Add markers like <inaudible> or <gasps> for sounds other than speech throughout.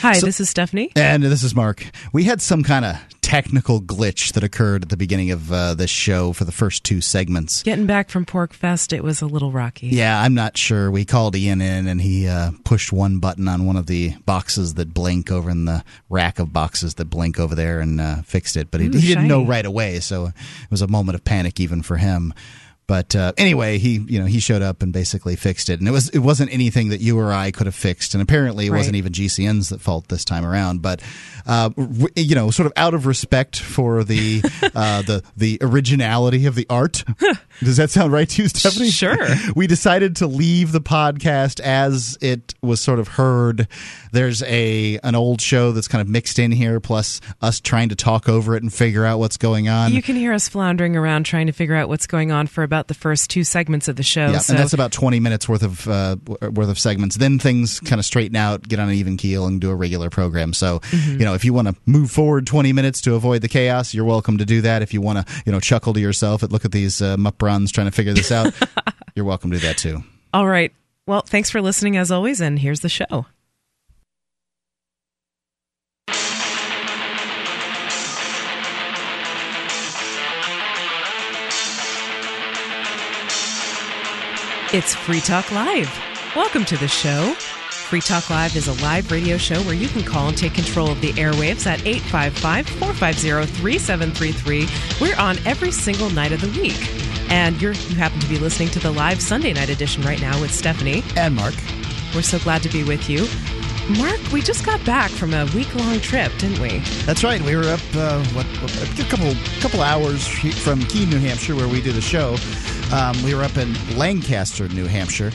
Hi, so, this is Stephanie. And this is Mark. We had some kind of technical glitch that occurred at the beginning of uh, this show for the first two segments. Getting back from PorcFest, it was a little rocky. Yeah, I'm not sure. We called Ian in and he uh, pushed one button on one of the boxes that blink over in the rack of boxes that blink over there and uh, fixed it. But he, Ooh, he didn't know right away, so it was a moment of panic even for him. But uh, anyway, he you know he showed up and basically fixed it, and it was it wasn't anything that you or I could have fixed, and apparently it right. wasn't even GCN's that fault this time around. But uh, you know, sort of out of respect for the <laughs> uh, the the originality of the art. <laughs> Does that sound right to you, Stephanie? Sure. <laughs> we decided to leave the podcast as it was sort of heard. There's a an old show that's kind of mixed in here, plus us trying to talk over it and figure out what's going on. You can hear us floundering around trying to figure out what's going on for about about the first two segments of the show. Yeah, so. and that's about twenty minutes worth of uh, worth of segments. Then things kind of straighten out, get on an even keel, and do a regular program. So mm-hmm. you know, if you want to move forward twenty minutes to avoid the chaos, you're welcome to do that. If you want to, you know, chuckle to yourself at look at these uh, muprons trying to figure this out, <laughs> you're welcome to do that too. All right. Well, thanks for listening as always, and here's the show. It's Free Talk Live. Welcome to the show. Free Talk Live is a live radio show where you can call and take control of the airwaves at 855 450 3733. We're on every single night of the week. And you're, you happen to be listening to the live Sunday night edition right now with Stephanie. And Mark. We're so glad to be with you. Mark, we just got back from a week long trip, didn't we? That's right. We were up uh, what, a couple couple hours from Keene, New Hampshire, where we did a show. Um, we were up in Lancaster, New Hampshire.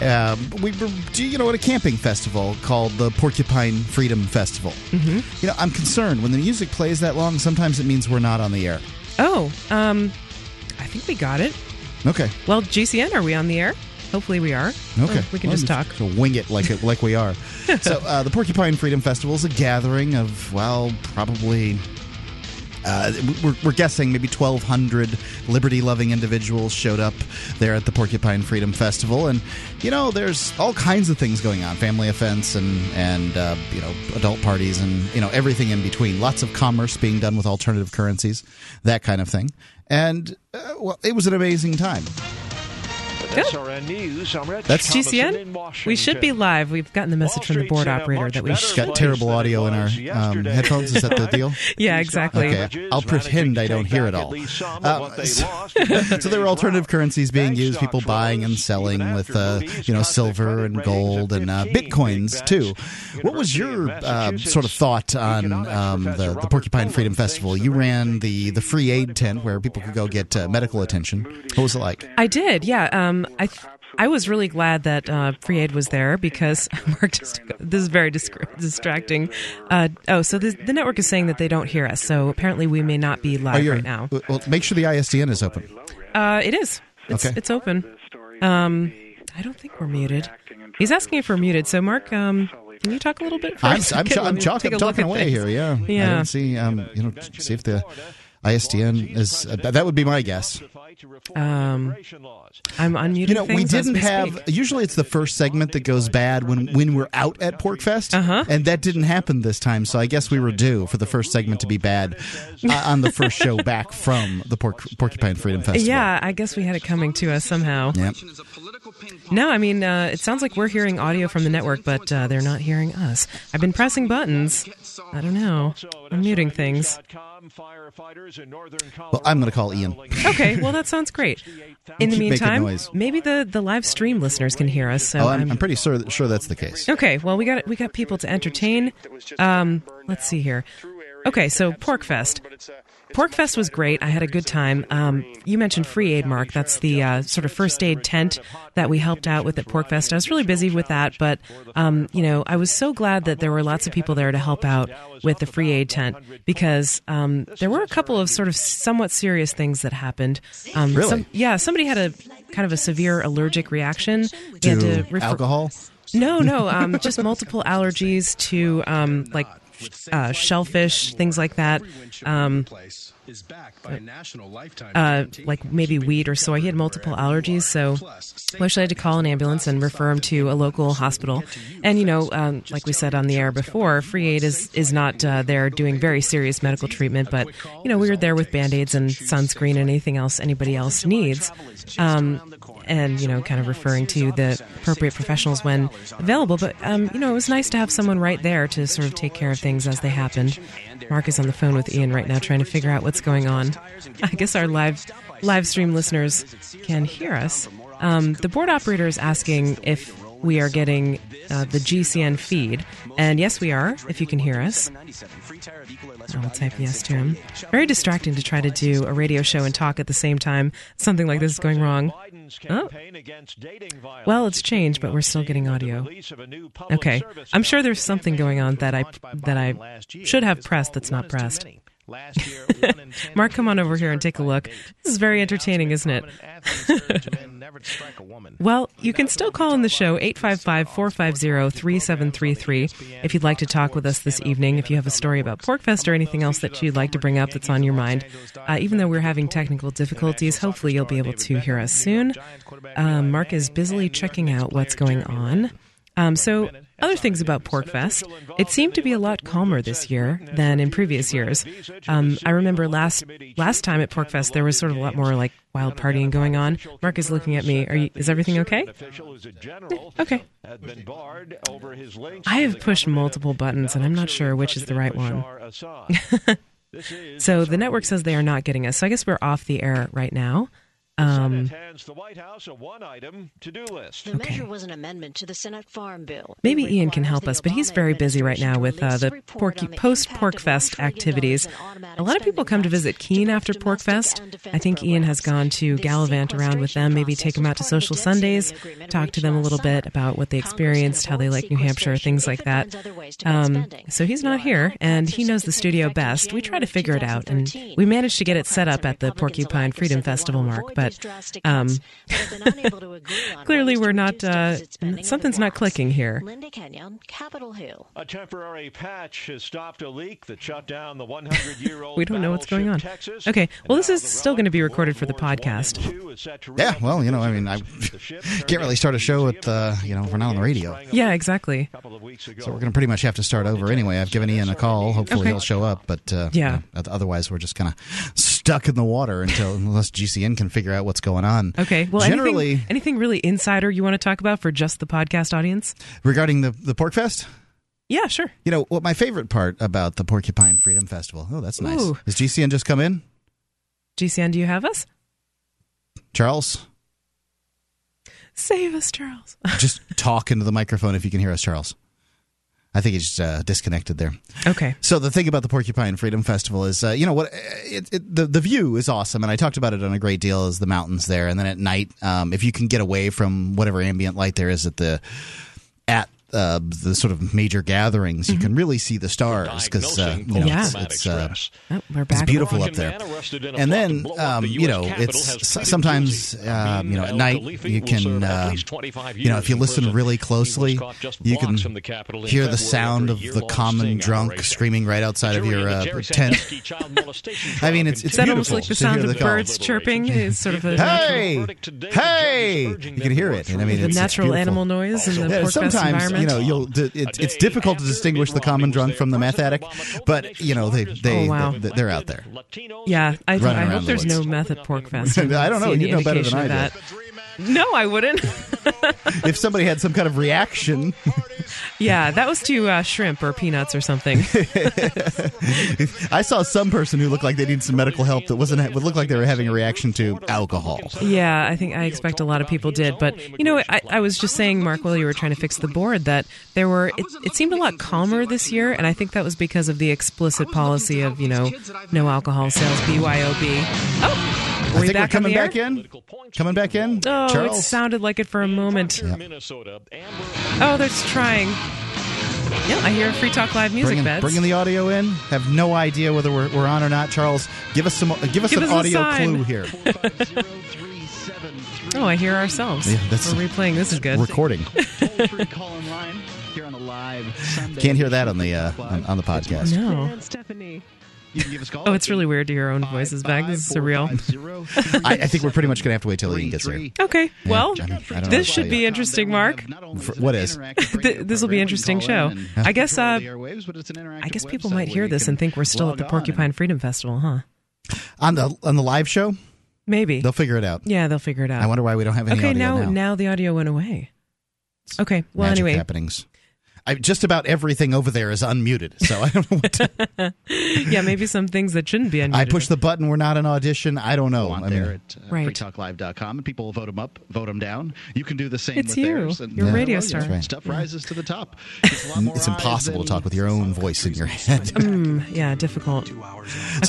Um, we were, you know, at a camping festival called the Porcupine Freedom Festival. Mm-hmm. You know, I'm concerned when the music plays that long. Sometimes it means we're not on the air. Oh, um, I think we got it. Okay. Well, GCN, are we on the air? Hopefully, we are. Okay, we can well, just talk. So wing it like it, like we are. <laughs> so uh, the Porcupine Freedom Festival is a gathering of well, probably. Uh, we're, we're, guessing maybe 1,200 liberty loving individuals showed up there at the Porcupine Freedom Festival. And, you know, there's all kinds of things going on family events and, and uh, you know, adult parties and, you know, everything in between. Lots of commerce being done with alternative currencies, that kind of thing. And, uh, well, it was an amazing time. SRN News. I'm Rich That's GCN. We should be live. We've gotten the message from the board operator that we have got terrible audio in our um, headphones. Is that the <laughs> deal? yeah, exactly. Okay, I'll pretend I don't hear it all. Uh, so, <laughs> so, there were alternative currencies being used, people buying and selling with uh, you know silver and gold and uh, bitcoins too. What was your uh, sort of thought on um, the, the Porcupine Freedom Festival? You ran the the free aid tent where people could go get uh, medical attention. What was it like? I did. Yeah. Um, I I was really glad that uh, Free Aid was there because <laughs> Mark just this is very distracting. Uh, oh, so the, the, network is saying that they don't hear us, so apparently we may not be live right now. Well, make sure the ISDN is open. Uh, it is. It's, okay. it's open. Um, I don't think we're muted. He's asking if we're muted. So, Mark, um, can you talk a little bit? I'm, I'm, I'm, I'm talking away here. Yeah, yeah. I see. Um, you know, see if the ISDN is uh, that would be my guess. Um, I'm unmuting. You know, we didn't have. Speak. Usually, it's the first segment that goes bad when when we're out at PorcFest, uh-huh. and that didn't happen this time. So I guess we were due for the first segment to be bad uh, on the first show back from the Pork, Porcupine Freedom Festival. Yeah, I guess we had it coming to us somehow. Yep. No, I mean, uh, it sounds like we're hearing audio from the network, but uh, they're not hearing us. I've been pressing buttons. I don't know. I'm muting things. Well, I'm going to call Ian. Okay, well that sounds great. <laughs> In the meantime, maybe the, the live stream listeners can hear us. So oh, I'm, I'm, pretty sure sure that's the case. Okay, well we got we got people to entertain. Um, let's see here. Okay, so PorcFest. PorcFest was great. I had a good time. Um, you mentioned Free Aid, Mark. That's the uh, sort of first aid tent that we helped out with at PorcFest. I was really busy with that, but um, you know, I was so glad that there were lots of people there to help out with the Free Aid tent because um, there were a couple of sort of somewhat serious things that happened. Um, really? Some, yeah, somebody had a kind of a severe allergic reaction. To, to refer- alcohol. No, no, um, just multiple allergies to um, like uh, shellfish, things like that. Um, uh, like maybe wheat or soy. He had multiple allergies, so we actually had to call an ambulance and refer him to a local hospital. And you know, um, like we said on the air before, Free Aid is is not uh, there doing very serious medical treatment, but you know, we were there with band aids and sunscreen and anything else anybody else needs. Um, and you know, kind of referring to the appropriate professionals when available. But um, you know, it was nice to have someone right there to sort of take care of things as they happened. Mark is on the phone with Ian right now, trying to figure out what's going on. <laughs> I guess our live live stream listeners can hear us. Um, the board operator is asking if we are getting uh, the GCN feed. And yes, we are, if you can hear us. I'll type yes to him. Very distracting to try to do a radio show and talk at the same time. Something like this is going wrong. Oh. Well, it's changed, but we're still getting audio. Okay. I'm sure there's something going on that I that I should have pressed that's not pressed. <laughs> Mark, come on over here and take a look. This is very entertaining, isn't it? <laughs> well, you can still call in the show 855 450 3733 if you'd like to talk with us this evening. If you have a story about PorcFest or anything else that you'd like to bring up that's on your mind. Uh, even though we're having technical difficulties, hopefully you'll be able to hear us soon. Um, Mark is busily checking out what's going on. Um, so, other things about PorcFest, it seemed to be a lot calmer this year than in previous years. Um, I remember last last time at PorcFest there was sort of a lot more like wild partying going on. Mark is looking at me. Are you, is everything okay? okay. I have pushed multiple buttons and I'm not sure which is the right one. <laughs> so the network says they are not getting us. So I guess we're off the air right now. Um, the White House a one-item to-do list. The okay. measure was an amendment to the Senate Farm Bill. Maybe Ian can help us, but he's very busy right now with uh, the Porky post PorcFest activities. A lot of people come to visit Keene after PorcFest. I think Ian has gone to gallivant around with them, maybe take them out to social Sundays, talk to them a little bit about what they experienced, how they like New Hampshire, things like that. Um, so he's not here, and he knows the studio best. We try to figure it out, and we managed to get it set up at the Porcupine Freedom Festival, Mark, but but um, <laughs> clearly we're not. Uh, something's not clicking here. Linda Kenyon, Capitol Hill. A temporary patch has stopped a leak that shut down the 100-year-old. <laughs> we don't know what's going on. Texas, okay, well, this is still going to be recorded for the podcast. Yeah, well, you know, I mean, I <laughs> can't really start a show with, uh, you know, we're not on the radio. Yeah, exactly. So we're going to pretty much have to start over anyway. I've given Ian a call. Hopefully okay. he'll show up, but uh, yeah. You know, otherwise we're just kind of stuck in the water until <laughs> unless GCN can figure out what's going on. Okay. Well, generally, anything, anything really insider you want to talk about for just the podcast audience regarding the the PorcFest? Yeah, sure. You know what? My favorite part about the Porcupine Freedom Festival. Oh, that's nice. Ooh. Is GCN just come in? GCN, do you have us? Charles. Save us, Charles. <laughs> just talk into the microphone if you can hear us, Charles. I think he's uh, disconnected there. Okay. So the thing about the Porcupine Freedom Festival is, uh, you know what, it, it, the the view is awesome, and I talked about it on a great deal. Is the mountains there, and then at night, um, if you can get away from whatever ambient light there is at the at uh, the sort of major gatherings, mm-hmm. you can really see the stars because uh, you know yeah. it's, it's, uh, oh, it's beautiful up there. And then um, you know it's sometimes uh, you know at night you can uh, you know if you listen really closely you can hear the sound of the common drunk screaming right outside of your uh, tent. <laughs> I mean it's it's that almost like the sound of the birds chirping? Is sort of a hey! hey! you can hear it and I mean the natural animal noise? in the yeah, sometimes environment you know, you'll it's, it's difficult to distinguish the common drunk from the meth addict, but you know they they oh, wow. they're out there. Yeah, I, I hope there's no meth at PorcFest. I <laughs> don't know. You know better than I do. No, I wouldn't. if somebody had some kind of reaction. yeah, that was to uh, shrimp or peanuts or something. <laughs> I saw some person who looked like they needed some medical help that wasn't would look like they were having a reaction to alcohol. Yeah, I think I expect a lot of people did, but you know, I, I was just saying, Mark, while you were trying to fix the board, that there were it, it seemed a lot calmer this year, and I think that was because of the explicit policy of you know no alcohol sales, BYOB. Oh. Are I think we're coming back in. Coming back in. Oh, Charles? it sounded like it for a moment. Yep. Oh, they're trying. Yeah, I hear Free Talk Live music bringing, beds. Bringing the audio in. Have no idea whether we're, we're on or not. Charles, give us some. Give us give an us audio clue here. oh, I hear ourselves. Yeah, that's we're replaying. This is good. Recording. Can't hear that on the uh, on, on the podcast. No, Stephanie. You can give us a call. Oh, it's really weird to hear our own voices back. This is surreal. <laughs> I, I think we're pretty much going to have to wait till Ian gets here. Okay. Yeah, Well, I mean, I don't know this should be interesting, Mark. For- what is? This will be interesting show. I guess, uh, I guess people might hear this and think we're still at the Porcupine Freedom Festival, huh? On the on the live show, Maybe. they'll figure it out. yeah, they'll figure it out. I wonder why we don't have any okay, audio now, now. now the audio went away. Okay. Well, Magic anyway, happenings. I, just about everything over there is unmuted, so I don't know what to. <laughs> yeah, maybe some things that shouldn't be unmuted. I push the button. We're not an audition. I don't know. Go on I mean, there at uh, Right. freetalklive.com and people will vote them up, vote them down. You can do the same It's with you. theirs. And, You're a uh, radio star. you know, That's right. Stuff rises to the top. It's, a lot more it's impossible to talk with your own voice in your head. <laughs> Mm, yeah, difficult. so,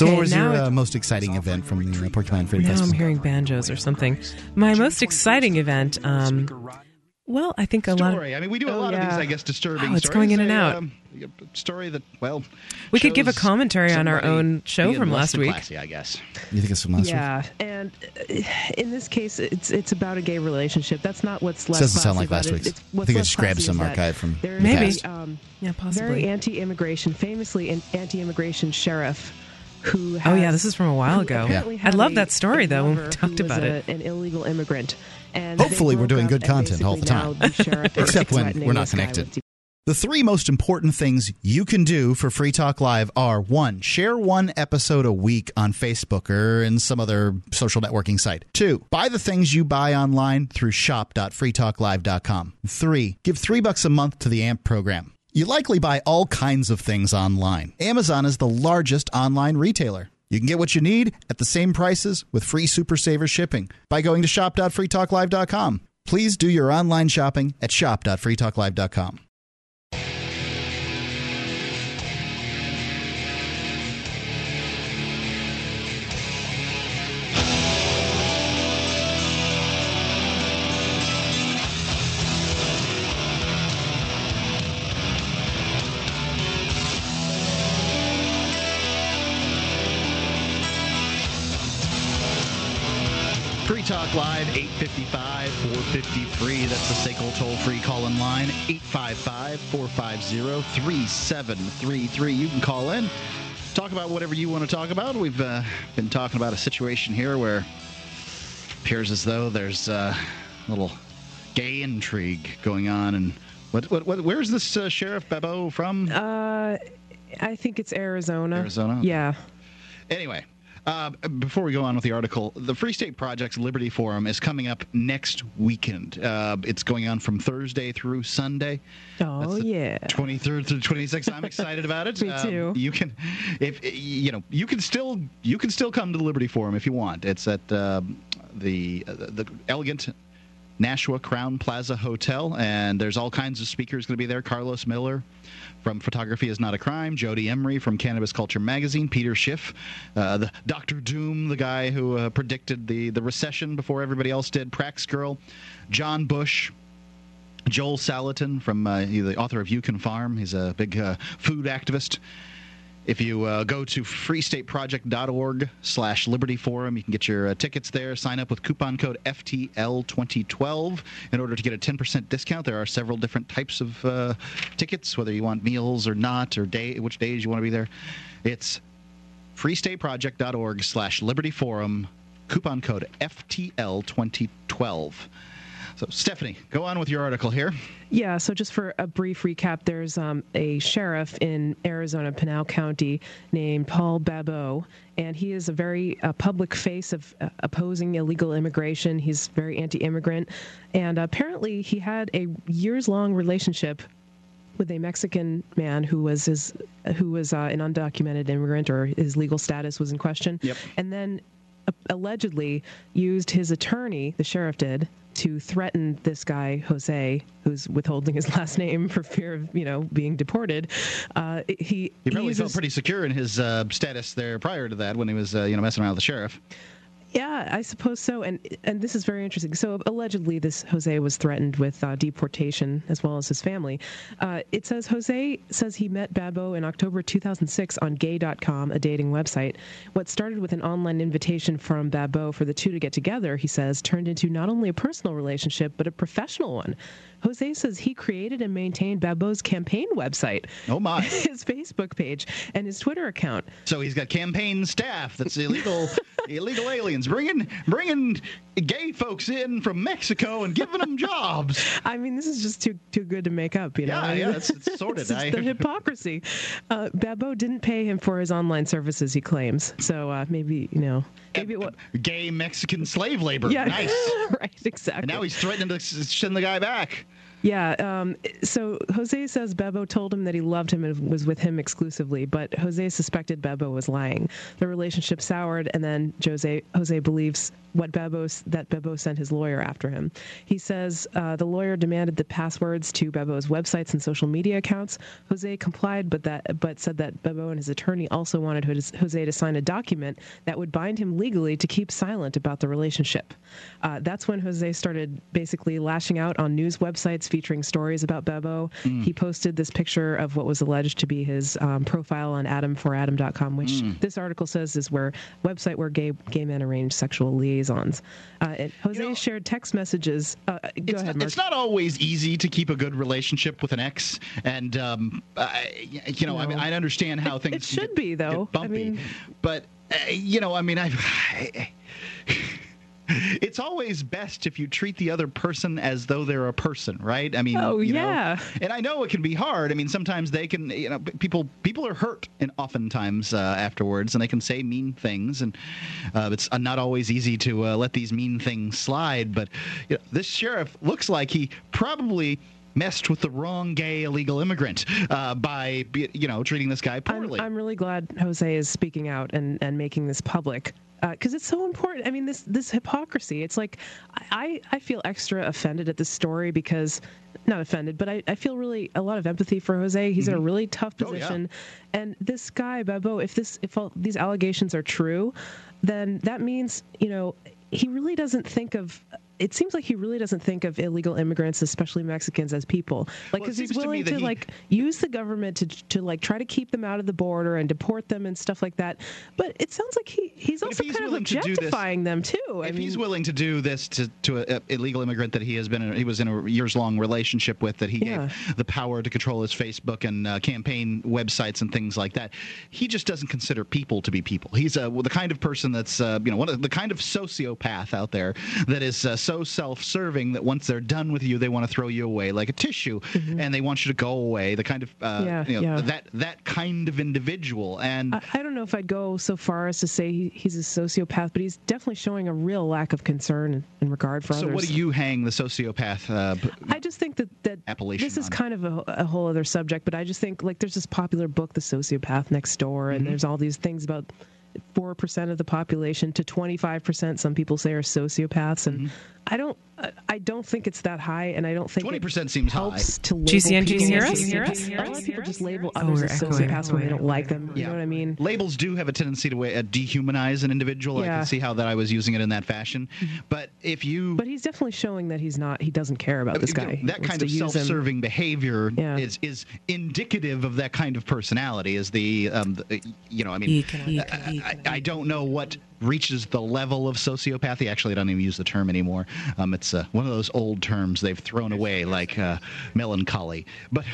Okay, what was your uh, most exciting event from the uh, Porcupine Freedom Now I'm hearing banjos or something. My most exciting event, um, well, I think a lot. Of, Story. I mean, we do a Oh, lot of these, I guess, disturbing Wow, it's stories. going in and A, out. um, story that, well, We could give a commentary on our own show being from less last week. Classy, I guess. You think it's from last week? Yeah, and uh, in this case, it's it's about a gay relationship. That's not what's less. Doesn't sound classy like last about it. week's. It's- I what's think I less just grabbed classy some archive from they're the Maybe. past. Um, Yeah, possibly. very anti-immigration, famously an anti-immigration sheriff who. Oh, yeah, this is from a while ago. apparently I love a- that story, though, when we talked about a- it. An illegal immigrant. And Hopefully we're doing good content all the time. <laughs> the Except when we're not connected. The three most important things you can do for Free Talk Live are one, share one episode a week on Facebook or in some other social networking site. Two, buy the things you buy online through shop.freetalklive.com. Three, give three bucks a month to the AMP program. You likely buy all kinds of things online. Amazon is the largest online retailer. You can get what you need at the same prices with free Super Saver shipping by going to shop.freetalklive.com. Please do your online shopping at shop.freetalklive.com. Talk Live, 855 453. That's the SACL toll free call in line, 855 450 3733. You can call in, talk about whatever you want to talk about. We've uh, been talking about a situation here where it appears as though there's uh, a little gay intrigue going on. And what, what, what, where's this uh, Sheriff Babeu from? Uh, I think it's Arizona. Arizona? Yeah. Anyway, uh, before we go on with the article, the Free State Project's Liberty Forum is coming up next weekend. Uh, it's going on from Thursday through Sunday. Oh yeah. 23rd through 26th. I'm <laughs> excited about it. Me too. Um, you can, if you know, you can still you can still come to the Liberty Forum if you want. It's at um, the uh, the elegant Nashua Crowne Plaza Hotel, and there's all kinds of speakers going to be there. Carlos Miller from Photography is Not a Crime, Jodie Emery from Cannabis Culture Magazine, Peter Schiff, uh, the Doctor Doom, the guy who uh, predicted the the recession before everybody else did, Praxgirl, John Bush. Joel Salatin from uh, the author of You Can Farm. He's a big uh, food activist. If you uh, go to freestateproject.org slash Liberty Forum, you can get your uh, tickets there. Sign up with coupon code FTL2012 in order to get a 10% discount. There are several different types of uh, tickets, whether you want meals or not, or day which days you want to be there. It's freestateproject.org slash Liberty Forum, coupon code FTL2012. So, Stephanie, go on with your article here. Yeah, so just for a brief recap, there's um, a sheriff in Arizona, Pinal County, named Paul Babeu, and he is a very uh, public face of uh, opposing illegal immigration. He's very anti immigrant, and apparently he had a years long relationship with a Mexican man who was his, who was uh, an undocumented immigrant or his legal status was in question. Yep. And then uh, allegedly used his attorney, the sheriff did, to threaten this guy Jose, who's withholding his <laughs> last name for fear of you know being deported. Uh, he He probably uses- felt pretty secure in his uh, status there prior to that when he was, uh, you know, messing around with the sheriff. Yeah, I suppose so. And and this is very interesting. So allegedly, this Jose was threatened with uh, deportation as well as his family. Uh, it says Jose says he met Babeu in October 2006 on Gay.com, a dating website. What started with an online invitation from Babeu for the two to get together, he says, turned into not only a personal relationship but a professional one. Jose says he created and maintained Babeu's campaign website. Oh my! <laughs> His Facebook page and his Twitter account. So he's got campaign staff that's illegal, <laughs> illegal aliens bringing bringing gay folks in from Mexico and giving them jobs. I mean, this is just too too good to make up. You know? Yeah, yeah, it's, it's <laughs> sorted. this is the hypocrisy. Uh, Babeu didn't pay him for his online services. He claims. So uh, maybe you know, maybe gay Mexican slave labor. Yeah, nice. <laughs> right, exactly. And now he's threatening to send the guy back. Yeah. Um, so Jose says Babeu told him that he loved him and was with him exclusively, but Jose suspected Babeu was lying. The relationship soured, and then Jose Jose believes what Babeu that Babeu sent his lawyer after him. He says uh, the lawyer demanded the passwords to Babeu's websites and social media accounts. Jose complied, but that but said that Babeu and his attorney also wanted Jose to sign a document that would bind him legally to keep silent about the relationship. Uh, that's when Jose started basically lashing out on news websites featuring stories about Babeu. Mm. He posted this picture of what was alleged to be his um, profile on Adam4Adam.com, which mm. this article says is where website where gay gay men arrange sexual liaisons. Uh, Jose you know, shared text messages. Uh, go ahead, Mark. It's not always easy to keep a good relationship with an ex, and um, I, you know, no. I mean, I understand how it, things it should be though. bumpy, I mean, but uh, you know, I mean, I, I <laughs> it's always best if you treat the other person as though they're a person, right? I mean, oh yeah. Know, and I know it can be hard. I mean, sometimes they can, you know, people people are hurt, and oftentimes uh, afterwards, and they can say mean things, and uh, it's not always easy to uh, let these mean things slide. But you know, this sheriff looks like he probably messed with the wrong gay illegal immigrant uh, by you know treating this guy poorly. I'm, I'm, really glad Jose is speaking out and, and making this public because uh, it's so important. I mean, this this hypocrisy. It's like I I feel extra offended at this story because not offended, but I, I feel really a lot of empathy for Jose. He's mm-hmm. in a mm-hmm. really tough position, oh, yeah. and this guy Babeu, if this if all these allegations are true, then that means you know he really doesn't think of it seems like he really doesn't think of illegal immigrants, especially Mexicans, as people. Like, because well, he's willing to, to he... like use the government to to like try to keep them out of the border and deport them and stuff like that. But it sounds like he he's also he's kind of objectifying to them too. I if mean, he's willing to do this to to an illegal immigrant that he has been in, he was in a years long relationship with, that he yeah. gave the power to control his Facebook and uh, campaign websites and things like that, he just doesn't consider people to be people. He's uh, the kind of person that's uh, you know one of the kind of sociopath out there that is uh, so self-serving that once they're done with you, they want to throw you away like a tissue, mm-hmm. and they want you to go away. The kind of uh, yeah, you know, yeah. that that kind of individual. And I, I, don't know if I'd go so far as to say he, he's a sociopath, but he's definitely showing a real lack of concern and, regard for so others. So, what do you hang the sociopath? Uh, I just think that that this is on. kind of a, a, whole other subject, but I just think like there's this popular book, The Sociopath Next Door, and mm-hmm. there's all these things about 4% of the population to 25% some people say are sociopaths and mm-hmm. I don't I don't think it's that high and I don't think 20% seems helps high. to label GCN, people. hear us? Hear us? A lot of people just label oh, others as sociopaths when they don't like them. You know what I mean? Labels do have a tendency to uh, dehumanize an individual. Yeah. I can see how that I was using it in that fashion. Mm-hmm. But if you But he's definitely showing that he's not he doesn't care about this guy. That kind of self-serving behavior yeah. is is indicative of that kind of personality is the, um, the you know, I mean I, I, I don't know what reaches the level of sociopathy. Actually, I don't even use the term anymore. Um, it's uh, one of those old terms they've thrown away, like uh, melancholy. But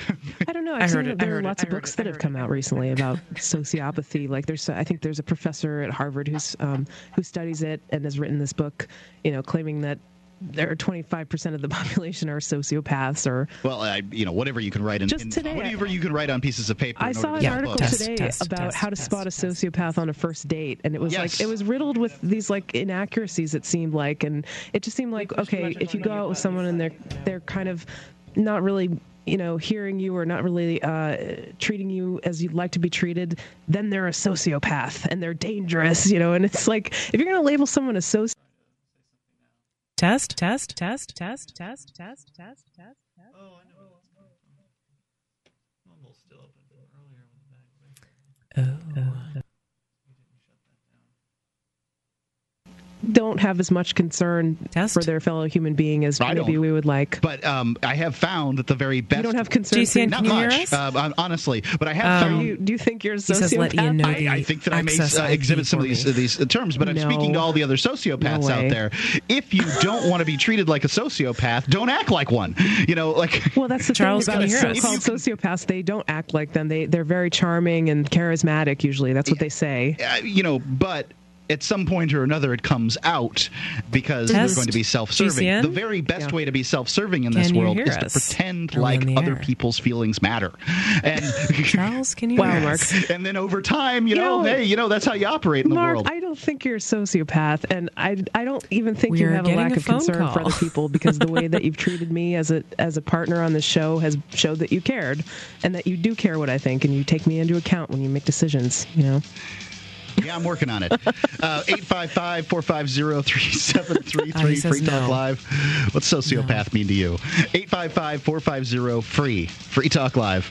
I don't know. <laughs> I've I seen it, there are lots of books it, that have come out recently about <laughs> sociopathy. Like there's, I think there's a professor at Harvard who's um, who studies it and has written this book, you know, claiming that there are 25% of the <laughs> population are sociopaths or well I, you know whatever you can write in, just in, today, whatever you can write on pieces of paper i saw an article today test, about test, how to test, spot a sociopath on a first date and it was yes. like it was riddled with these like inaccuracies it seemed like and it just seemed like okay if you go out with someone and they're they're kind of not really you know, hearing you or not really uh, treating you as you'd like to be treated, then they're a sociopath and they're dangerous, you know. And it's like if you're going to label someone a sociopath Test, test, test, test, test, test, test, test, test. Oh, I know what's going on. Mumble's still open from earlier bag. Oh. Don't have as much concern Test. for their fellow human being as I maybe don't. we would like. But um, I have found that the very best. you don't have concern. GCN, for- not Can you hear much, us? uh, honestly, but I have Um, found. you, do you think you're a He says, sociopath? "Let Ian know I, I think that I may uh, exhibit some of these uh, these terms, but I'm speaking to all the other sociopaths No out there. If you don't want to be treated like a sociopath, don't act like one. You know, like Well, that's the Charles, thing can about you hear us? so-called sociopaths. They don't act like them. They they're very charming and charismatic. Usually, that's what they say. uh, you know, but at some point or another it comes out because Test. they're going to be self-serving. GCN? The very best Yeah. way to be self-serving in Can this world hear is to us? pretend Are we like other air? people's feelings matter. And <laughs> Charles, can you Wow, hear Mark. us? and then over time, you, You know, know, hey, you know, that's how you operate in the world. I don't think you're a sociopath, and I, I don't even think you We're have a lack a of phone concern for other people because the way that <laughs> you've treated me as a as a partner on the show has showed that you cared, and that you do care what I think, and you take me into account when you make decisions. You know. Yeah, I'm working on it. Uh, 855 450 3733 Uh, he says Free Talk no. Live. What's sociopath mean to you? 855 450 free. Free Talk Live.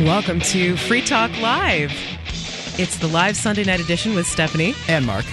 Welcome to Free Talk Live. It's the live Sunday night edition with Stephanie, And Mark.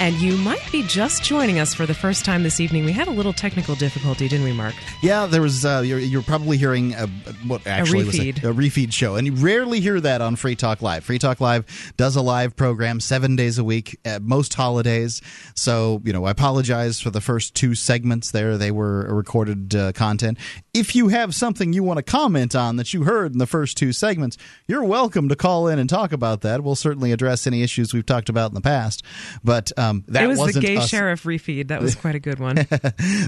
And you might be just joining us for the first time this evening. We had a little technical difficulty, didn't we, Mark? Yeah, there was. Uh, you're, you're probably hearing a, what actually was refeed. a, a refeed show, and you rarely hear that on Free Talk Live. Free Talk Live does a live program seven days a week at most holidays. So you know, I apologize for the first two segments there; they were recorded uh, content. If you have something you want to comment on that you heard in the first two segments, you're welcome to call in and talk about that. We'll certainly address any issues we've talked about in the past. But um, that it was the gay us sheriff refeed. That was quite a good one. <laughs>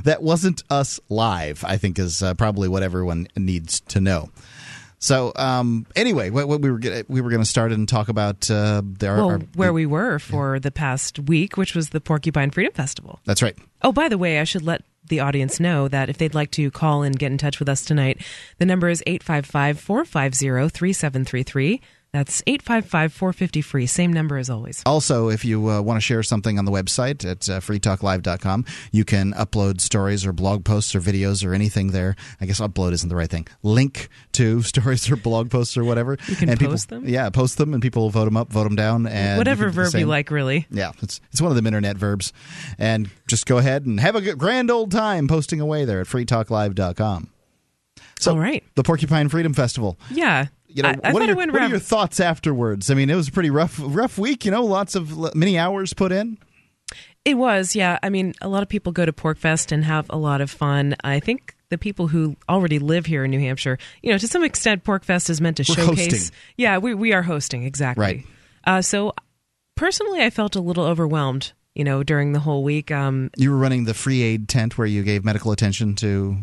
that wasn't us live. I think is uh, probably what everyone needs to know. So um, anyway, what, what we were gonna, we were going to start and talk about uh, the, well, our- where we were for the past week, which was the Porcupine Freedom Festival. That's right. Oh, by the way, I should let the audience know that if they'd like to call and get in touch with us tonight, the number is 855 450 3733. That's 855 450 free. Same number as always. Also, if you uh, want to share something on the website at uh, freetalklive.com, you can upload stories or blog posts or videos or anything there. I guess upload isn't the right thing. Link to <laughs> stories or blog posts or whatever. You can and post people, them? Yeah, post them and people will vote them up, vote them down. and Whatever you can do the verb you like, really. Yeah, it's it's one of them internet verbs. And just go ahead and have a grand old time posting away there at freetalklive.com. So, All right. the Porcupine Freedom Festival. Yeah. You know, I, I what, are your, what are your thoughts afterwards? I mean, it was a pretty rough rough week, you know, lots of many hours put in. It was, yeah. I mean, a lot of people go to PorcFest and have a lot of fun. I think the people who already live here in New Hampshire, you know, to some extent, PorcFest is meant to We're showcase. hosting. Yeah, we we are hosting exactly. Right. Uh, so, personally, I felt a little overwhelmed. You know, during the whole week. Um, You were running the free aid tent where you gave medical attention to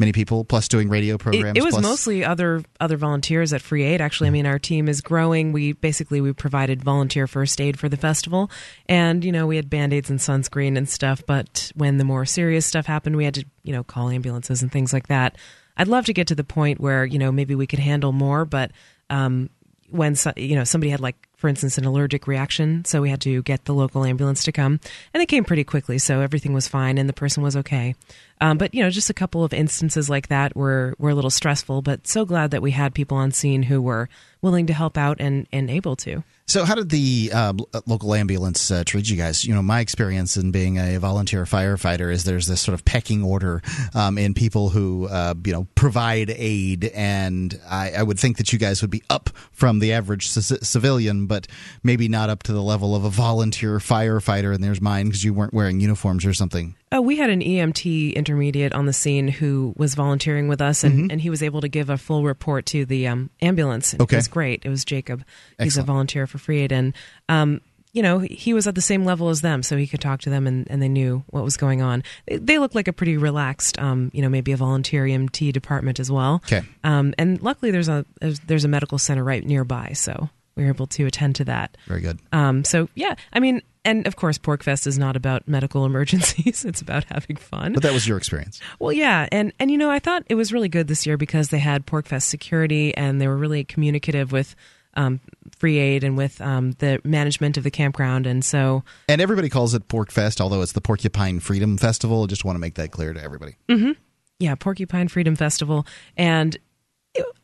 many people, plus doing radio it, programs. it was plus- mostly other other volunteers at Free Aid. Actually, I mean, our team is growing. We basically we provided volunteer first aid for the festival, and you know we had band aids and sunscreen and stuff. But when the more serious stuff happened, we had to you know call ambulances and things like that. I'd love to get to the point where you know maybe we could handle more, but um, when you know somebody had like for instance an allergic reaction so we had to get the local ambulance to come and they came pretty quickly so everything was fine and the person was okay um, but you know just a couple of instances like that were were a little stressful but so glad that we had people on scene who were willing to help out and and able to So, how did the uh, local ambulance uh, treat you guys? You know, my experience in being a volunteer firefighter is there's this sort of pecking order um, in people who, uh, you know, provide aid, and I, I would think that you guys would be up from the average c- civilian, but maybe not up to the level of a volunteer firefighter. And there's mine because you weren't wearing uniforms or something. Oh, we had an EMT intermediate on the scene who was volunteering with us, and, and he was able to give a full report to the um, ambulance. Okay. It was great. It was Jacob. Excellent. He's a volunteer for Free Aid. And, um, you know, he was at the same level as them, so he could talk to them, and, and they knew what was going on. They, they look like a pretty relaxed, um, you know, maybe a volunteer EMT department as well. Okay. Um, and luckily, there's a there's a medical center right nearby, so we were able to attend to that. Very good. Um, so yeah, I mean, and of course, PorcFest is not about medical <laughs> emergencies; it's about having fun. But that was your experience. Well, yeah, and and you know, I thought it was really good this year because they had PorcFest security, and they were really communicative with um, free aid and with um, the management of the campground. And so. And everybody calls it PorcFest, although it's the Porcupine Freedom Festival. I just want to make that clear to everybody. Mm-hmm. Yeah, Porcupine Freedom Festival. And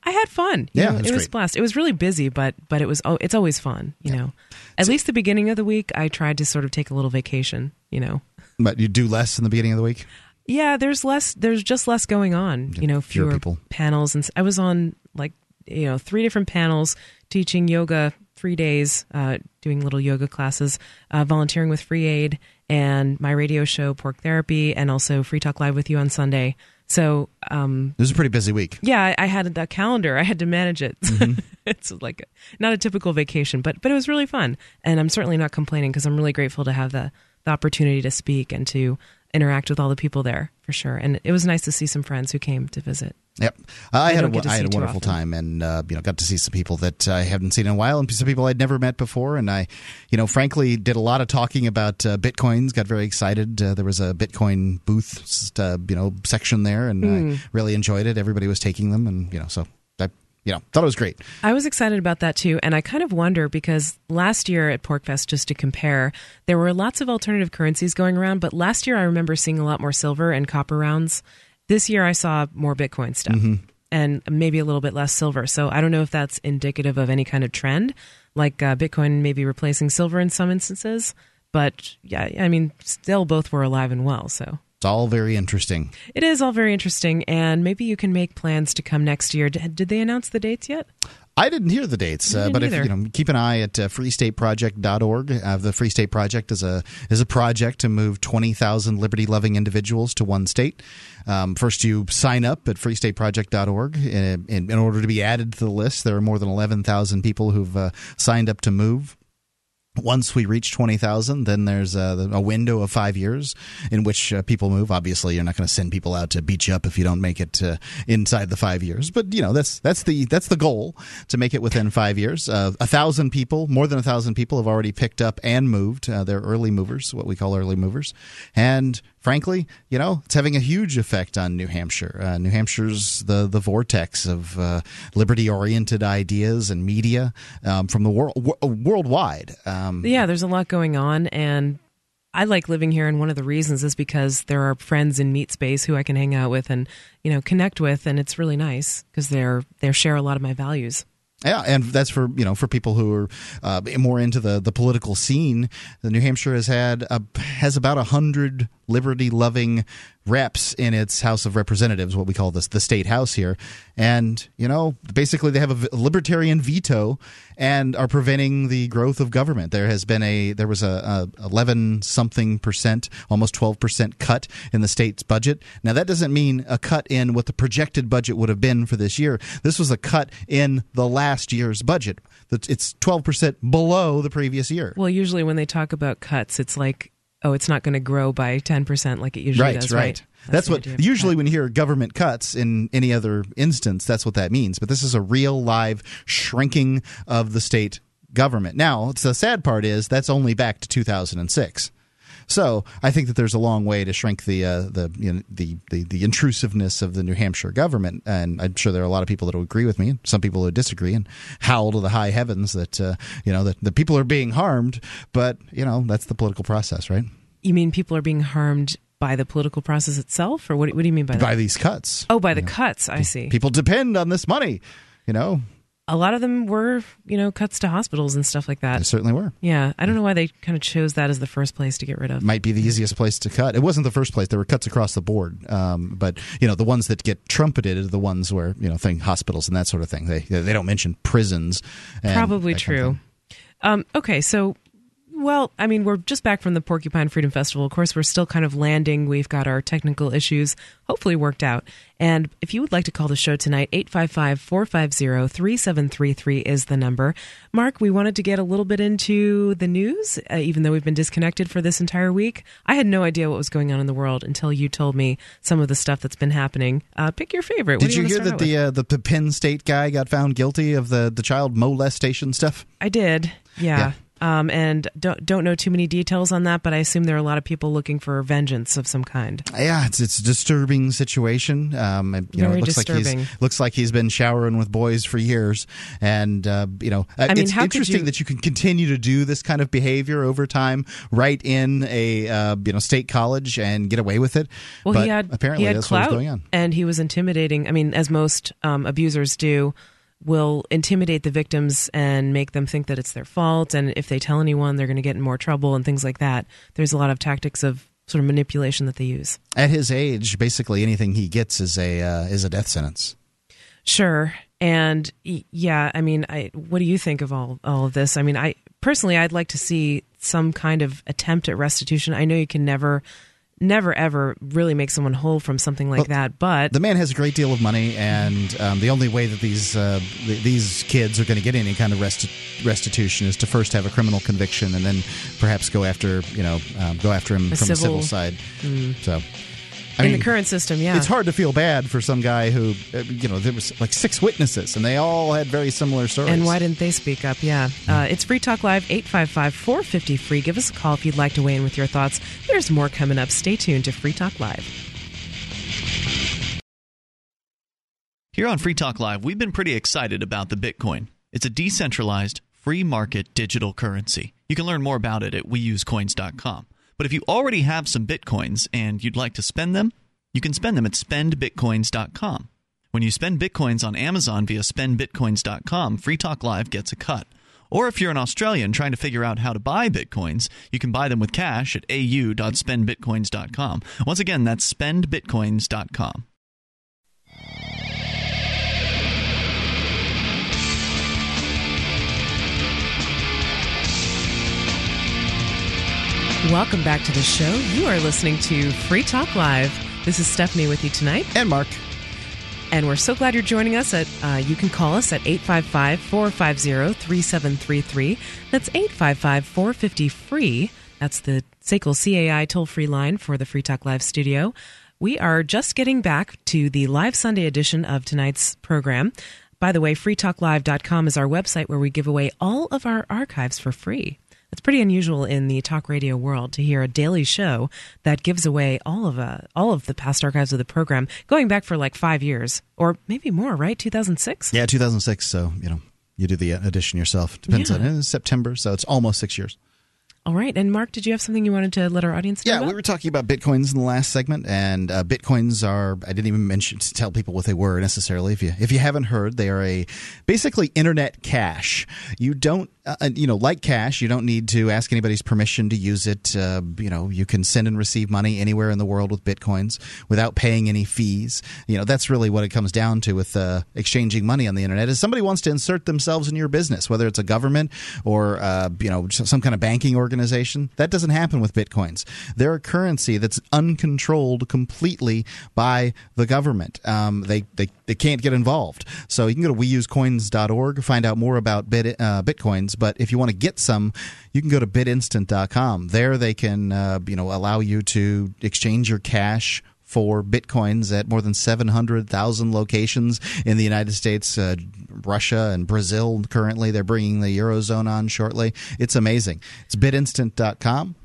I had fun. You yeah, know, it was, was blessed. It was really busy, but but it was oh, it's always fun. You yeah. know, at so, least the beginning of the week, I tried to sort of take a little vacation. You know, but you do less in the beginning of the week. Yeah, there's less. There's just less going on. You know, fewer, fewer people. panels, and I was on like you know three different panels teaching yoga three days, uh, doing little yoga classes, uh, volunteering with Free Aid, and my radio show, Pork Therapy, and also Free Talk Live with you on Sunday. So um, it was a pretty busy week. Yeah, I, I had a calendar. I had to manage it. Mm-hmm. <laughs> it's like not a typical vacation, but but it was really fun, and I'm certainly not complaining because I'm really grateful to have the the opportunity to speak and to interact with all the people there for sure. And it was nice to see some friends who came to visit. Yep, I, had a, I had a wonderful time, and uh, you know, got to see some people that I haven't seen in a while, and some people I'd never met before. And I, you know, frankly, did a lot of talking about uh, bitcoins. Got very excited. Uh, there was a Bitcoin booth, uh, you know, section there, and mm. I hmm. really enjoyed it. Everybody was taking them, and you know, so I, you know, thought it was great. I was excited about that too, and I kind of wonder because last year at PorcFest, just to compare, there were lots of alternative currencies going around, but last year I remember seeing a lot more silver and copper rounds. This year I saw more Bitcoin stuff. Mm-hmm. And maybe a little bit less silver. So I don't know if that's indicative of any kind of trend, like uh, Bitcoin maybe replacing silver in some instances. But yeah, I mean, still both were alive and well. So it's all very interesting. It is all very interesting, and maybe you can make plans to come next year. Did, they announce the dates yet? I didn't hear the dates, uh, but if you know, keep an eye at uh, freestateproject.org. Uh, the Free State Project is a is a project to move twenty thousand liberty loving individuals to one state. Um, first, you sign up at freestateproject.org in, in, in, order to be added to the list. There are more than eleven thousand people who've uh, signed up to move once we reach 20,000, then there's a, a, window of five years in which uh, people move. Obviously, you're not going to send people out to beat you up if you don't make it uh, inside the five years. But you know that's that's the that's the goal to make it within five years. Uh, a thousand people, more than a thousand people, have already picked up and moved. Uh, they're early movers, what we call early movers, and frankly, you know, it's having a huge effect on New Hampshire. Uh, New Hampshire's the the vortex of uh, liberty oriented ideas and media um, from the world w- worldwide. Um, yeah, there's a lot going on, and I like living here, and one of the reasons is because there are friends in meat space who I can hang out with and you know connect with, and it's really nice because they're they share a lot of my values. Yeah, and that's for you know for people who are uh, more into the, the political scene. The New Hampshire has had a, has about a hundred liberty loving reps in its House of Representatives, what we call this the state house here, and you know basically they have a libertarian veto and are preventing the growth of government. There has been a there was a, eleven something percent, almost twelve percent cut in the state's budget. Now that doesn't mean a cut in what the projected budget would have been for this year. This was a cut in the last year's budget. It's twelve percent below the previous year. Well, usually when they talk about cuts, it's like oh, it's not going to grow by 10% like it usually right, does, right? right. That's, that's what usually when you hear government cuts in any other instance, that's what that means. But this is a real live shrinking of the state government. Now, the sad part is that's only back to 2006. So I think that there's a long way to shrink the uh, the, you know, the, the the intrusiveness of the New Hampshire government, and I'm sure there are a lot of people that will agree with me, and some people who disagree, and howl to the high heavens that uh, you know that the people are being harmed. But you know that's the political process, right? You mean people are being harmed by the political process itself, or what? What do you mean by that? By these cuts. Oh, by the know. cuts. I see. People depend on this money. You know, a lot of them were, you know, cuts to hospitals and stuff like that. They certainly were. Yeah, I don't know why they kind of chose that as the first place to get rid of. Might be the easiest place to cut. It wasn't the first place. There were cuts across the board, um, but you know, the ones that get trumpeted are the ones where you know, think hospitals and that sort of thing. They they don't mention prisons. Probably true. Kind of um, okay, so well, I mean, we're just back from the Porcupine Freedom Festival. Of course, we're still kind of landing. We've got our technical issues hopefully worked out. And if you would like to call the show tonight, 855 450 3733 is the number. Mark, we wanted to get a little bit into the news, uh, even though we've been disconnected for this entire week. I had no idea what was going on in the world until you told me some of the stuff that's been happening. Uh, pick your favorite. Did you, you hear that the, uh, the Penn State guy got found guilty of the, the child molestation stuff? I did. Yeah. yeah. Um, and don't don't know too many details on that, but I assume there are a lot of people looking for vengeance of some kind. Yeah, it's it's a disturbing situation. Um, you Very know, it looks disturbing. like he's looks like he's been showering with boys for years, and uh, you know, I mean, it's interesting you... that you can continue to do this kind of behavior over time, right in a uh, you know state college and get away with it. Well, but he had apparently he had that's clout, what was going on, and he was intimidating. I mean, as most um, abusers do will intimidate the victims and make them think that it's their fault. And if they tell anyone, they're going to get in more trouble and things like that. There's a lot of tactics of sort of manipulation that they use. At his age, basically anything he gets is a uh, is a death sentence. Sure, and yeah, I mean, I, what do you think of all all of this? I mean, I personally, I'd like to see some kind of attempt at restitution. I know you can never never ever really make someone whole from something like well, that. But the man has a great deal of money, and um, the only way that these uh, th- these kids are going to get any kind of resti- restitution is to first have a criminal conviction, and then perhaps go after you know um, go after him from civil, a civil side. Mm. So. I in mean, the current system, yeah, it's hard to feel bad for some guy who, uh, you know, there was like six witnesses and they all had very similar stories. And why didn't they speak up? Yeah, uh, it's Free Talk Live eight five five four fifty free. Give us a call if you'd like to weigh in with your thoughts. There's more coming up. Stay tuned to Free Talk Live. Here on Free Talk Live, we've been pretty excited about the Bitcoin. It's a decentralized, free market digital currency. You can learn more about it at weusecoins.com. But if you already have some bitcoins and you'd like to spend them, you can spend them at spendbitcoins.com. When you spend bitcoins on Amazon via spendbitcoins.com, Free Talk Live gets a cut. Or if you're an Australian trying to figure out how to buy bitcoins, you can buy them with cash at au.spendbitcoins.com. Once again, that's spendbitcoins.com. Welcome back to the show. You are listening to Free Talk Live. This is Stephanie with you tonight. And Mark. And we're so glad you're joining us. At uh, You can call us at 855 450 3733. That's 855 450 free. That's the SACL CAI toll free line for the Free Talk Live studio. We are just getting back to the live Sunday edition of tonight's program. By the way, freetalklive.com is our website where we give away all of our archives for free. It's pretty unusual in the talk radio world to hear a daily show that gives away all of uh, all of the past archives of the program, going back for like five years or maybe more. Right, two thousand six. Yeah, two thousand six. So you know, you do the addition yourself. Depends yeah. on it. September, so it's almost six years. All right. And Mark, did you have something you wanted to let our audience know? Yeah, about? we were talking about bitcoins in the last segment, and uh, bitcoins are. I didn't even mention to tell people what they were necessarily. If you if you haven't heard, they are a basically internet cash. You don't uh, you know, like cash, you don't need to ask anybody's permission to use it. Uh, you know, you can send and receive money anywhere in the world with bitcoins without paying any fees. You know, that's really what it comes down to with uh, exchanging money on the internet. Is somebody wants to insert themselves in your business, whether it's a government or uh, you know some kind of banking organization, that doesn't happen with bitcoins. They're a currency that's uncontrolled completely by the government. Um, they they they can't get involved. So you can go to weusecoins.org, find out more about bit, uh, bitcoins. But if you want to get some, you can go to bitinstant.com. There they can uh, you know allow you to exchange your cash for bitcoins at more than 700,000 locations in the United States, uh, Russia, and Brazil. Currently, they're bringing the Eurozone on shortly. It's amazing. It's bitinstant.com.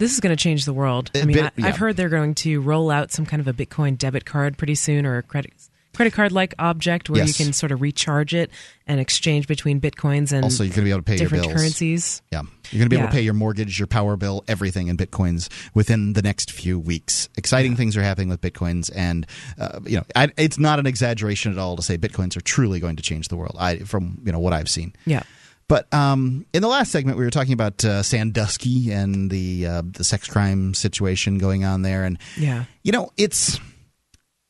This is going to change the world. I mean, bit, I, have heard they're going to roll out some kind of a Bitcoin debit card pretty soon or a credit credit card like object where yes. you can sort of recharge it and exchange between bitcoins and also you're going to be able to pay different currencies. Yeah, you're going to be yeah. able to pay your mortgage, your power bill, everything in bitcoins within the next few weeks. Exciting yeah. things are happening with bitcoins, and uh, you know I, it's not an exaggeration at all to say bitcoins are truly going to change the world. I, from you know what I've seen. Yeah. But um, in the last segment, we were talking about uh, Sandusky and the uh, the sex crime situation going on there, and yeah, you know it's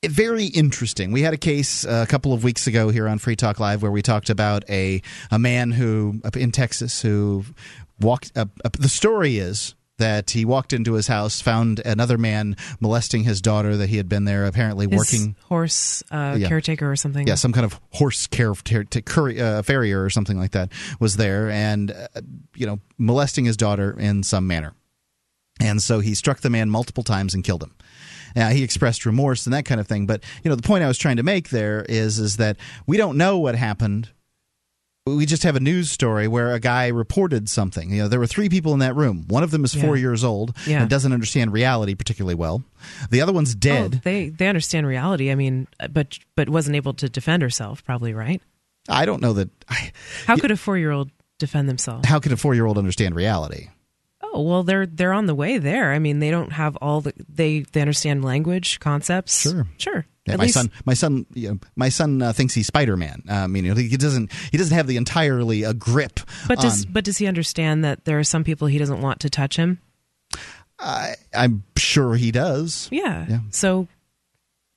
very interesting. We had a case uh, a couple of weeks ago here on Free Talk Live where we talked about a a man who in Texas who walked. Uh, uh, the story is that he walked into his house, found another man molesting his daughter. That he had been there apparently his working horse uh, yeah. caretaker or something. Yeah, some kind of horse care ter- ter- uh, farrier or something like that was there, and uh, you know molesting his daughter in some manner. And so he struck the man multiple times and killed him. Now, he expressed remorse and that kind of thing, but you know the point I was trying to make there is is that we don't know what happened we just have a news story where a guy reported something. You know, there were three people in that room. One of them is four yeah. years old yeah. and doesn't understand reality particularly well. The other one's oh, dead. Oh, they they understand reality. I mean, uh, but but wasn't able to defend herself. Probably right. I don't know that. I, how could a four year old defend themselves? How could a four year old understand reality? Oh well, they're they're on the way there. I mean, they don't have all the they they understand language concepts. Sure, sure. Yeah, my least... son, my son, you know, my son uh, thinks he's Spider Man. Uh, I mean, you know, he doesn't, he doesn't have the entirely a uh, grip. But does, on... but does he understand that there are some people he doesn't want to touch him? I, I'm sure he does. Yeah. yeah. So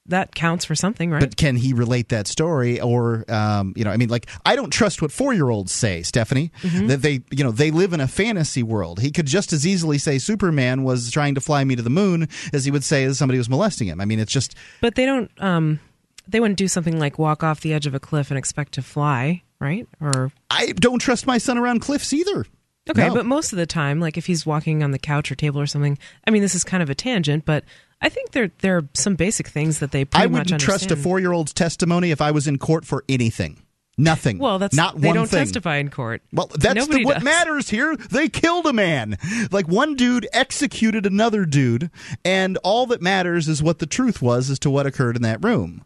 that counts for something, right? But can he relate that story, or um, you know, I mean, like I don't trust what four year olds say, Stephanie. Mm-hmm. That they, you know, they live in a fantasy world. He could just as easily say Superman was trying to fly me to the moon as he would say that somebody was molesting him. I mean, it's just. But they don't. Um, they wouldn't do something like walk off the edge of a cliff and expect to fly, right? Or I don't trust my son around cliffs either. Okay, no. but most of the time, like if he's walking on the couch or table or something, I mean, this is kind of a tangent, but I think there there are some basic things that they. I wouldn't trust a four year old's testimony if I was in court for anything. Nothing. Well, that's not they one don't thing. testify in court. Well, that's the, what matters here. They killed a man. Like one dude executed another dude, and all that matters is what the truth was as to what occurred in that room.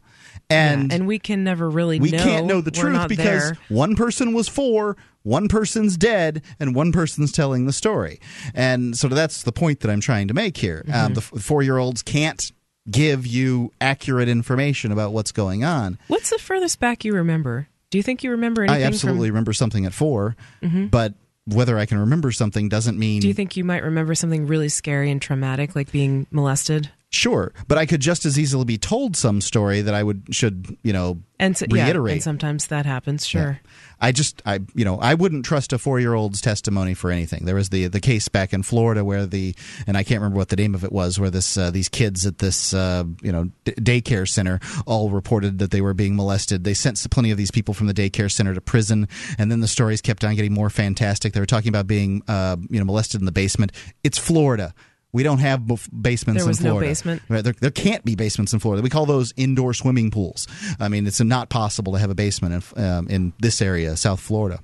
And yeah, and we can never really we know can't know the truth because there. one person was four, one person's dead, and one person's telling the story. And so that's the point that I'm trying to make here. Um, mm-hmm. Um, the four year olds can't give you accurate information about what's going on. What's the furthest back you remember? Do you think you remember anything? I absolutely from... remember something at 4 mm-hmm. but whether I can remember something doesn't mean. Do you think you might remember something really scary and traumatic, like being molested? Sure, but I could just as easily be told some story that I would should you know and so, reiterate. Yeah, and sometimes that happens. Sure. Yeah. I just I you know I wouldn't trust a four year old's testimony for anything. There was the the case back in Florida where the and I can't remember what the name of it was where this uh, these kids at this uh, you know d- daycare center all reported that they were being molested. They sent plenty of these people from the daycare center to prison, and then the stories kept on getting more fantastic. They were talking about being uh, you know molested in the basement. It's Florida. We don't have basements there was in Florida. No basement. There, there can't be basements in Florida. We call those indoor swimming pools. I mean, it's not possible to have a basement in, um, in this area, South Florida.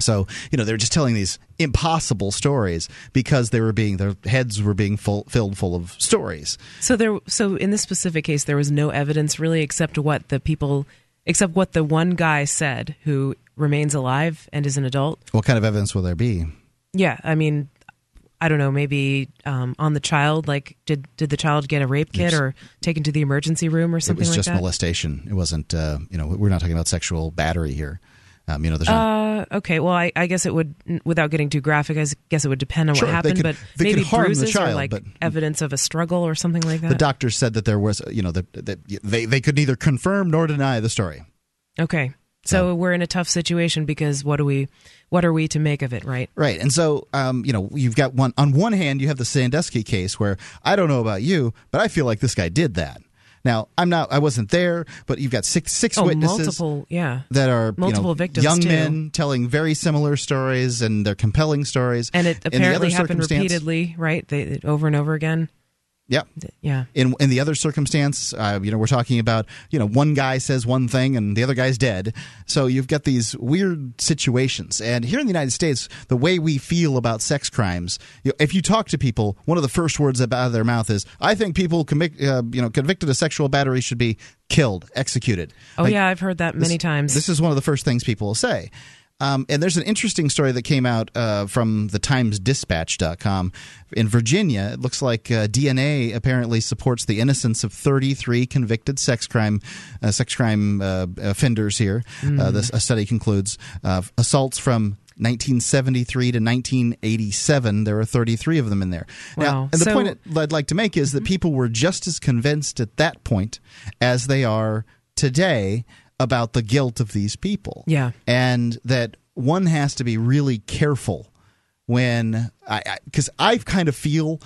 So you know they're just telling these impossible stories because they were being their heads were being full, filled full of stories. So there, so in this specific case, there was no evidence really, except what the people, except what the one guy said who remains alive and is an adult. What kind of evidence will there be? Yeah, I mean, I don't know, maybe um, on the child. Like, did did the child get a rape kit or taken to the emergency room or something? It was like just that? molestation. It wasn't. Uh, you know, we're not talking about sexual battery here. Um, you know, there's uh, okay. Well, I, I, guess it would, without getting too graphic, I guess it would depend on sure, what happened. Could, but maybe bruises child, or like but, evidence of a struggle or something like that. The doctor said that there was, you know, that, that they they could neither confirm nor deny the story. Okay, so we're in a tough situation because what do we what are we to make of it, right? Right. And so um, you know, you've got one on one hand you have the Sandusky case where I don't know about you, but I feel like this guy did that. Now, I'm not I wasn't there, but you've got six six oh, witnesses multiple, yeah. that are multiple you know, victims young too. men telling very similar stories and they're compelling stories. And it apparently happened repeatedly, right? They, over and over again. Yeah, yeah. In in the other circumstance, uh, you know, we're talking about you know one guy says one thing and the other guy's dead. So you've got these weird situations. And here in the United States, the way we feel about sex crimes, you know, if you talk to people, one of the first words out of their mouth is, "I think people uh, you know convicted of sexual battery should be killed, executed." Oh like, yeah, I've heard that many this, times. This is one of the first things people will say. Um, and there's an interesting story that came out uh, from the TimesDispatch.com. In Virginia, it looks like uh, DNA apparently supports the innocence of 33 convicted sex crime uh, sex crime uh, offenders here. Mm. this a study concludes uh, assaults from 1973 to 1987. There are 33 of them in there. Wow. Now, and the so, point I'd like to make is that mm-hmm. people were just as convinced at that point as they are today about the guilt of these people. Yeah. And that one has to be really careful when I because I, I kind of feel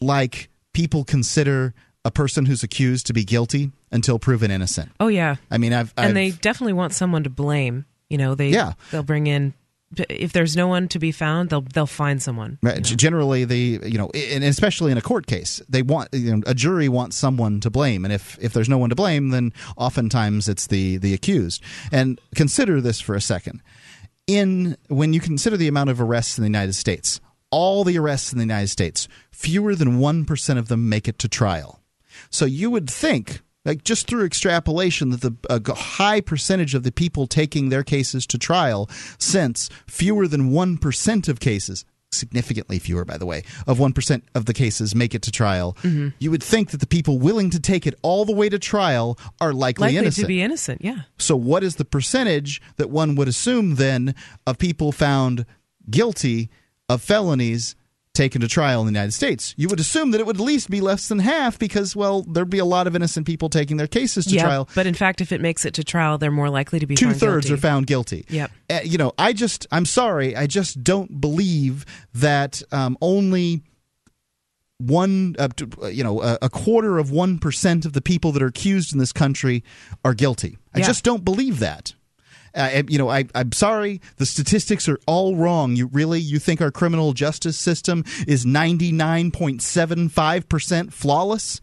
like people consider a person who's accused to be guilty until proven innocent. Oh yeah. I mean, I've, and I've, they definitely want someone to blame. You know, they Yeah. they'll bring in if there's no one to be found, they'll they'll find someone. You know. Generally, the you know, and especially in a court case, they want you know, a jury wants someone to blame, and if if there's no one to blame, then oftentimes it's the the accused. And consider this for a second. In when you consider the amount of arrests in the United States, all the arrests in the United States, fewer than one percent of them make it to trial. So you would think, like just through extrapolation, that the a high percentage of the people taking their cases to trial, since fewer than one percent of cases, significantly fewer, by the way, of one percent of the cases make it to trial, mm-hmm. you would think that the people willing to take it all the way to trial are likely, Likely innocent. to be innocent. Yeah. So, what is the percentage that one would assume then of people found guilty of felonies taken to trial in the United States? You would assume that it would at least be less than half because, well, there'd be a lot of innocent people taking their cases to yeah. trial. But in fact, if it makes it to trial, they're more likely to be two thirds guilty. are found guilty. Yep. Uh, you know, I just, I'm sorry, I just don't believe that um, only one, uh, uh, you know, a, a quarter of one percent of the people that are accused in this country are guilty. I Yeah. just don't believe that. Uh, you know, I, I'm sorry. The statistics are all wrong. You really, you think our criminal justice system is 99.75 percent flawless?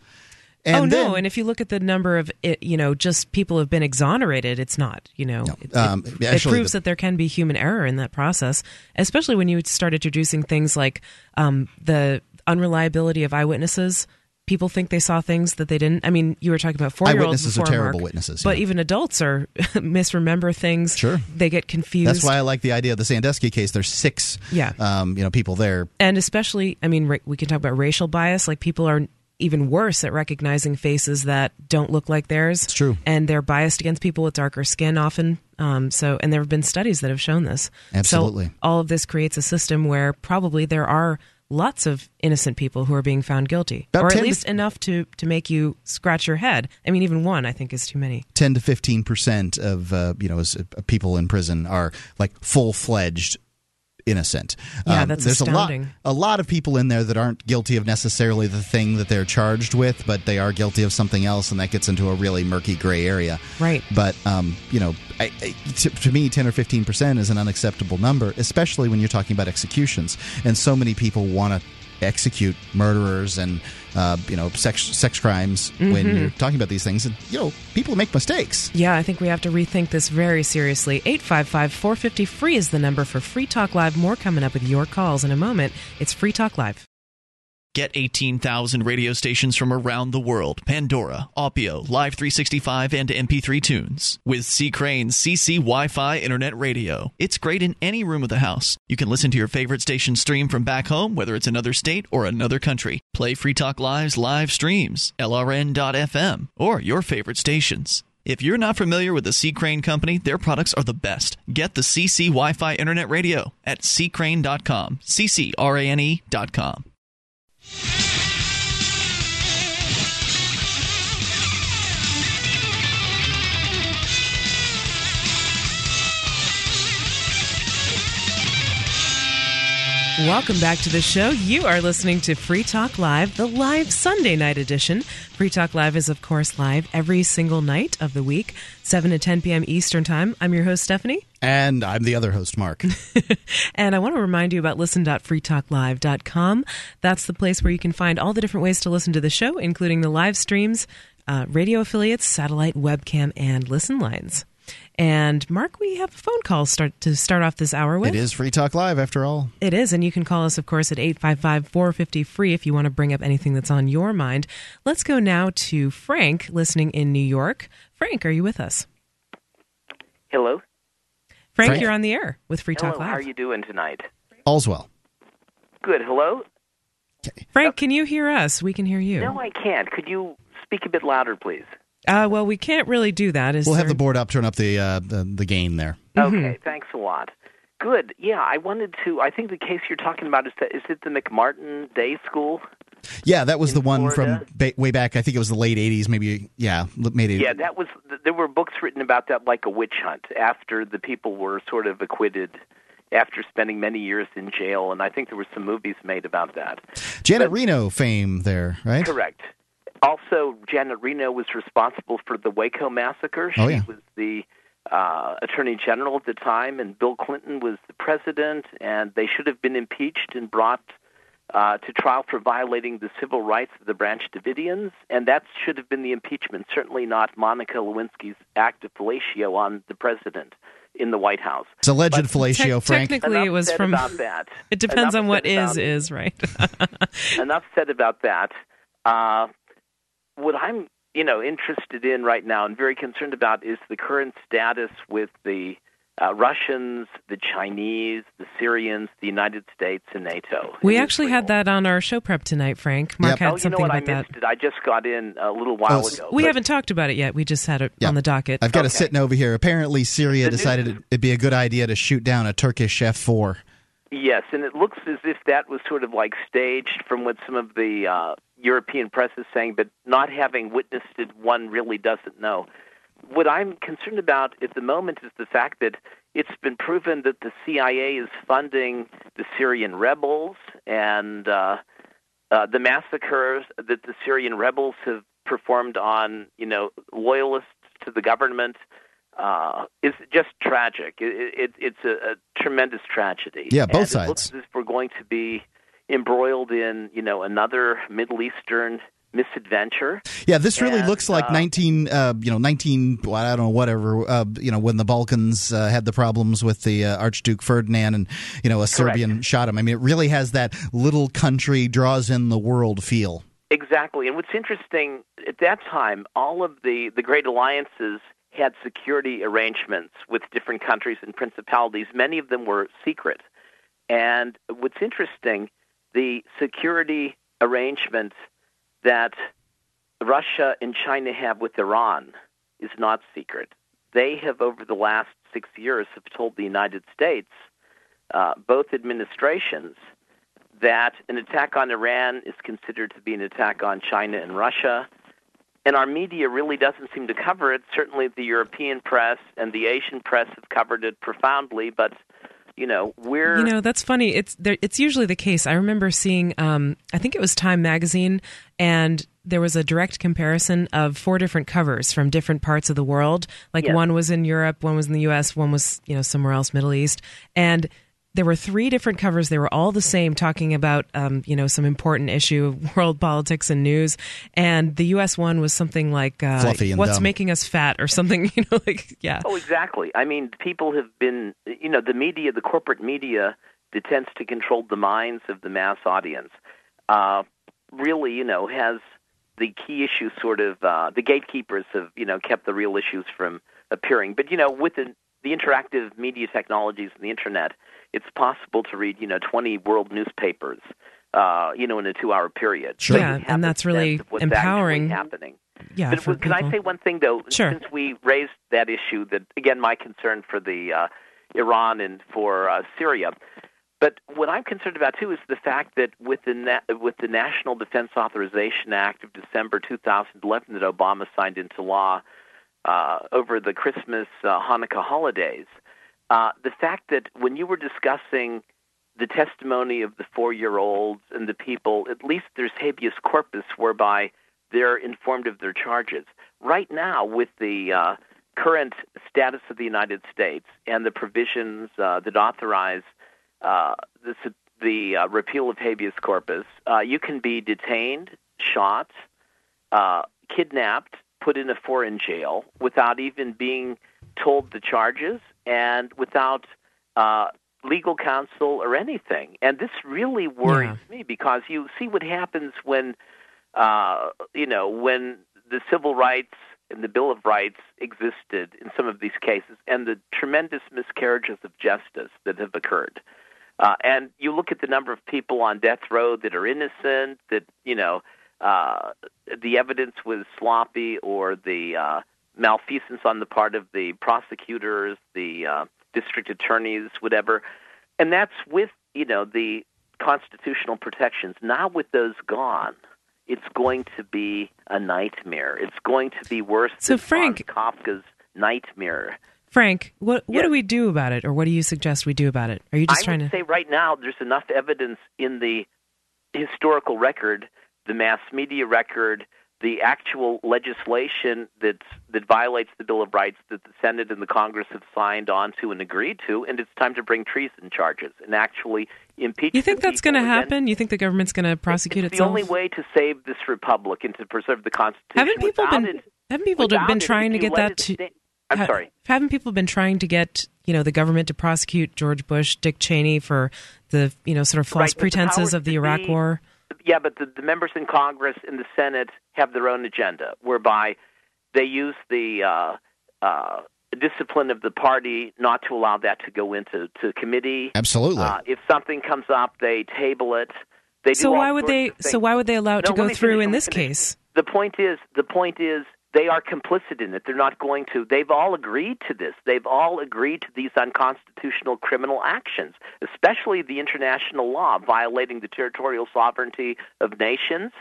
And oh no! then- and if you look at the number of it, you know, just people have been exonerated, it's not. You know, it, it- Um, it, proves the- that there can be human error in that process, especially when you start introducing things like um, the unreliability of eyewitnesses. People think they saw things that they didn't. I mean, you were talking about four year olds Eyewitnesses are terrible Mark, witnesses, but yeah. even adults are <laughs> misremember things. Sure. they get confused. That's why I like the idea of the Sandusky case. There's six, Yeah. um, you know, people there. and especially i mean we can talk about racial bias like people are even worse at recognizing faces that don't look like theirs it's true. and they're biased against people with darker skin often um, so and there have been studies that have shown this Absolutely. so all of this creates a system where probably there are lots of innocent people who are being found guilty About or 10 at to- least enough to to make you scratch your head. I mean even one i think is too many. 10 to 15 percent of uh, you know uh, people in prison are like full fledged innocent. Um, Yeah, that's there's astounding. a lot a lot of people in there that aren't guilty of necessarily the thing that they're charged with, but they are guilty of something else, and that gets into a really murky gray area. Right. But um, you know, I, I, to, to me, 10 or 15 percent is an unacceptable number, especially when you're talking about executions, and so many people want to execute murderers and uh, you know sex sex crimes when Mm-hmm. you're talking about these things and you know people make mistakes Yeah, I think we have to rethink this very seriously. 855 450 free is the number for Free Talk Live. More coming up with your calls in a moment. It's Free Talk Live. Get 18,000 radio stations from around the world Pandora, AUPEO, Live 365, and MP3 tunes. With C. Crane's CC Wi Fi Internet Radio. It's great in any room of the house. You can listen to your favorite station stream from back home, whether it's another state or another country. Play Free Talk Live's live streams, LRN.FM, or your favorite stations. If you're not familiar with the C. Crane Company, their products are the best. Get the CC Wi Fi Internet Radio at ccrane.com. CCRANE.com. Yeah. Welcome back to the show. You are listening to Free Talk Live, the live Sunday night edition. Free Talk Live is, of course, live every single night of the week, 7 to 10 p.m. Eastern Time. I'm your host, Stephanie. <laughs> and i'm the other host mark <laughs> And I want to remind you about listen.freetalklive.com. That's the place where you can find all the different ways to listen to the show, including the live streams, uh, radio affiliates, satellite, webcam, and listen lines. And Mark, we have a phone call start to start off this hour with. it is free talk live after all It is, and you can call us, of course, at 855 450 free if you want to bring up anything that's on your mind. Let's go now to Frank, listening in New York. Frank, are you with us? Hello. Frank, Frank? you're on the air with Free Talk Live. How are you doing tonight? all's well Good. Hello. Frank, uh, can you hear us? We can hear you. No, I can't. Could you speak a bit louder, please? Uh, well, we can't really do that. Is we'll have the board up turn up the uh, the, the gain there Okay. Thanks a lot. Good. Yeah, I wanted to. I think the case you're talking about is that is it the McMartin Day School? yeah that was the one Florida? from ba- way back i think it was the late 80s maybe yeah maybe Yeah, that was. There were books written about that, like a witch hunt. After the people were sort of acquitted, after spending many years in jail, and I think there were some movies made about that. Janet but, Reno fame there, right? Correct. Also, Janet Reno was responsible for the Waco massacre. Oh, yeah. She was the uh, attorney general at the time, and Bill Clinton was the president, and they should have been impeached and brought uh, to trial for violating the civil rights of the Branch Davidians, and that should have been the impeachment. Certainly not Monica Lewinsky's act of fellatio on the president in the White House. It's alleged but fellatio, te- Frank. Technically, Enough it was from. About that. <laughs> It depends Enough on what is is, right? <laughs> Enough said about that. Uh, what I'm, you know, interested in right now and very concerned about is the current status with the uh, Russians, the Chinese, the Syrians, the United States, and NATO. We actually had that on our show prep tonight, Frank. Mark yep. had oh, something you know what? about I that. It. I just got in a little while oh, ago. We haven't talked about it yet. We just had it yeah. on the docket. I've got okay. it sitting over here. Apparently, Syria The decided news- it'd be a good idea to shoot down a Turkish F four. Yes, and it looks as if that was sort of like staged from what some of the uh, European press is saying, but not having witnessed it, one really doesn't know. What I'm concerned about at the moment is the fact that it's been proven that the CIA is funding the Syrian rebels and uh, uh, the massacres that the Syrian rebels have performed on, you know, loyalists to the government uh, is just tragic. It, it, it's a, a tremendous tragedy. Yeah, both and sides. It looks as if we're going to be embroiled in, you know, another Middle Eastern misadventure. Yeah, this really And, looks like uh, 19, uh, you know, 19, well, I don't know, whatever, uh, you know, when the Balkans uh, had the problems with the uh, Archduke Ferdinand and, you know, a Serbian shot him. I mean, it really has that little country draws in the world feel. Exactly. And what's interesting, at that time, all of the, the great alliances had security arrangements with different countries and principalities. Many of them were secret. And what's interesting, the security arrangements that Russia and China have with Iran is not secret. They have, over the last six years, have told the United States, uh, both administrations, that an attack on Iran is considered to be an attack on China and Russia. And our media really doesn't seem to cover it. Certainly, the European press and the Asian press have covered it profoundly, but you know we're You know, that's funny. It's there, it's usually the case. I remember seeing um I think it was Time magazine and there was a direct comparison of four different covers from different parts of the world. Like Yes. one was in Europe, one was in the US, one was, you know, somewhere else Middle East. And there were three different covers. They were all the same, talking about um, you know some important issue of <laughs> world politics and news. And the U.S. one was something like uh, Fluffy and "What's dumb. making us fat?" or something. <laughs> You know, like yeah. Oh, exactly. I mean, people have been, you know, the media, the corporate media, that tends to control the minds of the mass audience, uh, really, you know, has the key issues sort of, uh, the gatekeepers have, you know, kept the real issues from appearing. But, you know, with the, the interactive media technologies and the internet, it's possible to read, you know, 20 world newspapers, uh, you know, in a two-hour period. Sure. Yeah, You have and that's really sense of what's empowering. happening. Yeah, But for can I say one thing though? Sure. Since we raised that issue, that again, my concern for the uh, Iran and for uh, Syria. But what I'm concerned about too is the fact that with the na- with the National Defense Authorization Act of December 2011 that Obama signed into law uh, over the Christmas uh, Hanukkah holidays, uh, the fact that when you were discussing the testimony of the four-year-olds and the people, at least there's habeas corpus whereby they're informed of their charges. Right now, with the uh, current status of the United States and the provisions uh, that authorize uh, the, the uh, repeal of habeas corpus, uh, you can be detained, shot, uh, kidnapped, put in a foreign jail without even being told the charges and without uh, legal counsel or anything. And this really worries me because you see what happens when, uh, you know, when the civil rights and the Bill of Rights existed in some of these cases and the tremendous miscarriages of justice that have occurred. Uh, and you look at the number of people on death row that are innocent, that, you know, uh, the evidence was sloppy or the uh, malfeasance on the part of the prosecutors, the uh, district attorneys, whatever. And that's with, you know, the constitutional protections. Now with those gone, it's going to be a nightmare. It's going to be worse So, than Frank- Kafka's nightmare. Frank, what what yes. do we do about it, or what do you suggest we do about it? Are you just I trying to say right now there's enough evidence in the historical record, the mass media record, the actual legislation that that violates the Bill of Rights that the Senate and the Congress have signed onto and agreed to, and it's time to bring treason charges and actually impeach. You think that's going to happen? You think the government's going to prosecute it's itself? The only way to save this republic and to preserve the Constitution. Haven't people been it, haven't people been trying to get that to? I'm sorry. Haven't people been trying to get you know the government to prosecute George Bush, Dick Cheney for the you know sort of false right, pretenses of the Iraq be, War? Yeah, but the, the members in Congress and the Senate have their own agenda, whereby they use the uh, uh, discipline of the party not to allow that to go into to committee. Absolutely. Uh, if something comes up, they table it. They so why would they? So why would they allow it no, to go through finish, in this finish. case? The point is, the point is, they are complicit in it. They're not going to. They've all agreed to this. They've all agreed to these unconstitutional criminal actions, especially the international law violating the territorial sovereignty of nations,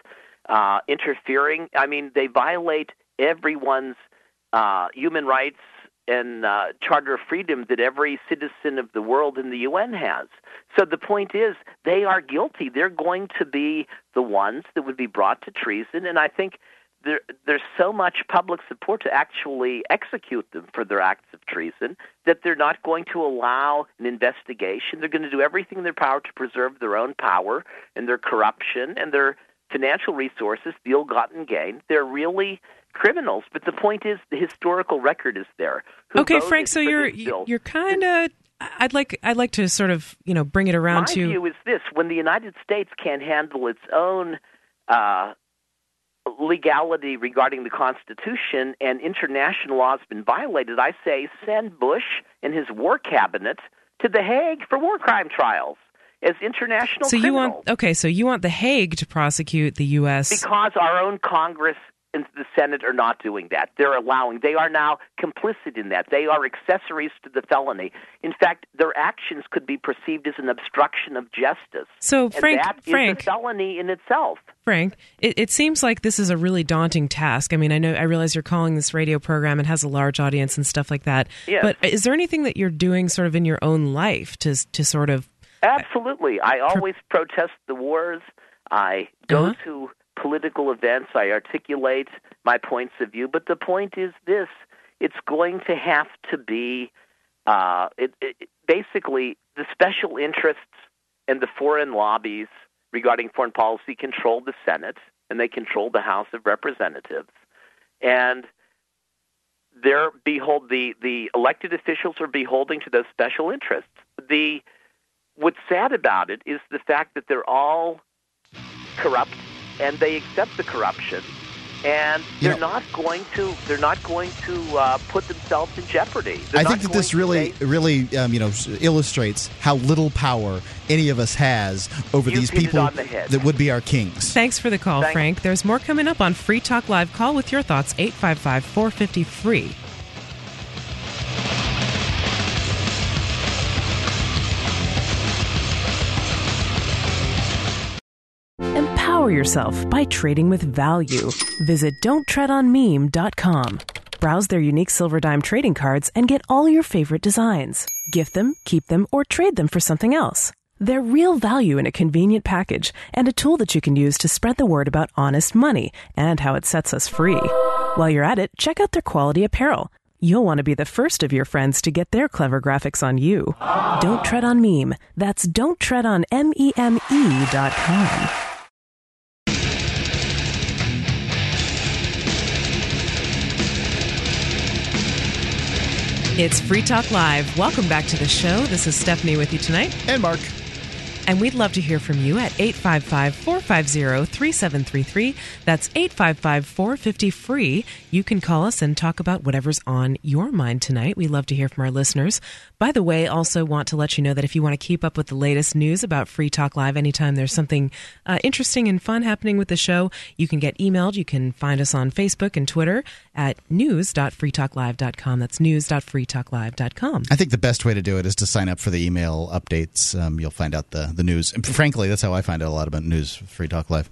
uh, interfering. I mean, they violate everyone's uh, human rights and uh, Charter of Freedom that every citizen of the world in the UN has. So the point is, they are guilty. They're going to be the ones that would be brought to treason, and I think there, there's so much public support to actually execute them for their acts of treason that they're not going to allow an investigation. They're going to do everything in their power to preserve their own power and their corruption and their financial resources, the ill-gotten gain. They're really criminals. But the point is, the historical record is there. Who okay, Frank. So you're you're kind of. I'd like I'd like to sort of you know bring it around My to. My view is this: when the United States can't handle its own uh, legality regarding the Constitution and international law has been violated, I say send Bush and his war cabinet to The Hague for war crime trials as international. So criminals. you want okay? So you want The Hague to prosecute the U.S. because our own Congress and the Senate are not doing that. They're allowing. They are now complicit in that. They are accessories to the felony. In fact, their actions could be perceived as an obstruction of justice. So, Frank, Frank, is a felony in itself. Frank, it, it, seems like this is a really daunting task. I mean, I know I realize you're calling this radio program and has a large audience and stuff like that. Yes. But is there anything that you're doing sort of in your own life to to sort of Absolutely. I always protest the wars. I go uh-huh. to political events. I articulate my points of view. But the point is this it's going to have to be uh, it, it, basically the special interests and the foreign lobbies regarding foreign policy control the Senate and they control the House of Representatives. And they're behold the, the elected officials are beholding to those special interests. The what's sad about it is the fact that they're all corrupt and they accept the corruption and they're you know, not going to they're not going to uh, put themselves in jeopardy. They're I think that this really say, really um, you know illustrates how little power any of us has over these people the that would be our kings. Thanks for the call, Thanks. Frank. There's more coming up on Free Talk Live. Call with your thoughts 855 450 free. Empower yourself by trading with value. Visit don'ttreadonmeme.com. Browse their unique silver dime trading cards and get all your favorite designs. Gift them, keep them, or trade them for something else. They're real value in a convenient package and a tool that you can use to spread the word about honest money and how it sets us free. While you're at it, check out their quality apparel. You'll want to be the first of your friends to get their clever graphics on you. Don't tread on meme. That's don't tread on M-E-M-E dot com. It's Free Talk Live. Welcome back to the show. This is Stephanie with you tonight. And Mark. And we'd love to hear from you at 855 450 3733. That's 855 450 free. You can call us and talk about whatever's on your mind tonight. We love to hear from our listeners. By the way, also want to let you know that if you want to keep up with the latest news about Free Talk Live anytime there's something uh, interesting and fun happening with the show, you can get emailed. You can find us on Facebook and Twitter at news.freetalklive.com. That's news.freetalklive.com. I think the best way to do it is to sign up for the email updates. Um, you'll find out the, the news. And frankly, that's how I find out a lot about news, Free Talk Live.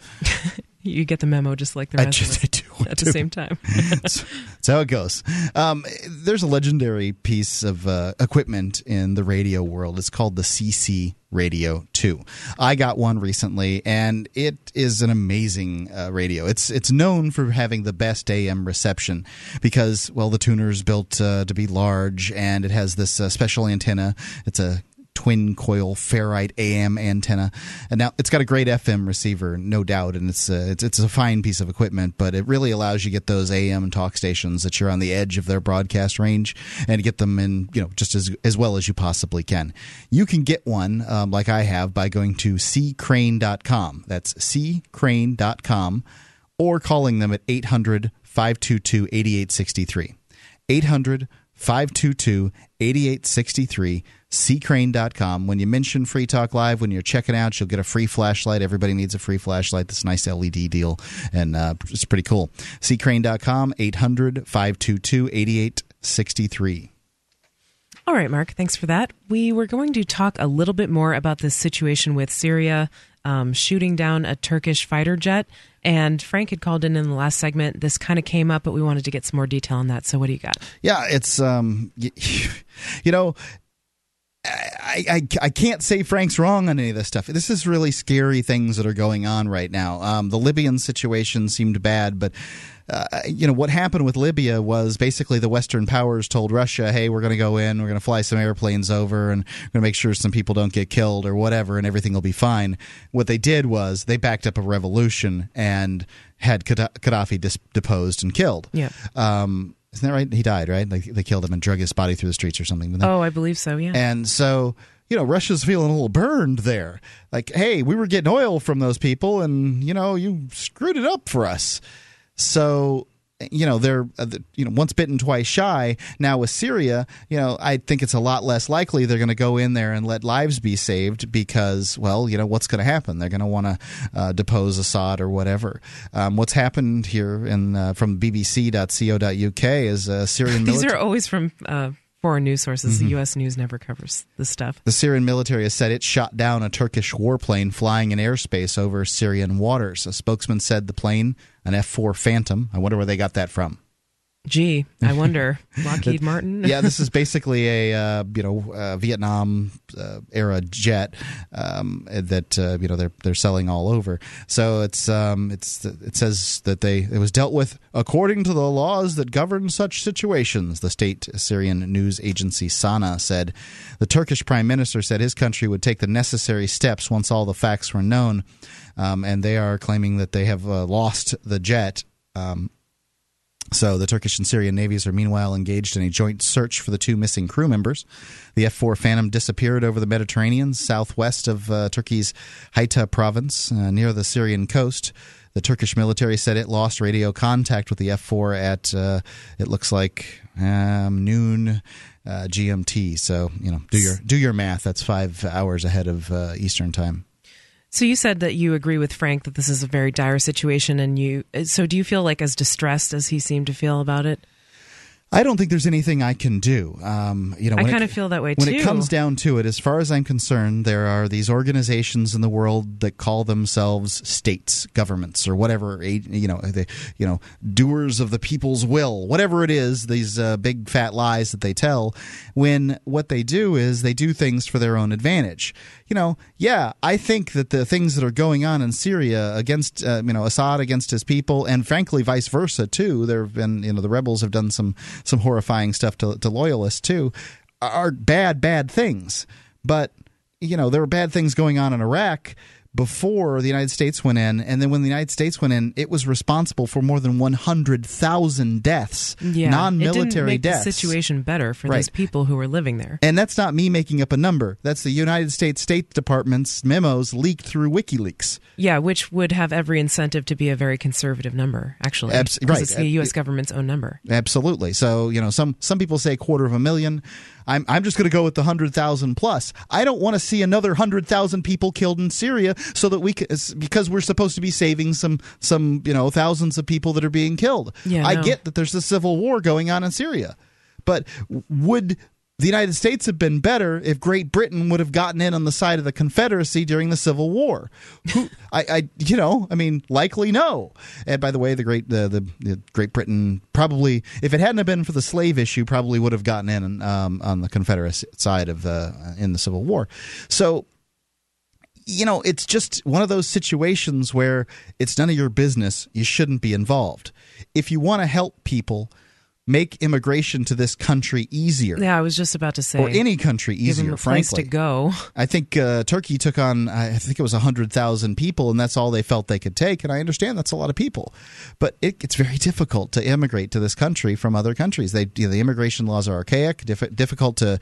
<laughs> you get the memo just like the rest I just. I at the same time. <laughs> that's, that's, how it goes. Um, there's a legendary piece of uh, equipment in the radio world. It's called the CC Radio 2. I got one recently, and it is an amazing uh, radio. It's it's known for having the best AM reception because, well, the tuner is built uh, to be large, and it has this uh, special antenna. It's a twin coil ferrite AM antenna, and now it's got a great FM receiver, no doubt, and it's a, it's it's a fine piece of equipment. But it really allows you to get those AM talk stations that you're on the edge of their broadcast range and get them in you know just as as well as you possibly can. You can get one um, like I have by going to ccrane.com. That's ccrane.com, or calling them at 800 522 8863. 800 522 8863 ccrane.com. When you mention Free Talk Live, when you're checking out, you'll get a free flashlight. Everybody needs a free flashlight. This nice LED deal, and uh, it's pretty cool. ccrane.com, 800 522 8863. All right, Mark, thanks for that. We were going to talk a little bit more about this situation with Syria um, shooting down a Turkish fighter jet. And Frank had called in in the last segment. This kind of came up, but we wanted to get some more detail on that. So, what do you got? Yeah, it's um, <laughs> you know, I, I, I can't say Frank's wrong on any of this stuff. This is really scary things that are going on right now. Um, the Libyan situation seemed bad, but uh, you know what happened with Libya was basically the Western powers told Russia, "Hey, we're going to go in, we're going to fly some airplanes over, and we're going to make sure some people don't get killed or whatever, and everything will be fine." What they did was they backed up a revolution and had Gaddafi dis- deposed and killed. Yeah. Um, isn't that right? He died, right? Like they killed him and drug his body through the streets or something. Oh, I believe so. Yeah. And so you know, Russia's feeling a little burned there. Like, hey, we were getting oil from those people, and you know, you screwed it up for us. So you know they're uh, you know once bitten twice shy. Now with syria you know i think it's a lot less likely they're going to go in there and let lives be saved because well you know what's going to happen? They're going to want to uh, depose assad or whatever. Um, what's happened here in uh, from bbc.co.uk is syrian <laughs> these are always from uh, foreign news sources. Mm-hmm. The U.S. news never covers this stuff. The Syrian military has said it shot down a Turkish warplane flying in airspace over Syrian waters. A spokesman said the plane, an F 4 Phantom, I wonder where they got that from. Gee, I <laughs> wonder. Lockheed Martin. yeah, this is <laughs> basically a uh, you know uh, Vietnam uh, era jet um, that uh, you know they're they're selling all over. So it's um, it's it says that they it was dealt with according to the laws that govern such situations. The state Syrian news agency Sana said the Turkish prime minister said his country would take the necessary steps once all the facts were known, um, and they are claiming that they have uh, lost the jet. Um, so the Turkish and Syrian navies are meanwhile engaged in a joint search for the two missing crew members. The F-4 Phantom disappeared over the Mediterranean, southwest of uh, Turkey's Hatay province, uh, near the Syrian coast. The Turkish military said it lost radio contact with the F-4 at uh, it looks like um, noon uh, GMT. So you know, do your do your math. That's five hours ahead of uh, Eastern time. So you said that you agree with Frank that this is a very dire situation, and you. So do you feel like as distressed as he seemed to feel about it? I don't think there's anything I can do. Um, you know, I kind of feel that way when too. When it comes down to it, as far as I'm concerned, there are these organizations in the world that call themselves states, governments, or whatever. You know, the, you know, doers of the people's will, whatever it is. These uh, big fat lies that they tell. When what they do is they do things for their own advantage. You know, yeah, I think that the things that are going on in Syria against, uh, you know, Assad against his people, and frankly, vice versa too. There have been, you know, the rebels have done some some horrifying stuff to, to loyalists too, are bad, bad things. But you know, there were bad things going on in Iraq before the United States went in, and then when the United States went in, it was responsible for more than 100,000 deaths, yeah, non-military deaths. The situation better for right. those people who were living there. And that's not me making up a number. That's the United States State Department's memos leaked through WikiLeaks. Yeah, which would have every incentive to be a very conservative number, actually. Abs- right. It's the U.S. government's own number. Absolutely. So you know, some some people say quarter of a million. I'm I'm just going to go with the hundred thousand plus. I don't want to see another hundred thousand people killed in Syria, so that we can, because we're supposed to be saving some some you know thousands of people that are being killed. Yeah, I no. get that there's a civil war going on in Syria, but would the United States have been better if Great Britain would have gotten in on the side of the Confederacy during the Civil War. Who, I, I, you know, I mean, likely no. And by the way, the Great, the, the, the Great Britain probably, if it hadn't have been for the slave issue, probably would have gotten in um, on the Confederate side of the in the Civil War. So you know, it's just one of those situations where it's none of your business. You shouldn't be involved. If you want to help people, make immigration to this country easier. Yeah, I was just about to say, or any country easier. Give them a frankly, place to go. I think uh, Turkey took on, I think it was hundred thousand people, and that's all they felt they could take. And I understand that's a lot of people, but it, it's very difficult to immigrate to this country from other countries. They, you know, the immigration laws are archaic, diff- difficult to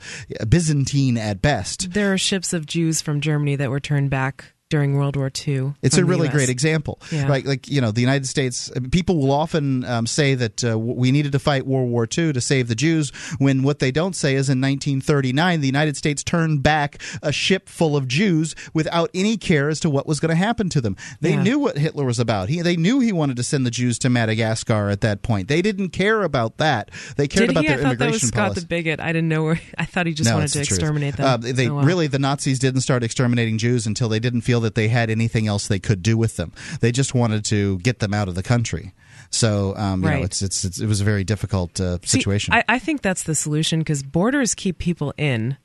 Byzantine at best. There are ships of Jews from Germany that were turned back during World War II. It's a really great example, yeah. right? Like you know, the United States. People will often um, say that uh, we needed to fight World War II to save the Jews, when what they don't say is in 1939 the United States turned back a ship full of Jews without any care as to what was going to happen to them. They yeah. knew what Hitler was about. He, they knew he wanted to send the Jews to Madagascar at that point. They didn't care about that. They cared Did about he? their I thought immigration that was Scott policy. the bigot. I didn't know where. <laughs> I thought he just no, wanted to exterminate them. Uh, they oh, really the Nazis didn't start exterminating Jews until they didn't feel that they had anything else they could do with them. They just wanted to get them out of the country. So um, you right. know, it's, it's, it's it was a very difficult uh, situation. See, I, I think that's the solution because borders keep people in.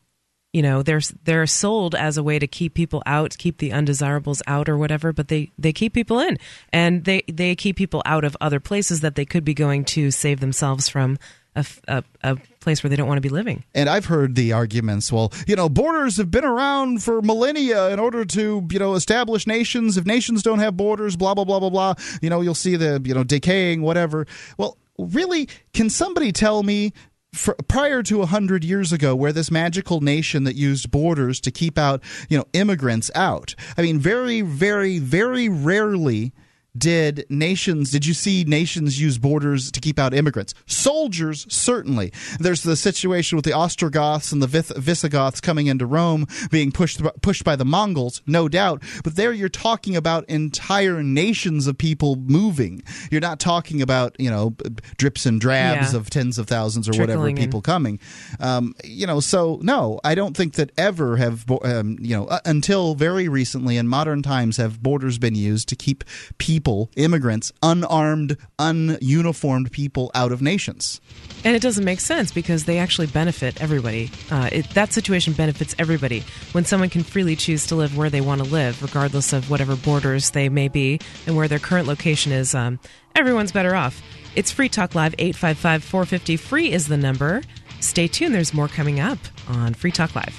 You know, they're they're sold as a way to keep people out, keep the undesirables out, or whatever. But they they keep people in, and they they keep people out of other places that they could be going to save themselves from a, a, a, place where they don't want to be living. And I've heard the arguments, well, you know, borders have been around for millennia in order to, you know, establish nations. If nations don't have borders, blah, blah, blah, blah, blah, you know, you'll see the, you know, decaying, whatever. Well, really, can somebody tell me for, prior to 100 years ago where this magical nation that used borders to keep out you know immigrants out i mean very very very rarely did nations did you see nations use borders to keep out immigrants? Soldiers certainly. There's the situation with the ostrogoths and the visigoths coming into rome being pushed pushed by the mongols no doubt. But there you're talking about entire nations of people moving. You're not talking about you know drips and drabs yeah. of tens of thousands or Trickling whatever people in. coming. Um, you know so no i don't think that ever have um, you know uh, until very recently in modern times have borders been used to keep people people, immigrants, unarmed, ununiformed people out of nations. And it doesn't make sense because they actually benefit everybody. Uh, it, that situation benefits everybody. When someone can freely choose to live where they want to live, regardless of whatever borders they may be and where their current location is, um, everyone's better off. It's Free Talk Live, 855 450. Free is the number. Stay tuned, there's more coming up on Free Talk Live.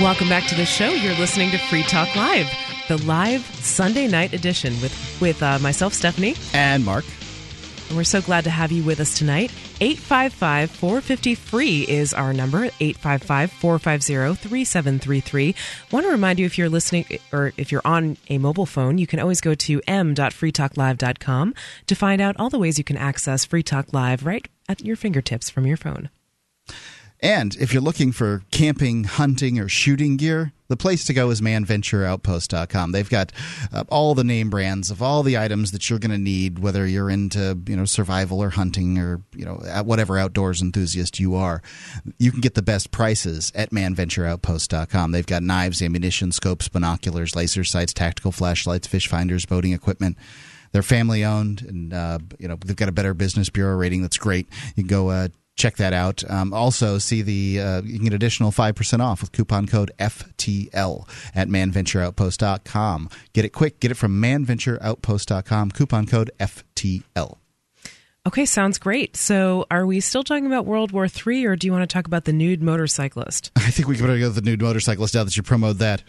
Welcome back to the show. You're listening to Free Talk Live, the live Sunday night edition with with uh, myself, Stephanie, and Mark. And we're so glad to have you with us tonight. 855 450 free is our number 855 450 3733. Want to remind you if you're listening or if you're on a mobile phone, you can always go to m.freetalklive.com to find out all the ways you can access Free Talk Live right at your fingertips from your phone. And if you're looking for camping, hunting, or shooting gear, the place to go is manventureoutpost.com. They've got uh, all the name brands of all the items that you're going to need, whether you're into you know survival or hunting or you know whatever outdoors enthusiast you are. You can get the best prices at manventureoutpost.com. They've got knives, ammunition, scopes, binoculars, laser sights, tactical flashlights, fish finders, boating equipment. They're family owned, and uh, you know they've got a better business bureau rating that's great. You can go uh, check that out. Um, also, see the uh, you can get additional five percent off with coupon code FTL at manventureoutpost.com. Get it quick. Get it from manventureoutpost.com. Coupon code FTL. Okay, sounds great. So, are we still talking about World War III, or do you want to talk about the nude motorcyclist? <laughs> I think we better go to the nude motorcyclist now that you promote that.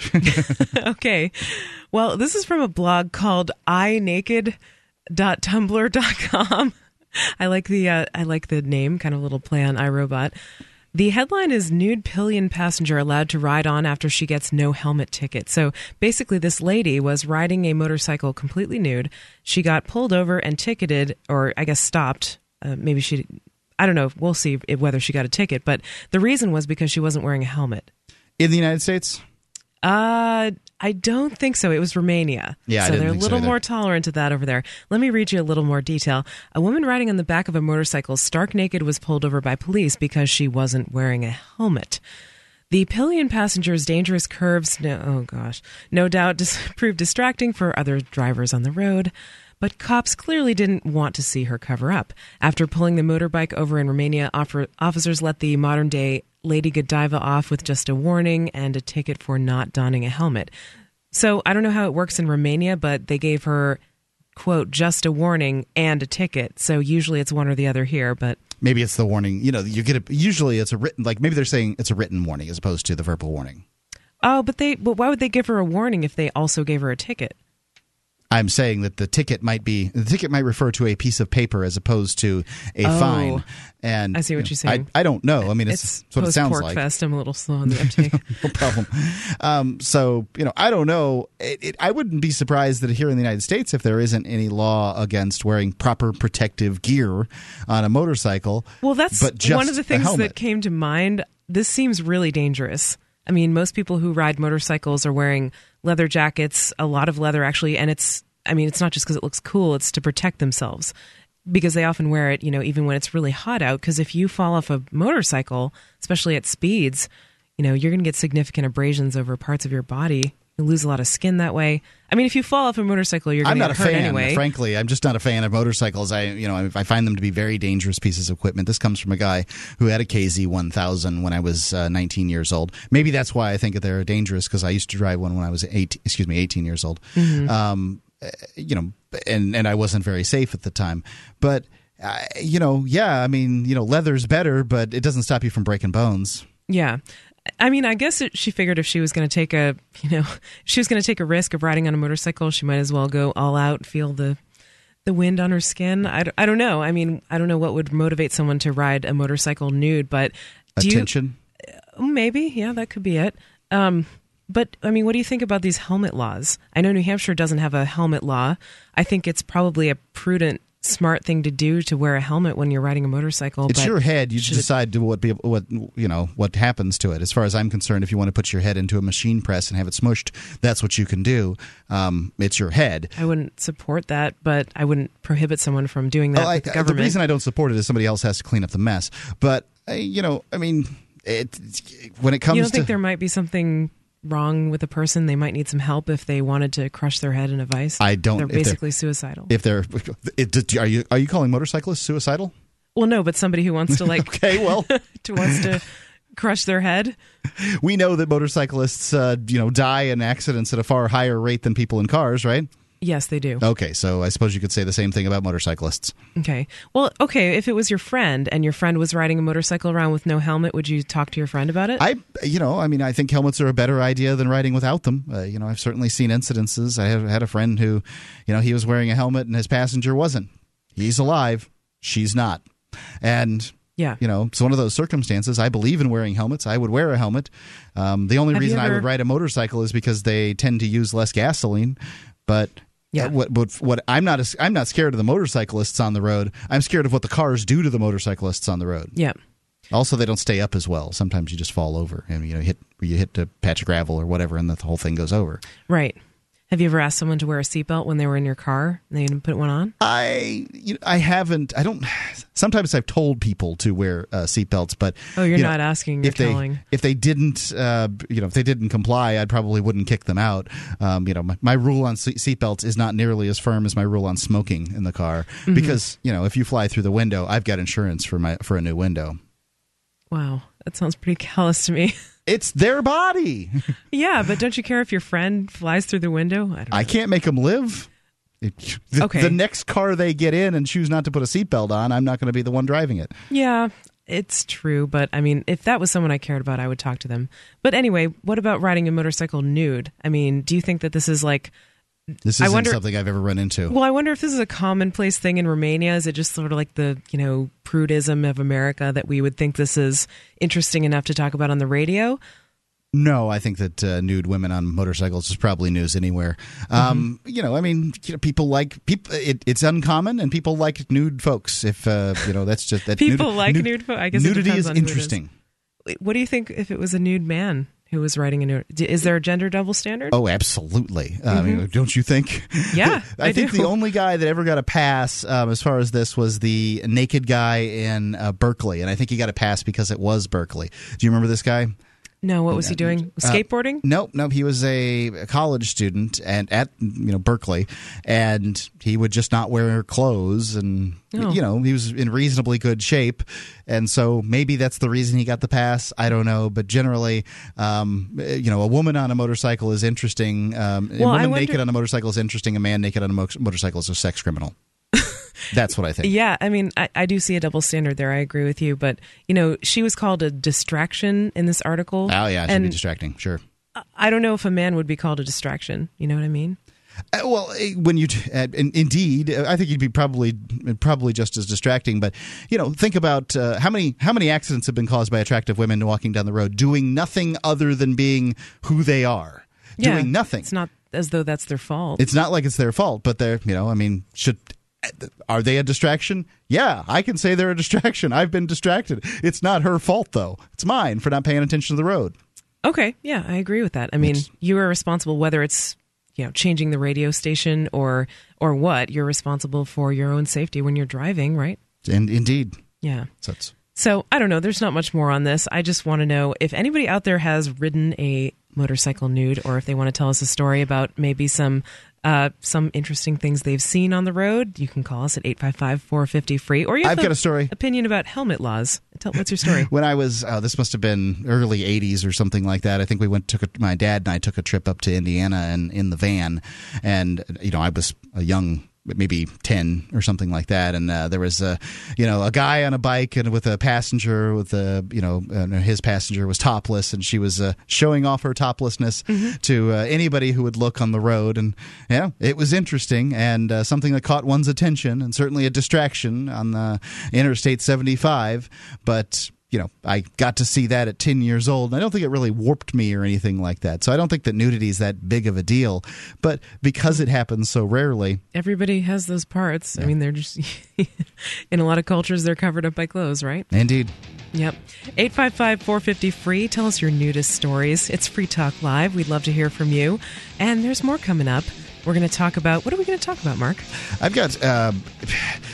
<laughs> okay. Well, this is from a blog called inaked.tumblr.com. I like the uh, I like the name, kind of little play on iRobot. The headline is Nude Pillion Passenger Allowed to Ride On After She Gets No Helmet Ticket. So basically, this lady was riding a motorcycle completely nude. She got pulled over and ticketed, or I guess stopped. Uh, maybe she, I don't know. We'll see if, whether she got a ticket. But the reason was because she wasn't wearing a helmet. In the United States? Uh, I don't think so. It was Romania. Yeah, so they're a little so more tolerant of that over there. Let me read you a little more detail. A woman riding on the back of a motorcycle, stark naked, was pulled over by police because she wasn't wearing a helmet. The pillion passenger's dangerous curves, no, oh gosh, no doubt dis- <laughs> proved distracting for other drivers on the road. But cops clearly didn't want to see her cover up. After pulling the motorbike over in Romania, offer- officers let the modern day Lady Godiva off with just a warning and a ticket for not donning a helmet. So I don't know how it works in Romania, but they gave her, quote, just a warning and a ticket. So usually it's one or the other here, but. Maybe it's the warning. You know, you get a, usually it's a written, like maybe they're saying it's a written warning as opposed to the verbal warning. Oh, but they, but why would they give her a warning if they also gave her a ticket? I'm saying that the ticket might be the ticket might refer to a piece of paper as opposed to a oh, fine. And I see what you are saying. I, I don't know. I mean, it's, it's what it sounds pork like. Fest. I'm a little slow on the <laughs> uptake. no problem. Um, so you know, I don't know. It, it, I wouldn't be surprised that here in the United States, if there isn't any law against wearing proper protective gear on a motorcycle. Well, that's but one of the things that came to mind. This seems really dangerous. I mean, most people who ride motorcycles are wearing leather jackets, a lot of leather actually, and it's I mean, it's not just because it looks cool, it's to protect themselves because they often wear it, you know, even when it's really hot out. Because if you fall off a motorcycle, especially at speeds, you know, you're going to get significant abrasions over parts of your body. You lose a lot of skin that way. I mean, if you fall off a motorcycle, you're going to get hurt fan, anyway. Frankly, I'm just not a fan of motorcycles. I, you know, I find them to be very dangerous pieces of equipment. This comes from a guy who had a KZ 1000 when I was uh, 19 years old. Maybe that's why I think they're dangerous because I used to drive one when I was eight, excuse me, 18 years old. Mm-hmm. Um, you know, and and I wasn't very safe at the time. But uh, you know, yeah, I mean, you know, leather's better, but it doesn't stop you from breaking bones. Yeah. I mean, I guess it, she figured if she was going to take a, you know, <laughs> she was going to take a risk of riding on a motorcycle, she might as well go all out, feel the the wind on her skin. I, I don't know. I mean, I don't know what would motivate someone to ride a motorcycle nude, but attention. You, maybe, yeah, that could be it. Um, but I mean, what do you think about these helmet laws? I know New Hampshire doesn't have a helmet law. I think it's probably a prudent, smart thing to do to wear a helmet when you're riding a motorcycle. It's your head. You decide what what you know what happens to it. As far as I'm concerned, if you want to put your head into a machine press and have it smushed, that's what you can do. Um, it's your head. I wouldn't support that, but I wouldn't prohibit someone from doing that. Oh, I, the, government. the reason I don't support it is somebody else has to clean up the mess. But uh, you know, I mean, it, when it comes, to you don't to, think there might be something wrong with a person, they might need some help if they wanted to crush their head in a vice. I don't. They're basically they're, suicidal. If they're, it, are you are you calling motorcyclists suicidal? Well, no, but somebody who wants to like. <laughs> okay, well, <laughs> to wants to crush their head. We know that motorcyclists, uh, you know, die in accidents at a far higher rate than people in cars, right? Yes, they do. Okay, so I suppose you could say the same thing about motorcyclists. Okay. Well, okay, if it was your friend and your friend was riding a motorcycle around with no helmet, would you talk to your friend about it? I, you know, I mean, I think helmets are a better idea than riding without them. Uh, you know, I've certainly seen incidences. I have had a friend who, you know, he was wearing a helmet and his passenger wasn't. He's alive, she's not. And yeah. You know, it's one of those circumstances. I believe in wearing helmets. I would wear a helmet. Um, the only Have reason ever... I would ride a motorcycle is because they tend to use less gasoline. But yeah. What, what, what I'm not I'm not scared of the motorcyclists on the road. I'm scared of what the cars do to the motorcyclists on the road. Yeah. Also, they don't stay up as well. Sometimes you just fall over and you know hit you hit a patch of gravel or whatever, and the whole thing goes over. Right. Have you ever asked someone to wear a seatbelt when they were in your car and they didn't put one on? I you know, I haven't. I don't. Sometimes I've told people to wear uh, seatbelts, but oh, you're you not know, asking. You're if telling. they if they didn't, uh, you know, if they didn't comply, I probably wouldn't kick them out. Um, you know, my, my rule on seatbelts is not nearly as firm as my rule on smoking in the car mm-hmm. because you know if you fly through the window, I've got insurance for my for a new window. Wow, that sounds pretty callous to me. <laughs> It's their body. <laughs> yeah, but don't you care if your friend flies through the window? I, I can't make them live. the, okay. the next car they get in and choose not to put a seatbelt on, I'm not going to be the one driving it. Yeah, it's true, but I mean, if that was someone I cared about, I would talk to them. But anyway, what about riding a motorcycle nude? I mean, do you think that this is like this isn't wonder, something I've ever run into. Well, I wonder if this is a commonplace thing in Romania. Is it just sort of like the you know prudism of America that we would think this is interesting enough to talk about on the radio? No, I think that uh, nude women on motorcycles is probably news anywhere. Um, mm-hmm. You know, I mean, you know, people like people. It, it's uncommon, and people like nude folks. If uh, you know, that's just that. <laughs> people nude, like nude, nude folks. I guess nudity is interesting. Is. What do you think if it was a nude man? Who was writing a new. Is there a gender double standard? Oh, absolutely. Mm-hmm. I mean, mm-hmm. don't you think? <laughs> Yeah, I, I think the only guy that ever got a pass um, as far as this was the naked guy in uh, Berkeley, and I think he got a pass because it was Berkeley. Do you remember this guy? No, what was he doing? Uh, Skateboarding? Uh, nope, nope. He was a college student and at you know Berkeley, and he would just not wear clothes, and oh. you know he was in reasonably good shape, and so maybe that's the reason he got the pass. I don't know, but generally, um, you know, a woman on a motorcycle is interesting. Um, well, a woman wonder- naked on a motorcycle is interesting. A man naked on a mo- motorcycle is a sex criminal. That's what I think. Yeah, I mean, I, I, do see a double standard there. I agree with you, but you know, she was called a distraction in this article. Oh yeah, she'd be distracting. Sure. I don't know if a man would be called a distraction. You know what I mean? Uh, well, eh, when you uh, indeed, I think you'd be probably probably just as distracting. But you know, think about uh, how many how many accidents have been caused by attractive women walking down the road, doing nothing other than being who they are, yeah, doing nothing. It's not as though that's their fault. It's not like it's their fault, but they're you know, I mean, should are they a distraction? Yeah, I can say they're a distraction. I've been distracted. It's not her fault though. It's mine for not paying attention to the road. Okay, yeah, I agree with that. I mean, it's, you are responsible whether it's you know changing the radio station or or what. You're responsible for your own safety when you're driving, right? And indeed, yeah. So, so I don't know. There's not much more on this. I just want to know if anybody out there has ridden a motorcycle nude, or if they want to tell us a story about maybe some uh, some interesting things they've seen on the road, you can call us at 855 450 free. Or you have I've got a story. Opinion about helmet laws. Tell, what's your story? <laughs> when I was, uh, this must have been early 80s or something like that. I think we went, took a, my dad and I took a trip up to Indiana and in the van. And, you know, I was a young maybe 10 or something like that. And uh, there was a you know a guy on a bike and with a passenger with a you know his passenger was topless and she was uh, showing off her toplessness mm-hmm. to uh, anybody who would look on the road. And yeah it was interesting and uh, something that caught one's attention and certainly a distraction on the interstate 75 but you know, I got to see that at 10 years old. And I don't think it really warped me or anything like that. So I don't think that nudity is that big of a deal. But because it happens so rarely. Everybody has those parts. Yeah. I mean, they're just, <laughs> in a lot of cultures, they're covered up by clothes, right? Indeed. Yep. 855 450 free. Tell us your nudist stories. It's Free Talk Live. We'd love to hear from you. And there's more coming up. We're going to talk about what are we going to talk about, Mark? I've got uh,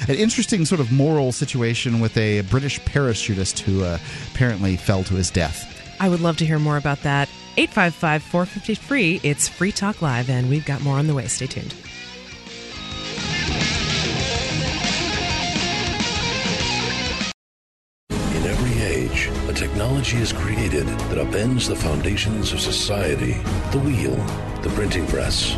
an interesting sort of moral situation with a British parachutist who uh, apparently fell to his death. I would love to hear more about that. 855 450 free. It's Free Talk Live, and we've got more on the way. Stay tuned. In every age, a technology is created that upends the foundations of society the wheel, the printing press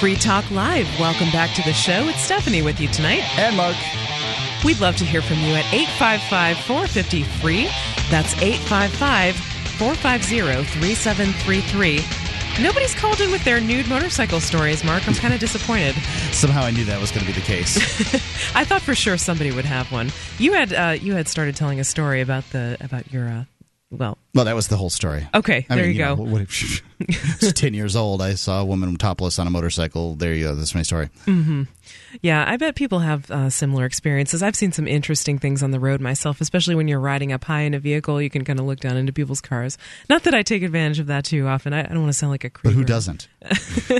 Free Talk Live. Welcome back to the show. It's Stephanie with you tonight. And Mark. We'd love to hear from you at 855 450 free. That's 855 450 3733. Nobody's called in with their nude motorcycle stories, Mark. I'm kind of disappointed. Somehow I knew that was going to be the case. <laughs> I thought for sure somebody would have one. You had uh, you had started telling a story about the about your uh, well, well, that was the whole story. Okay, I there mean, you, you, go. Know, what, <laughs> ten years old. I saw a woman topless on a motorcycle. There you go. That's my story. Mm-hmm. Yeah, I bet people have uh, similar experiences. I've seen some interesting things on the road myself, especially when you're riding up high in a vehicle. You can kind of look down into people's cars. Not that I take advantage of that too often. I, I don't want to sound like a creep. But who doesn't?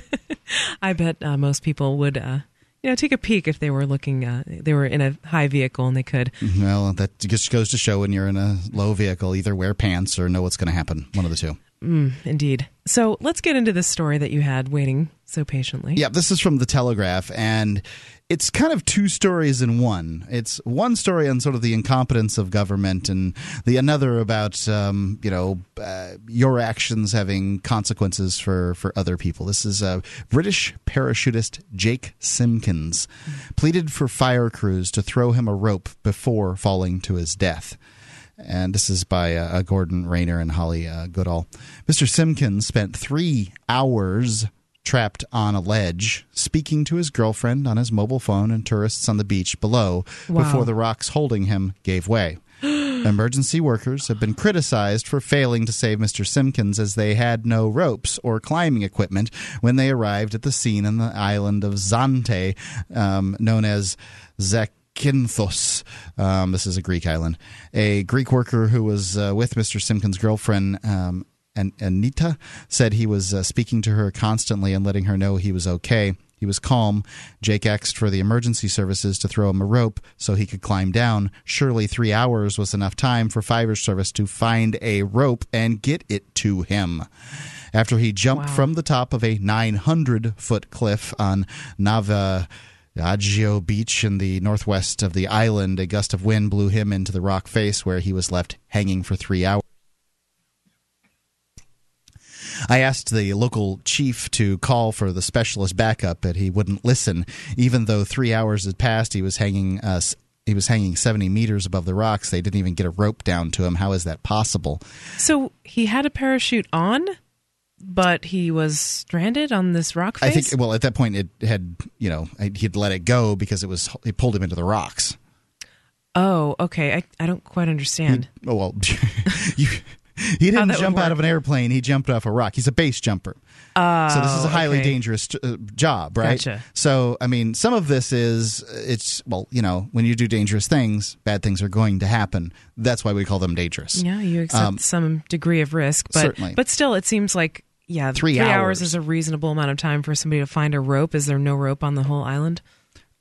<laughs> I bet uh, most people would uh, you know, take a peek if they were looking, uh, they were in a high vehicle and they could. Well, that just goes to show when you're in a low vehicle, either wear pants or know what's going to happen. One of the two. Mm, indeed. So let's get into this story that you had waiting so patiently. Yeah, this is from the Telegraph, and it's kind of two stories in one. It's one story on sort of the incompetence of government, and the another about um, you know uh, your actions having consequences for for other people. This is uh, British parachutist Jake Simpkins pleaded for fire crews to throw him a rope before falling to his death. And this is by uh, Gordon Rayner and Holly uh, Goodall. Mr. Simpkins spent three hours trapped on a ledge, speaking to his girlfriend on his mobile phone and tourists on the beach below wow. before the rocks holding him gave way. <gasps> Emergency workers have been criticized for failing to save Mr. Simpkins as they had no ropes or climbing equipment when they arrived at the scene on the island of Zante, um, known as Zakynthos. Um, this is a Greek island. A Greek worker who was uh, with Mr. Simpkins' girlfriend um, and Anita said he was uh, speaking to her constantly and letting her know he was okay. He was calm. Jake asked for the emergency services to throw him a rope so he could climb down. Surely three hours was enough time for fire service to find a rope and get it to him. After he jumped wow. from the top of a 900 foot cliff on Nava. Agio Beach in the northwest of the island, a gust of wind blew him into the rock face where he was left hanging for three hours. I asked the local chief to call for the specialist backup, but he wouldn't listen. Even though three hours had passed, he was hanging us. Uh, he was hanging 70 meters above the rocks. They didn't even get a rope down to him. How is that possible? So he had a parachute on, but he was stranded on this rock face? I think, well, at that point, it had, you know, he'd let it go because it was, it pulled him into the rocks. Oh, okay. I, I don't quite understand. oh, well, <laughs> you, he didn't jump out of an airplane. He jumped off a rock. He's a base jumper. Uh, so this is a highly okay. dangerous uh, job, right? Gotcha. So I mean, some of this is it's well, you know, when you do dangerous things, bad things are going to happen. That's why we call them dangerous. Yeah, you accept um, some degree of risk, but certainly. but still, it seems like yeah, three, three hours. hours is a reasonable amount of time for somebody to find a rope. Is there no rope on the whole island?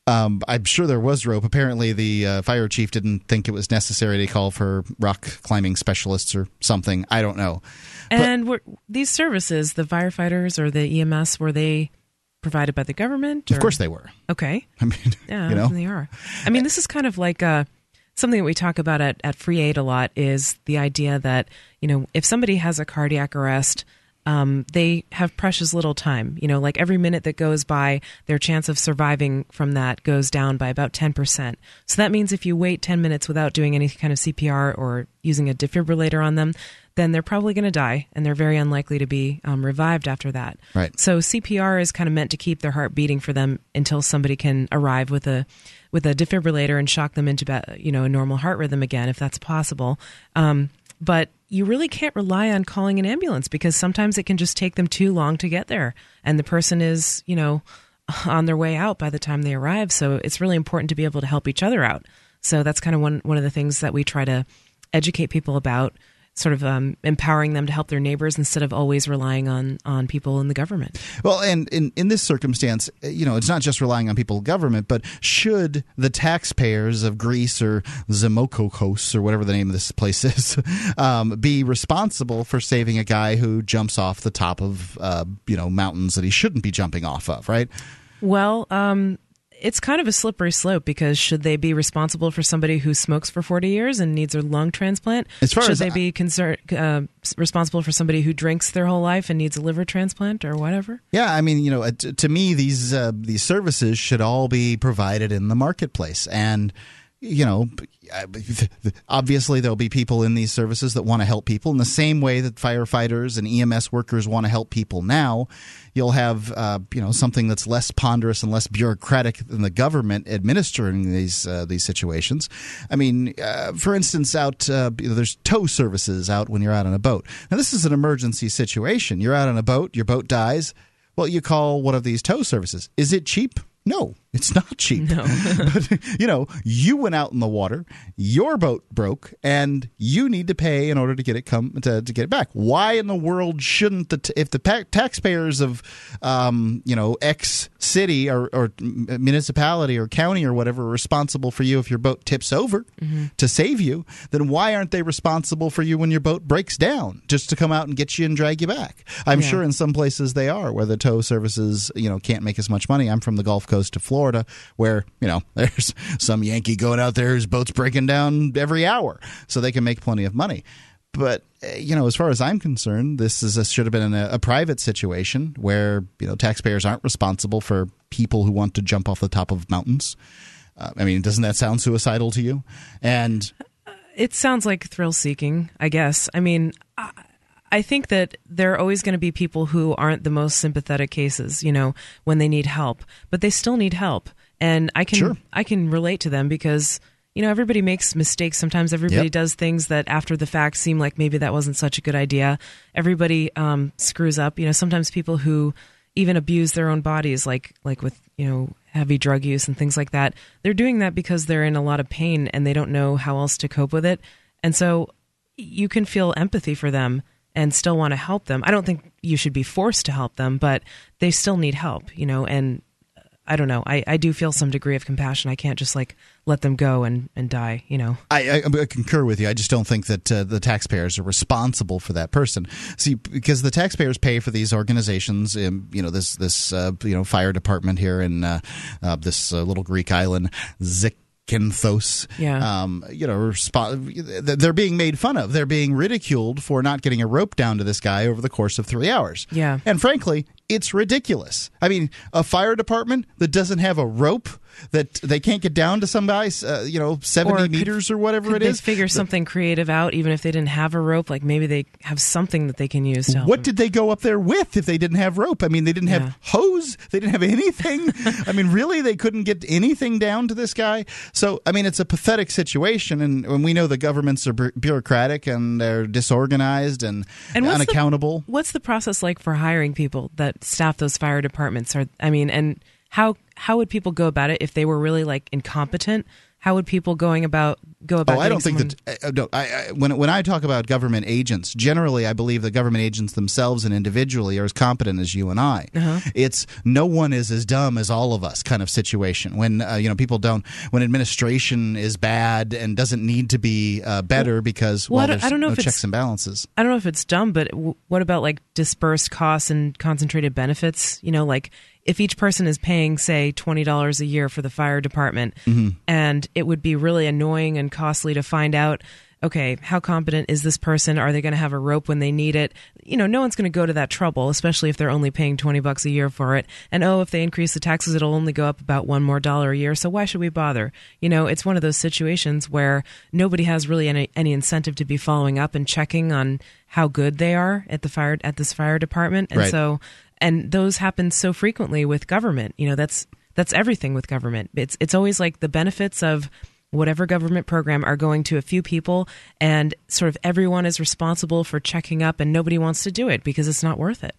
Um, I'm sure there was rope. Apparently, the uh, fire chief didn't think it was necessary to call for rock climbing specialists or something. I don't know. And were these services, the firefighters or the EMS, were they provided by the government? Or? Of course they were. Okay. <laughs> I mean, yeah, you know? they are. I mean, this is kind of like uh, something that we talk about at, at Free Aid a lot is the idea that, you know, if somebody has a cardiac arrest – um, they have precious little time. You know, like every minute that goes by, their chance of surviving from that goes down by about 10%. So that means if you wait 10 minutes without doing any kind of CPR or using a defibrillator on them, then they're probably going to die and they're very unlikely to be um, revived after that. Right. So CPR is kind of meant to keep their heart beating for them until somebody can arrive with a with a defibrillator and shock them into you know a normal heart rhythm again if that's possible. Um, but you really can't rely on calling an ambulance because sometimes it can just take them too long to get there and the person is you know <laughs> on their way out by the time they arrive. So it's really important to be able to help each other out. So that's kind of one one of the things that we try to educate people about sort of um, empowering them to help their neighbors instead of always relying on on people in the government. Well, and in in this circumstance, you know, it's not just relying on people in government, but should the taxpayers of Greece or Zamokokos or whatever the name of this place <laughs> is um, be responsible for saving a guy who jumps off the top of uh, you know mountains that he shouldn't be jumping off of, right? Well, um, it's kind of a slippery slope because should they be responsible for somebody who smokes for 40 years and needs a lung transplant? As far should as they be concerned, uh, responsible for somebody who drinks their whole life and needs a liver transplant or whatever? Yeah, I mean, you know, to, to me, these uh, these services should all be provided in the marketplace, and you know, <laughs> obviously there'll be people in these services that want to help people in the same way that firefighters and EMS workers want to help people now. You'll have, uh, you know, something that's less ponderous and less bureaucratic than the government administering these uh, these situations. I mean, uh, for instance, out uh, there's tow services out when you're out on a boat. Now, this is an emergency situation. You're out on a boat, your boat dies. Well, you call one of these tow services. Is it cheap? No, it's not cheap. No. <laughs> <laughs> but, you know, you went out in the water, your boat broke, and you need to pay in order to get it come to, to get it back. Why in the world shouldn't the t- if the pa- taxpayers of um, you know X city or, or, municipality or county or whatever are responsible for you if your boat tips over mm-hmm. to save you, then why aren't they responsible for you when your boat breaks down just to come out and get you and drag you back? I'm yeah. sure in some places they are where the tow services you know can't make as much money. I'm from the Gulf Coast of Florida where you know <laughs> there's some Yankee going out there whose boat's breaking down every hour, so they can make plenty of money. But eh, you know, as far as I'm concerned, this is a, should have been a, a private situation where you know taxpayers aren't responsible for people who want to jump off the top of mountains. Uh, I mean, doesn't that sound suicidal to you? And it sounds like thrill seeking, I guess. I mean, I, think that there are always going to be people who aren't the most sympathetic cases, you know, when they need help, but they still need help and I can sure. I can relate to them because you know everybody makes mistakes. Sometimes everybody yep. does things that after the fact seem like maybe that wasn't such a good idea. Everybody um, screws up. You know, sometimes people who even abuse their own bodies, like like with you know heavy drug use and things like that, they're doing that because they're in a lot of pain and they don't know how else to cope with it. And so you can feel empathy for them and still want to help them. I don't think you should be forced to help them, but they still need help, you know, and I don't know. I, I do feel some degree of compassion. I can't just like let them go and, and die, you know. I, I, I concur with you. I just don't think that uh, the taxpayers are responsible for that person. See, because the taxpayers pay for these organizations, um, you know, this this uh, you know fire department here in uh, uh this uh, little Greek island, Zik Kinthos. Yeah. Um, you know, they're being made fun of. They're being ridiculed for not getting a rope down to this guy over the course of three hours. Yeah. And frankly, it's ridiculous. I mean, a fire department that doesn't have a rope that they can't get down to some guys, uh, you know, 70 or meters or whatever it is. They figure something creative out, even if they didn't have a rope. Like maybe they have something that they can use. what them. did they go up there with if they didn't have rope? I mean, they didn't have hose. They didn't have anything. <laughs> I mean, really, they couldn't get anything down to this guy. So, I mean, it's a pathetic situation, and, and we know the governments are bureaucratic and they're disorganized and, and what's unaccountable. The, what's the process like for hiring people that staff those fire departments? Are I mean, and how how would people go about it if they were really like incompetent? How would people going about go about? Oh, I don't think someone... that. Uh, no, I, I, when when I talk about government agents, generally, I believe the government agents themselves and individually are as competent as you and I. Uh-huh. It's no one is as dumb as all of us kind of situation. When uh, you know people don't, when administration is bad and doesn't need to be uh, better because well, well there's I don't know no if checks and balances. I don't know if it's dumb, but w- what about like dispersed costs and concentrated benefits? You know, like if each person is paying, say, $20 a year for the fire department, mm-hmm. and it would be really annoying and costly to find out okay, how competent is this person? Are they going to have a rope when they need it? You know, no one's going to go to that trouble, especially if they're only paying 20 bucks a year for it. And oh, if they increase the taxes, it'll only go up about one more dollar a year. So why should we bother? You know, it's one of those situations where nobody has really any, any incentive to be following up and checking on how good they are at the fire at this fire department. And right. so and those happen so frequently with government. You know, that's that's everything with government. It's it's always like the benefits of whatever government program are going to a few people and sort of everyone is responsible for checking up and nobody wants to do it because it's not worth it.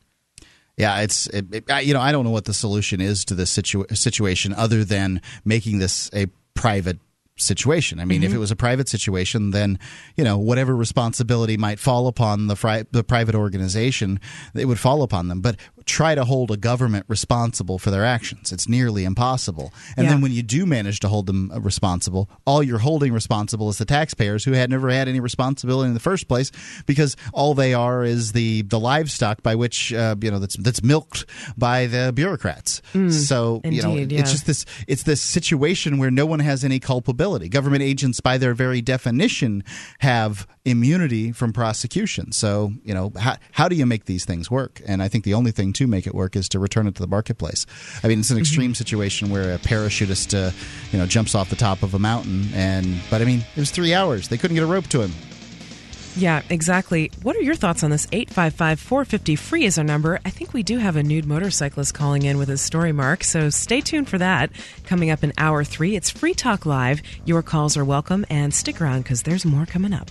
Yeah, it's it, it, you know I don't know what the solution is to this situa- situation other than making this a private situation. I mean, mm-hmm. if it was a private situation, then you know whatever responsibility might fall upon the fri- the private organization, it would fall upon them. But try to hold a government responsible for their actions. It's nearly impossible. And yeah. then when you do manage to hold them uh, responsible, all you're holding responsible is the taxpayers who had never had any responsibility in the first place because all they are is the the livestock by which uh, you know that's that's milked by the bureaucrats. Mm, so indeed, you know yeah. it's just this it's this situation where no one has any culpability. Government agents, by their very definition, have immunity from prosecution. So you know how how do you make these things work? And I think the only thing to make it work is to return it to the marketplace. I mean, it's an mm-hmm. extreme situation where a parachutist, uh, you know, jumps off the top of a mountain, and but I mean, it was three hours. They couldn't get a rope to him. Yeah, exactly. What are your thoughts on this? 855 450 free is our number. I think we do have a nude motorcyclist calling in with his story, Mark. So stay tuned for that. Coming up in hour three, it's Free Talk Live. Your calls are welcome, and stick around because there's more coming up.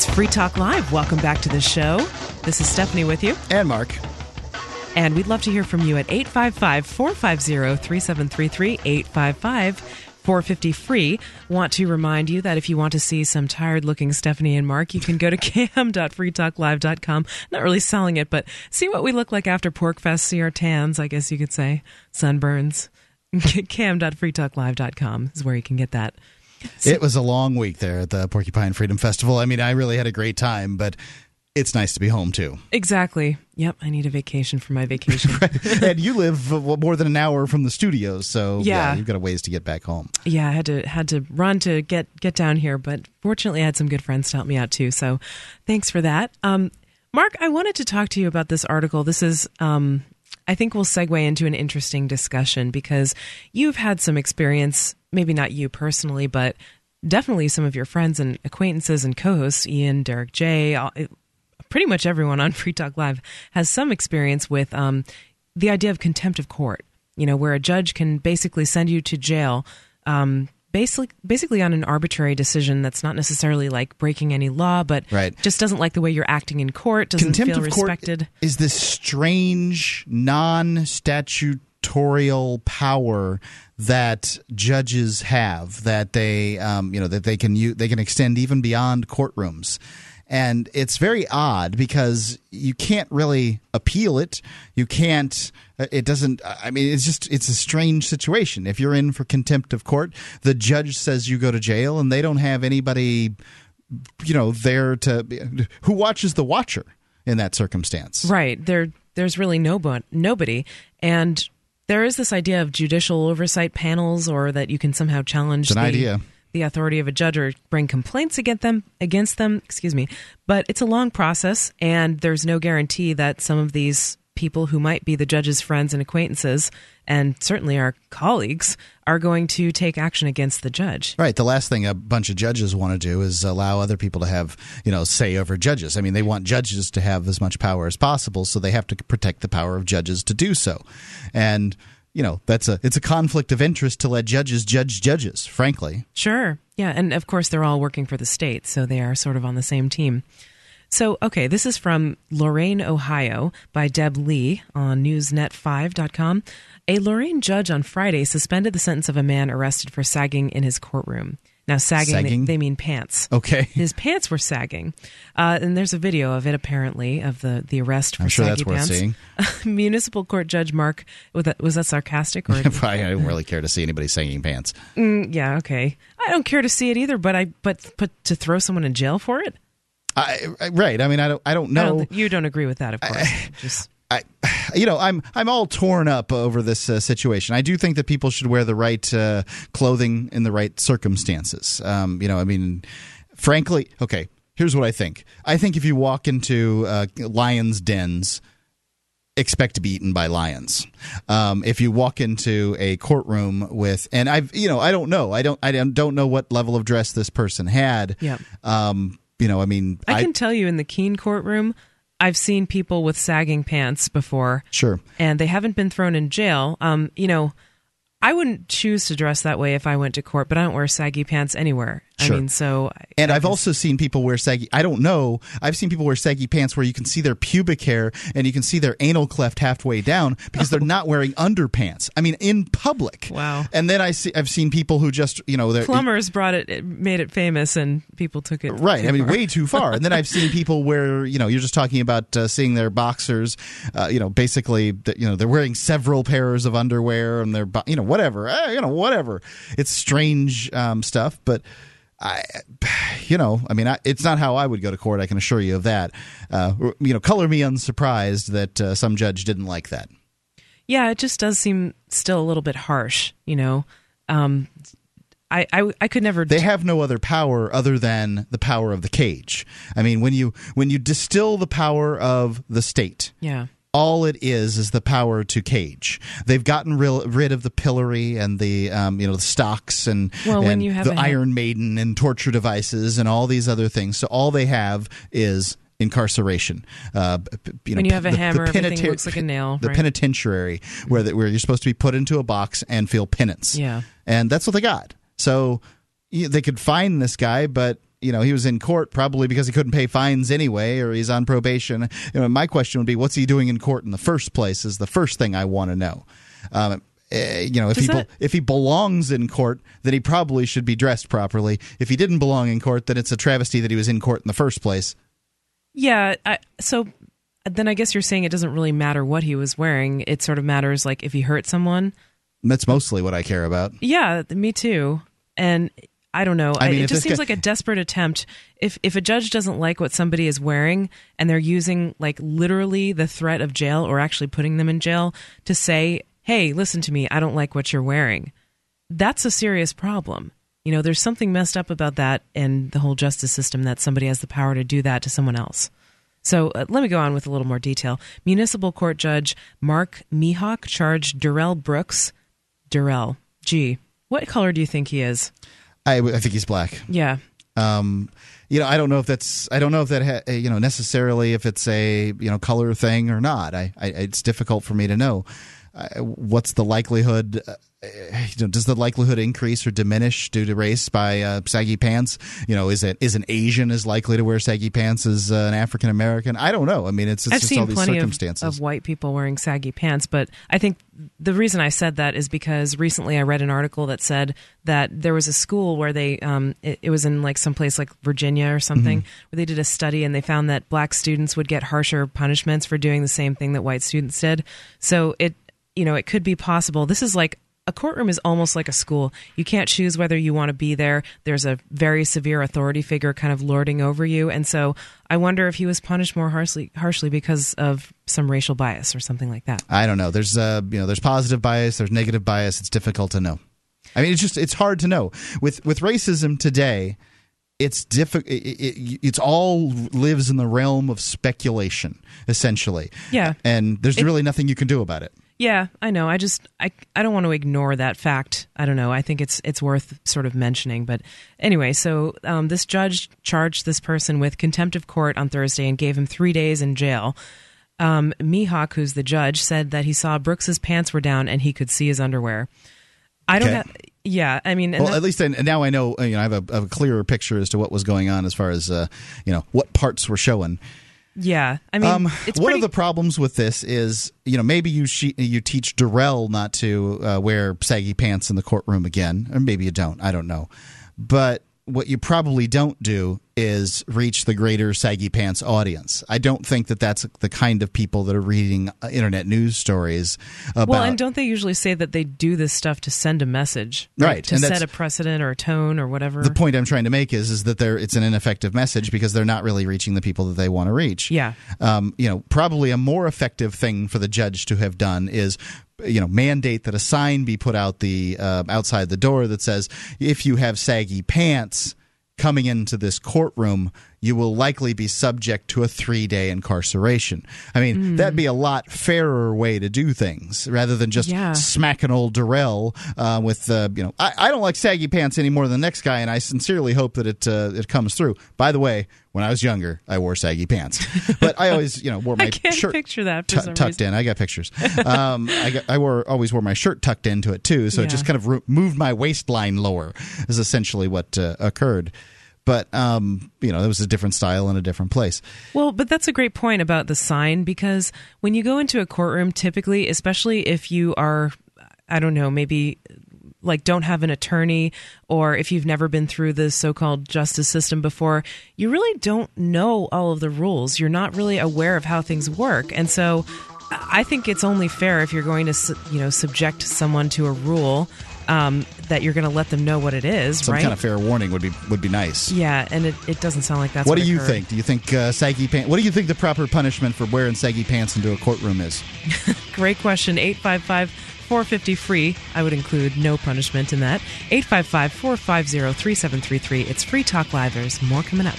It's Free Talk Live. Welcome back to the show. This is Stephanie with you. And Mark. And we'd love to hear from you at 855 450 3733 855 450 free. Want to remind you that if you want to see some tired looking Stephanie and Mark, you can go to <laughs> cam.freetalklive.com. Not really selling it, but see what we look like after PorcFest, see our tans, I guess you could say, sunburns. <laughs> cam.freetalklive.com is where you can get that. <laughs> It was a long week there at the Porcupine Freedom Festival. I mean, I really had a great time, but it's nice to be home too. Exactly. Yep, I need a vacation for my vacation. <laughs> right. And you live uh, more than an hour from the studios, so yeah. yeah. you've got a ways to get back home. Yeah, I had to had to run to get get down here, but fortunately, I had some good friends to help me out too. So, thanks for that. Um, Mark, I wanted to talk to you about this article. This is um, I think we'll segue into an interesting discussion because you've had some experience, maybe not you personally, but definitely some of your friends and acquaintances and co hosts, Ian, Derrick J, pretty much everyone on <laughs> Free Talk Live has some experience with um, the idea of contempt of court, you know, where a judge can basically send you to jail. Um, basically basically on an arbitrary decision that's not necessarily like breaking any law, but right. just doesn't like the way you're acting in court, doesn't Contempt feel of respected. Court is this strange non statutorial power that judges have that they um, you know that they can use, they can extend even beyond courtrooms and it's very odd because you can't really appeal it. You can't. Uh, it doesn't. I mean, it's just it's a strange situation. If you're in for contempt of court, the judge says you go to jail, and they don't have anybody, you know, there to who watches the watcher in that circumstance. Right. There, there's really no nobody, and there is this idea of judicial oversight panels, or that you can somehow challenge. The, idea the authority of a judge or bring complaints against them against them excuse me but it's a long process and there's no guarantee that some of these people who might be the judge's friends and acquaintances and certainly our colleagues are going to take action against the judge. Right. The last thing a bunch of judges want to do is allow other people to have, you know, say over judges. I mean, they want judges to have as much power as possible, so they have to protect the power of judges to do so. And you know that's a it's a conflict of interest to let judges judge judges frankly sure yeah and of course they're all working for the state so they are sort of on the same team so okay this is from lorain ohio by deb lee on newsnet5.com a lorain judge on friday suspended the sentence of a man arrested for sagging in his courtroom now, sagging, sagging? They, they, mean pants. Okay. <laughs> His pants were sagging. Uh, and there's a video of it, apparently, of the, the arrest for I'm sure saggy that's pants. worth seeing. <laughs> Municipal Court Judge Mark, was that, was that sarcastic? or <laughs> Probably, I don't really care to see anybody sagging pants. Mm, yeah, okay. I don't care to see it either, but I but but to throw someone in jail for it? I, right. I mean, I don't. I don't know. I don't you don't agree with that, of course. I, Just I, you know, I'm I'm all torn up over this uh, situation. I do think that people should wear the right uh, clothing in the right circumstances. Um, you know, I mean, frankly, okay. Here's what I think. I think if you walk into uh, lions' dens, expect to be eaten by lions. Um, if you walk into a courtroom with, and I've, you know, I don't know, I don't, I don't know what level of dress this person had. Yeah. Um, you know, I mean, I, I can tell you in the Keene courtroom, I've seen people with sagging pants before. Sure. And they haven't been thrown in jail. Um, you know, I wouldn't choose to dress that way if I went to court, but I don't wear saggy pants anywhere. Sure. I mean, so. And I have also seen people wear saggy. I don't know. I've seen people wear saggy pants where you can see their pubic hair and you can see their anal cleft halfway down because they're <laughs> not wearing underpants. I mean, in public. Wow. And then I see. I've seen people who just you know. Plumbers brought it, it, made it famous, and people took it. Right. I mean, way too far. and then I've seen <laughs> people where you know you're just talking about uh, seeing their boxers. Uh, you know, basically, you know, they're wearing several pairs of underwear and they're you know whatever. Eh, you know whatever. It's strange um, stuff, but. I, you know, I mean, I, it's not how I would go to court. I can assure you of that. Uh, you know, color me unsurprised that uh, some judge didn't like that. Yeah, it just does seem still a little bit harsh. You know, um, I, I, I could never. They have no other power other than the power of the cage. I mean, when you when you distill the power of the state, yeah, all it is is the power to cage. They've gotten real, rid of the pillory and the um, you know the stocks and, well, and the Iron Maiden and torture devices and all these other things. So all they have is incarceration. Uh, you know, when you have a the, hammer, the everything looks like a nail. The right? penitentiary, where the, where you're supposed to be put into a box and feel penance. Yeah, and that's what they got. So they could find this guy, but you know, he was in court probably because he couldn't pay fines anyway, or he's on probation. You know, my question would be, what's he doing in court in the first place? Is the first thing I want to know. Um, uh, you know, if Does he that... if he belongs in court, then he probably should be dressed properly. If he didn't belong in court, then it's a travesty that he was in court in the first place. Yeah. I, so then I guess you're saying it doesn't really matter what he was wearing. It sort of matters like if he hurt someone. That's mostly what I care about. Yeah, me too. And I don't know. I mean, it just seems guy- like a desperate attempt. If if a judge doesn't like what somebody is wearing and they're using like literally the threat of jail or actually putting them in jail to say, "Hey, listen to me. I don't like what you're wearing." That's a serious problem. You know, there's something messed up about that and the whole justice system that somebody has the power to do that to someone else. So uh, let me go on with a little more detail. Municipal Court Judge Mark Mihok charged Darrell Brooks. Darrell, gee, what color do you think he is? I, I think he's black. Yeah. Um, you know, I don't know if that's I don't know if that ha, you know necessarily if it's a you know color thing or not. I, I it's difficult for me to know. Uh, what's the likelihood? You know, does the likelihood increase or diminish due to race by uh, saggy pants? You know, is it is an Asian as likely to wear saggy pants as uh, an African American? I don't know. I mean, it's, it's I've just seen all these plenty circumstances of, of white people wearing saggy pants, but I think the reason I said that is because recently I read an article that said that there was a school where they um, it, it was in like some place like Virginia or something mm-hmm. where they did a study and they found that black students would get harsher punishments for doing the same thing that white students did. So it you know, it could be possible. This is like a courtroom is almost like a school. You can't choose whether you want to be there. There's a very severe authority figure kind of lording over you. And so I wonder if he was punished more harshly harshly because of some racial bias or something like that. I don't know. There's uh, you know, there's positive bias, there's negative bias. It's difficult to know. I mean, it's just it's hard to know. With with racism today, it's difficult. It, it, it's all lives in the realm of speculation, essentially. Yeah, and there's it, really nothing you can do about it. Yeah, I know. I just I I don't want to ignore that fact. I don't know. I think it's it's worth sort of mentioning. But anyway, so um, this judge charged this person with contempt of court on Thursday and gave him three days in jail. Um, Mihawk, who's the judge, said that he saw Brooks's pants were down and he could see his underwear. I don't. Okay. Have, yeah, I mean, well, that, at least I, now I know. You know, I have a, a, clearer picture as to what was going on as far as uh, you know what parts were showing. Yeah, I mean, um, one pretty... of the problems with this is, you know, maybe you she- you teach Darrell not to uh, wear saggy pants in the courtroom again, or maybe you don't. I don't know, but what you probably don't do is reach the greater saggy pants audience. I don't think that that's the kind of people that are reading uh, internet news stories about. Well, and don't they usually say that they do this stuff to send a message, right? right. To set a precedent or a tone or whatever. The point I'm trying to make is is that they it's an ineffective message because they're not really reaching the people that they want to reach. Yeah. Um, you know, probably a more effective thing for the judge to have done is you know mandate that a sign be put out the uh, outside the door that says if you have saggy pants coming into this courtroom, you will likely be subject to a three day incarceration. I mean, mm. that'd be a lot fairer way to do things rather than just yeah. smacking old Darrell uh, with, uh, you know, I, I, don't like saggy pants any more than the next guy, and I sincerely hope that it, uh, it comes through. By the way, when I was younger, I wore saggy pants, <laughs> but I always, you know, wore my shirt picture that t- tucked reason. in. I got pictures. Um, I, got, I wore always wore my shirt tucked into it too, so yeah. it just kind of re- moved my waistline lower. Is essentially what uh, occurred. But um, you know, it was a different style in a different place. Well, but that's a great point about the sign because when you go into a courtroom, typically, especially if you are, I don't know, maybe like don't have an attorney or if you've never been through the so-called justice system before you really don't know all of the rules you're not really aware of how things work and so i think it's only fair if you're going to you know subject someone to a rule um, that you're going to let them know what it is some right? kind of fair warning would be would be nice yeah and it, it doesn't sound like that's what, what do you occurred. think do you think uh, saggy pants what do you think the proper punishment for wearing saggy pants into a courtroom is <laughs> great question 855- 450 free. I would include no punishment in that. 855 450 3733. It's Free Talk Live. There's more coming up.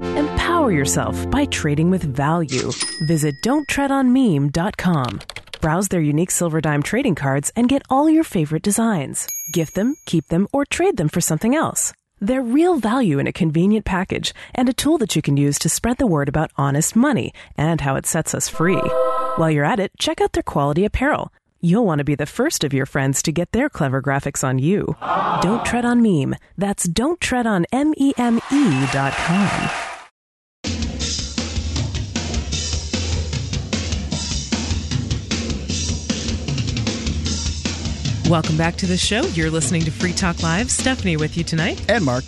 Empower yourself by trading with value. Visit don'ttreadonmeme.com. Browse their unique silver dime trading cards and get all your favorite designs. Gift them, keep them, or trade them for something else. They're real value in a convenient package and a tool that you can use to spread the word about honest money and how it sets us free. While you're at it, check out their quality apparel. You'll want to be the first of your friends to get their clever graphics on you. Don't tread on meme. That's don't tread on M-E-M-E dot com. Welcome back to the show. You're listening to Free Talk Live. Stephanie with you tonight. And Mark.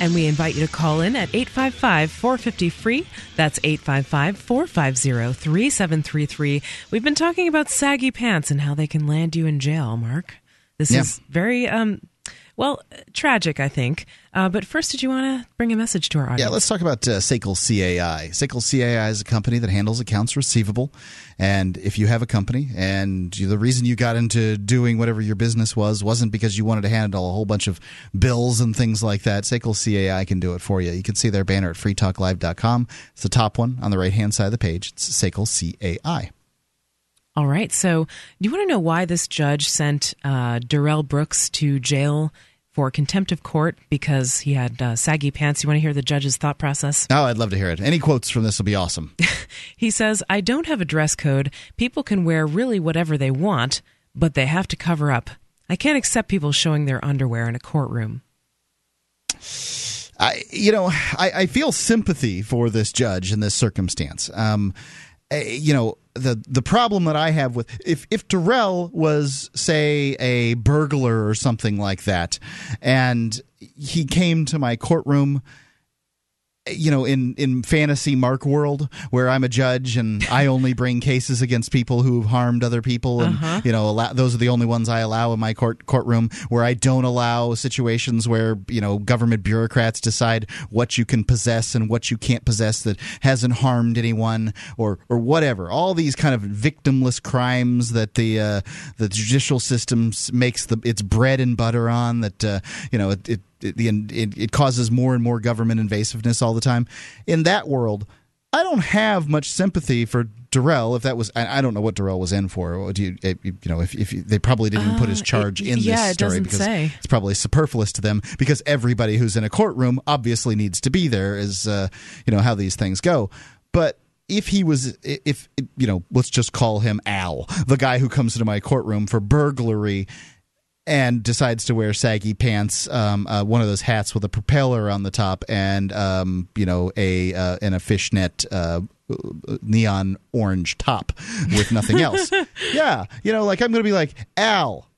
And we invite you to call in at 855 450 free. That's 855 450 3733. We've been talking about saggy pants and how they can land you in jail, Mark. This yeah. is very um, well, tragic, I think. Uh, but first, did you want to bring a message to our audience? Yeah, let's talk about uh, SACL CAI. SACL CAI is a company that handles accounts receivable. And if you have a company and you, the reason you got into doing whatever your business was wasn't because you wanted to handle a whole bunch of bills and things like that, SACL CAI can do it for you. You can see their banner at freetalklive.com. It's the top one on the right hand side of the page. It's SACL CAI. All right. So, do you want to know why this judge sent uh, Darrell Brooks to jail for contempt of court because he had uh, saggy pants? You want to hear the judge's thought process? Oh, I'd love to hear it. Any quotes from this will be awesome. <laughs> he says, I don't have a dress code. People can wear really whatever they want, but they have to cover up. I can't accept people showing their underwear in a courtroom. I, you know, I, I feel sympathy for this judge in this circumstance. Um, Eh, you know, the the problem that I have with if if Darrell was say a burglar or something like that, and he came to my courtroom you know in in fantasy mark world where i'm a judge and i <laughs> only bring cases against people who've harmed other people and uh-huh. you know allow, those are the only ones i allow in my court courtroom where i don't allow situations where you know government bureaucrats decide what you can possess and what you can't possess that hasn't harmed anyone or or whatever all these kind of victimless crimes that the uh, the judicial system makes the its bread and butter on that uh, you know it, it it, it, it causes more and more government invasiveness all the time. In that world, I don't have much sympathy for Darrell. If that was, I, I don't know what Darrell was in for. Do you, you know, if, if they probably didn't uh, put his uh, charge it, in yeah, this story because say. it's probably superfluous to them because everybody who's in a courtroom obviously needs to be there. Is uh, you know how these things go, but if he was if you know let's just call him al the guy who comes into my courtroom for burglary and decides to wear saggy pants, um, uh, one of those hats with a propeller on the top, and um, you know a uh, and a fishnet uh, neon orange top with nothing else. <laughs> yeah, you know, like I'm going to be like Al,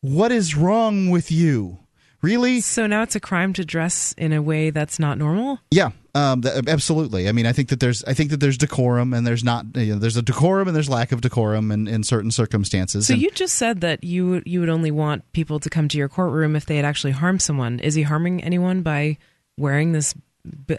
what is wrong with you? Really? So now it's a crime to dress in a way that's not normal. Yeah, um, absolutely. I mean, I think that there's I think that there's decorum and there's not you know, there's a decorum and there's lack of decorum in, in certain circumstances. So and, you just said that you you would only want people to come to your courtroom if they had actually harmed someone. Is he harming anyone by wearing this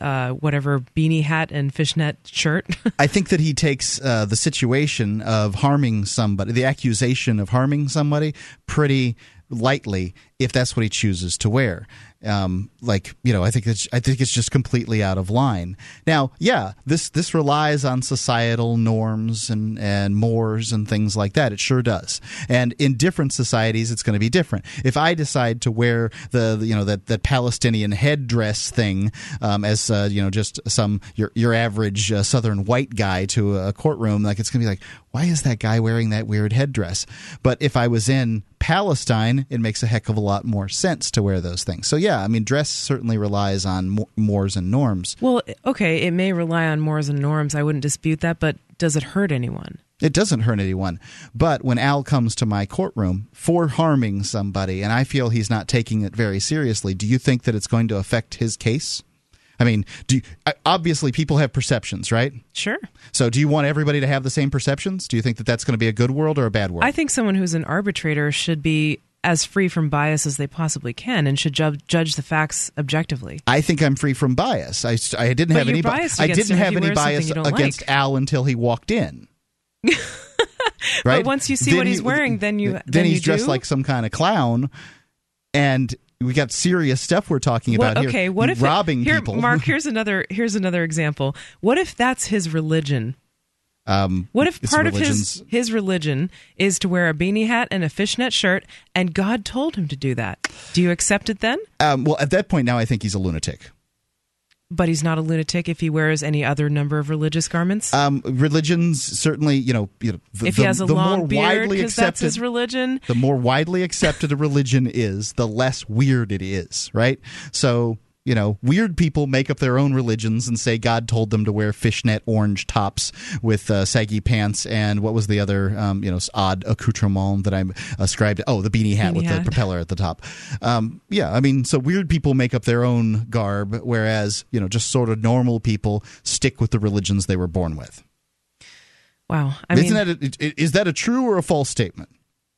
uh, whatever beanie hat and fishnet shirt. <laughs> I think that he takes uh, the situation of harming somebody, the accusation of harming somebody, pretty lightly if that's what he chooses to wear. um, like you know, I think it's I think it's just completely out of line. Now, yeah, this this relies on societal norms and and mores and things like that. It sure does. And in different societies, it's going to be different. If I decide to wear the you know that that Palestinian headdress thing um, as uh, you know just some your your average uh, Southern white guy to a courtroom, like it's going to be like, why is that guy wearing that weird headdress? But if I was in Palestine, it makes a heck of a lot more sense to wear those things. So yeah, I mean, dress certainly relies on mores and norms. Well, okay, it may rely on mores and norms. I wouldn't dispute that, but does it hurt anyone? It doesn't hurt anyone. But when Al comes to my courtroom for harming somebody and I feel he's not taking it very seriously, do you think that it's going to affect his case? I mean, do you, obviously people have perceptions, right? Sure. So, do you want everybody to have the same perceptions? Do you think that that's going to be a good world or a bad world? I think someone who's an arbitrator should be as free from bias as they possibly can and should ju- judge the facts objectively. I think I'm free from bias. I, I didn't but have any bias. I didn't have any bias against like. Al until he walked in. <laughs> right. But once you see then what he's wearing, then you then, then he's you dressed do? like some kind of clown, and we got serious stuff we're talking what, about here. Okay, what if robbing it, here, people? Mark, here's <laughs> another here's another example. What if that's his religion? Um, what if part religions. of his his religion is to wear a beanie hat and a fishnet shirt, and God told him to do that? Do you accept it then? Um, well, at that point now, I think he's a lunatic. But he's not a lunatic if he wears any other number of religious garments. Um, religions certainly, you know, you know, the, if he has a the long more beard, widely because accepted that's his religion. the more widely accepted a religion is, the less weird it is, right? So, you know, weird people make up their own religions and say God told them to wear fishnet orange tops with uh, saggy pants and what was the other, um, you know, odd accoutrement that I ascribed? Oh, the beanie hat Beanie with hat. the propeller at the top. Um, yeah, I mean, so weird people make up their own garb, whereas you know, just sort of normal people stick with the religions they were born with. Wow, I Isn't mean, that a, is that a true or a false statement?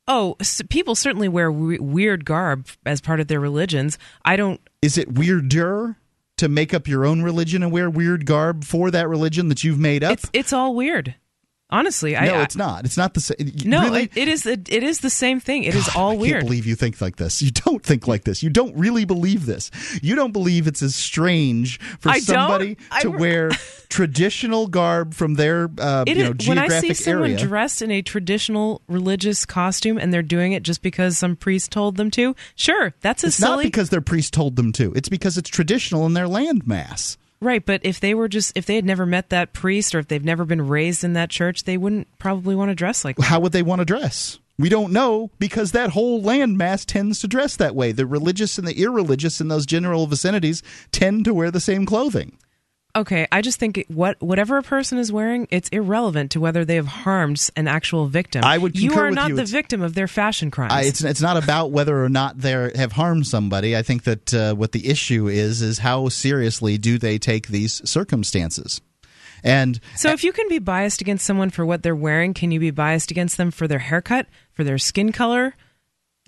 oh, s- people certainly wear we- weird garb as part of their religions. I don't. Is it weirder to make up your own religion and wear weird garb for that religion that you've made up? It's it's all weird. Honestly, I, no, it's not. It's not the same. no, really? it, it is it, it is the same thing. It is all weird. I can't believe you think like this. You don't think like this. You don't really believe this. You don't believe it's as strange for I somebody I- to wear <laughs> traditional garb from their uh, you is- know when I geographic see someone area. dressed in a traditional religious costume and they're doing it just because some priest told them to, sure, that's a it's silly. not because their priest told them to. It's because it's traditional in their landmass. Right, but if they were just if they had never met that priest or if they've never been raised in that church, they wouldn't probably want to dress like that. How would they want to dress? We don't know because that whole landmass tends to dress that way. The religious and the irreligious in those general vicinities tend to wear the same clothing. Okay, I just think it- what whatever a person is wearing, it's irrelevant to whether they have harmed an actual victim. I would You are not you. the It's- victim of their fashion crimes. I, it's it's not about whether or not they have harmed somebody. I think that uh, what the issue is is how seriously do they take these circumstances, and So if you can be biased against someone for what they're wearing, can you be biased against them for their haircut, for their skin color?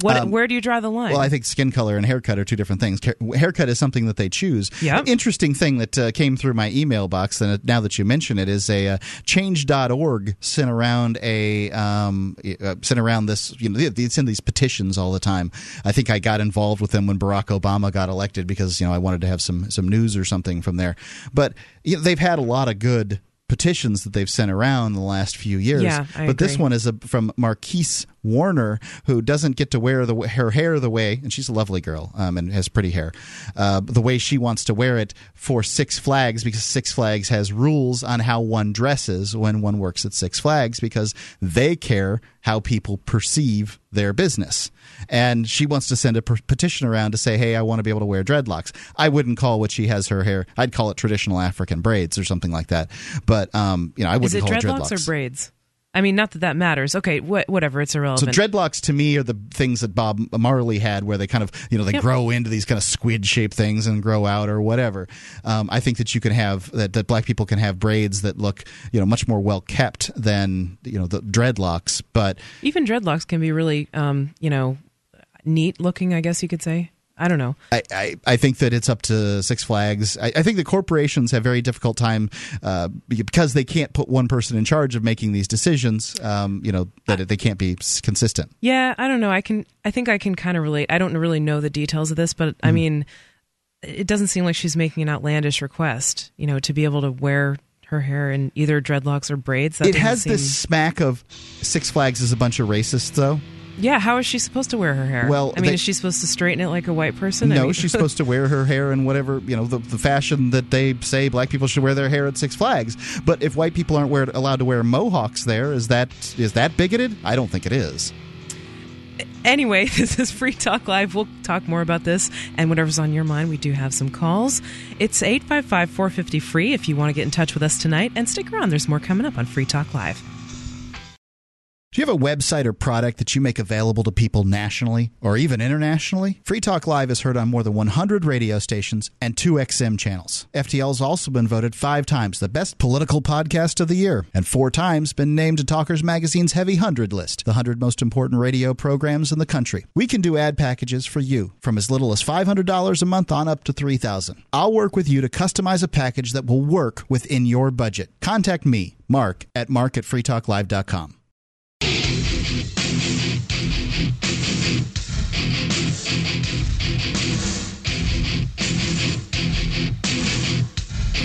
What Um, where do you draw the line? Well, I think skin color and haircut are two different things. Haircut is something that they choose. Yep. An interesting thing that uh, came through my email box, and now that you mention it, is a uh, Change.org sent around a um, uh, sent around this. You know, they, they send these petitions all the time. I think I got involved with them when Barack Obama got elected because you know I wanted to have some some news or something from there. But you know, they've had a lot of good petitions that they've sent around in the last few years. Yeah, but this one is a, from Marquise Warner, who doesn't get to wear the her hair the way, and she's a lovely girl um, and has pretty hair, uh, the way she wants to wear it for Six Flags because Six Flags has rules on how one dresses when one works at Six Flags because they care how people perceive their business. And she wants to send a per- petition around to say, hey, I want to be able to wear dreadlocks. I wouldn't call what she has her hair, I'd call it traditional African braids or something like that. But, um, you know, I wouldn't call dreadlocks, it dreadlocks. or braids? I mean, not that that matters. Okay, wh- whatever. It's irrelevant. So dreadlocks to me are the things that Bob Marley had, where they kind of you know they Yep. grow into these kind of squid shaped things and grow out or whatever. Um, I think that you can have that, that black people can have braids that look you know much more well kept than you know the dreadlocks. But Even dreadlocks can be really, um, you know, neat looking. I guess you could say. I don't know. I, I, I, think that it's up to Six Flags. I, I think the corporations have very difficult time uh, because they can't put one person in charge of making these decisions. Um, you know that they can't be consistent. Yeah, I don't know. I can. I think I can kind of relate. I don't really know the details of this, but I mm. mean, it doesn't seem like she's making an outlandish request. You know, to be able to wear her hair in either dreadlocks or braids. it has seem... this smack of Six Flags is a bunch of racists, though. Yeah, how is she supposed to wear her hair? Well, I mean, they, is she supposed to straighten it like a white person? No, I mean, she's supposed to wear her hair in whatever you know the, the fashion that they say black people should wear their hair at Six Flags. But if white people aren't wear, allowed to wear mohawks there, is that is that bigoted? I don't think it is. Anyway, <laughs> this is Free Talk Live. We'll talk more about this and whatever's on your mind. We do have some calls. It's 855 450 free if you want to get in touch with us tonight. And stick around, there's more coming up on Free Talk Live. Do you have a website or product that you make available to people nationally or even internationally? Free Talk Live is heard on more than 100 radio stations and two XM channels. FTL has also been voted five times the best political podcast of the year and four times been named to Talkers Magazine's Heavy 100 list, the 100 most important radio programs in the country. We can do ad packages for you from as little as $500 a month on up to $3,000. I'll work with you to customize a package that will work within your budget. Contact me, Mark, at mark at freetalklive.com.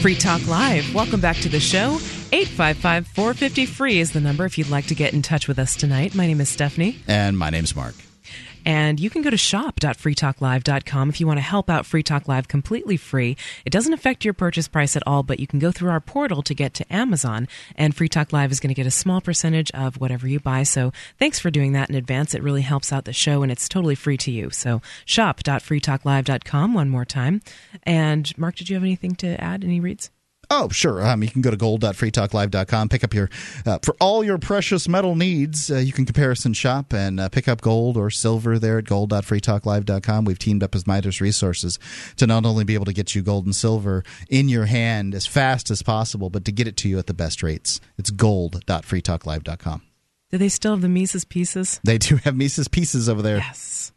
Free Talk Live. Welcome back to the show. 855 450 free is the number if you'd like to get in touch with us tonight. My name is Stephanie. And my name's Mark. And you can go to shop.freetalklive.com if you want to help out Free Talk Live completely free. It doesn't affect your purchase price at all, but you can go through our portal to get to Amazon, and Free Talk Live is going to get a small percentage of whatever you buy. So thanks for doing that in advance. It really helps out the show, and it's totally free to you. So shop.freetalklive.com one more time. And Mark, did you have anything to add? Any reads? Oh, sure. Um, you can go to gold.freetalklive.com, pick up your, uh, for all your precious metal needs, uh, you can comparison shop and uh, pick up gold or silver there at gold.freetalklive.com. We've teamed up with Midas Resources to not only be able to get you gold and silver in your hand as fast as possible, but to get it to you at the best rates. It's gold.freetalklive.com. Do they still have the Mises pieces? They do have Mises pieces over there. Yes.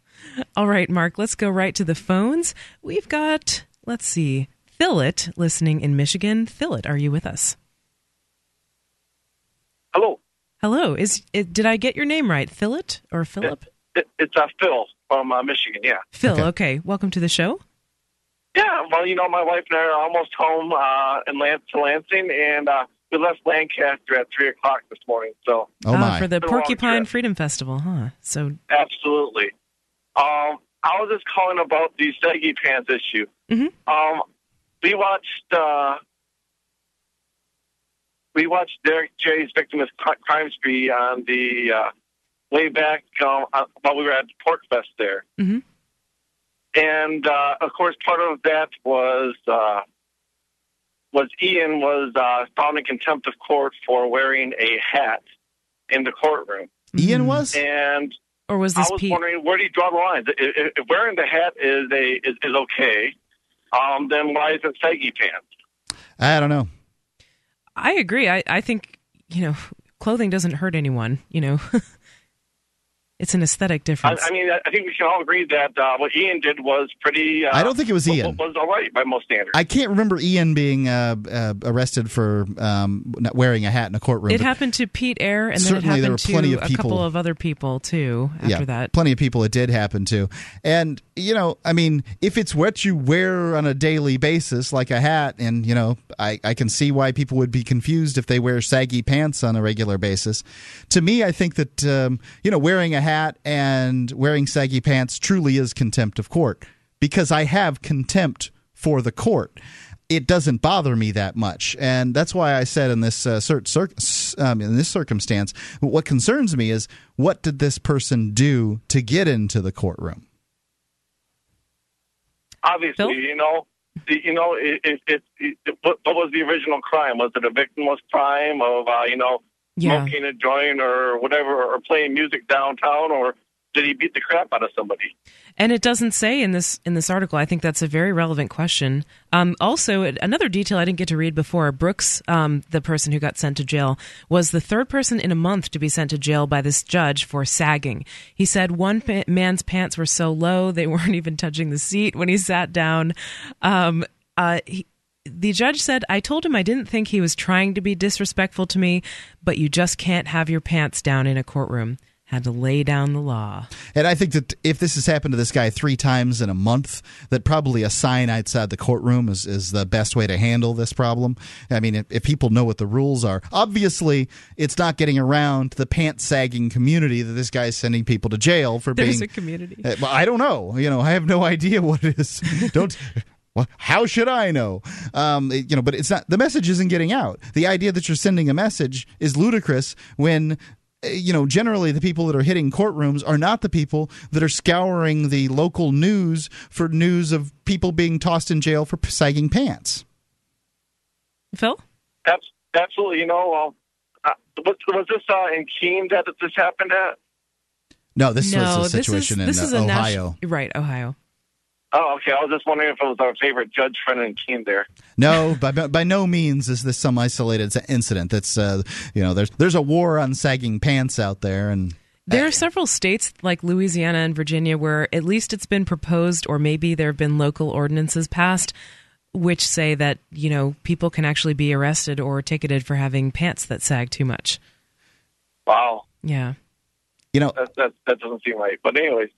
All right, Mark, let's go right to the phones. We've got, let's see, Philip listening in Michigan. Philip, are you with us? Hello. Hello. Is it, did I get your name right, Philip or Philip? It, it, it's uh, Phil from uh, Michigan. Yeah. Phil. Okay. okay. Welcome to the show. Yeah. Well, you know, my wife and I are almost home uh, in Lance, Lansing, and uh, we left Lancaster at three o'clock this morning. So. Oh my. Uh, for the Porcupine Freedom Festival, huh? So. Absolutely. Um, I was just calling about the saggy pants issue. Mm-hmm. Um, we watched uh, we watched Derrick J's Victim of Crime Spree on the uh, way back um, uh, while we were at PorcFest there, mm-hmm. and uh, of course part of that was uh, was Ian was uh, found in contempt of court for wearing a hat in the courtroom. Ian was, and or was this I was Pete? wondering where do you draw the line? If, if wearing the hat is a is, is okay, um, then why is it saggy pants? I don't know. I agree. I, I think, you know, clothing doesn't hurt anyone, you know. <laughs> It's an aesthetic difference. I, I, mean, I think we can all agree that uh, what Ian did was pretty. Uh, I don't think it was Ian. Was, was all right by most standards. I can't remember Ian being uh, uh arrested for um, not wearing a hat in a courtroom. It happened to Pete Eyre, and then it happened to a couple of other people too. After yeah, that, plenty of people it did happen to, and you know, I mean, if it's what you wear on a daily basis, like a hat, and you know, I, I can see why people would be confused if they wear saggy pants on a regular basis. To me, I think that um, you know, wearing a hat hat and wearing saggy pants truly is contempt of court because I have contempt for the court. It doesn't bother me that much, and that's why I said in this uh, cir- cir- um, in this circumstance, what concerns me is what did this person do to get into the courtroom? Obviously, Phil? you know, you know, it, it, it, it, what was the original crime? Was it a victimless crime of, uh, you know, yeah. smoking a joint or whatever, or playing music downtown, or did he beat the crap out of somebody? And it doesn't say in this in this article. I think that's a very relevant question. Um, also, another detail I didn't get to read before: Brooks, um, the person who got sent to jail, was the third person in a month to be sent to jail by this judge for sagging. He said one pa- man's pants were so low they <laughs> weren't even touching the seat when he sat down. Um, uh, he, the judge said, I told him I didn't think he was trying to be disrespectful to me, but you just can't have your pants down in a courtroom had to lay down the law. And I think that if this has happened to this guy three times in a month, that probably a sign outside the courtroom is, is the best way to handle this problem. I mean, if, if people know what the rules are, obviously it's not getting around the pants sagging community that this guy is sending people to jail for There's being. A community. Uh, well, I don't know. You know, I have no <laughs> idea what it is. don't. <laughs> Well, how should I know? Um, you know, but it's not. The message isn't getting out. The idea that you're sending a message is ludicrous when uh, you know, generally the people that are hitting courtrooms are not the people that are scouring the local news for news of people being tossed in jail for sagging pants. Phil? Absolutely. You know, uh, was, was this uh, in Keene that this happened at? No, this no, was a situation this is, this in is uh, Ohio. right, Ohio. Oh, okay. I was just wondering if it was our favorite judge friend in Keene there. No, by, by no means is this some isolated incident. That's uh, you know, there's there's a war on sagging pants out there, and there are several states like Louisiana and Virginia where at least it's been proposed, or maybe there have been local ordinances passed, which say that you know people can actually be arrested or ticketed for having pants that sag too much. Wow. Yeah. You know that that, that doesn't seem right. But anyways,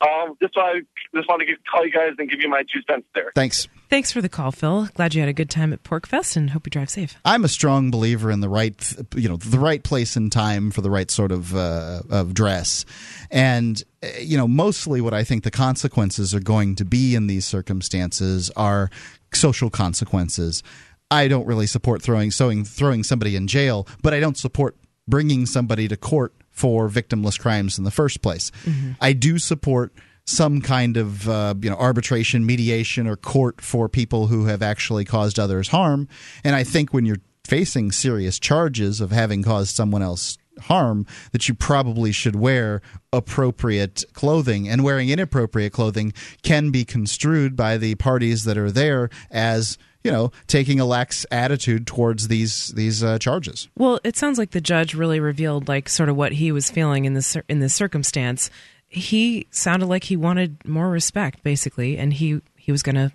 um, just I just want to give, call you guys and give you my two cents there. Thanks. Thanks for the call, Phil. Glad you had a good time at PorcFest and hope you drive safe. I'm a strong believer in the right, you know, the right place and time for the right sort of uh, of dress, and you know, mostly what I think the consequences are going to be in these circumstances are social consequences. I don't really support throwing throwing throwing somebody in jail, but I don't support bringing somebody to court for victimless crimes in the first place. Mm-hmm. I do support some kind of uh, you know arbitration, mediation, or court for people who have actually caused others harm. And I think when you're facing serious charges of having caused someone else harm that you probably should wear appropriate clothing and wearing inappropriate clothing can be construed by the parties that are there as you know, taking a lax attitude towards these these uh, charges. Well, it sounds like the judge really revealed like sort of what he was feeling in this in this circumstance. He sounded like he wanted more respect, basically, and he he was going to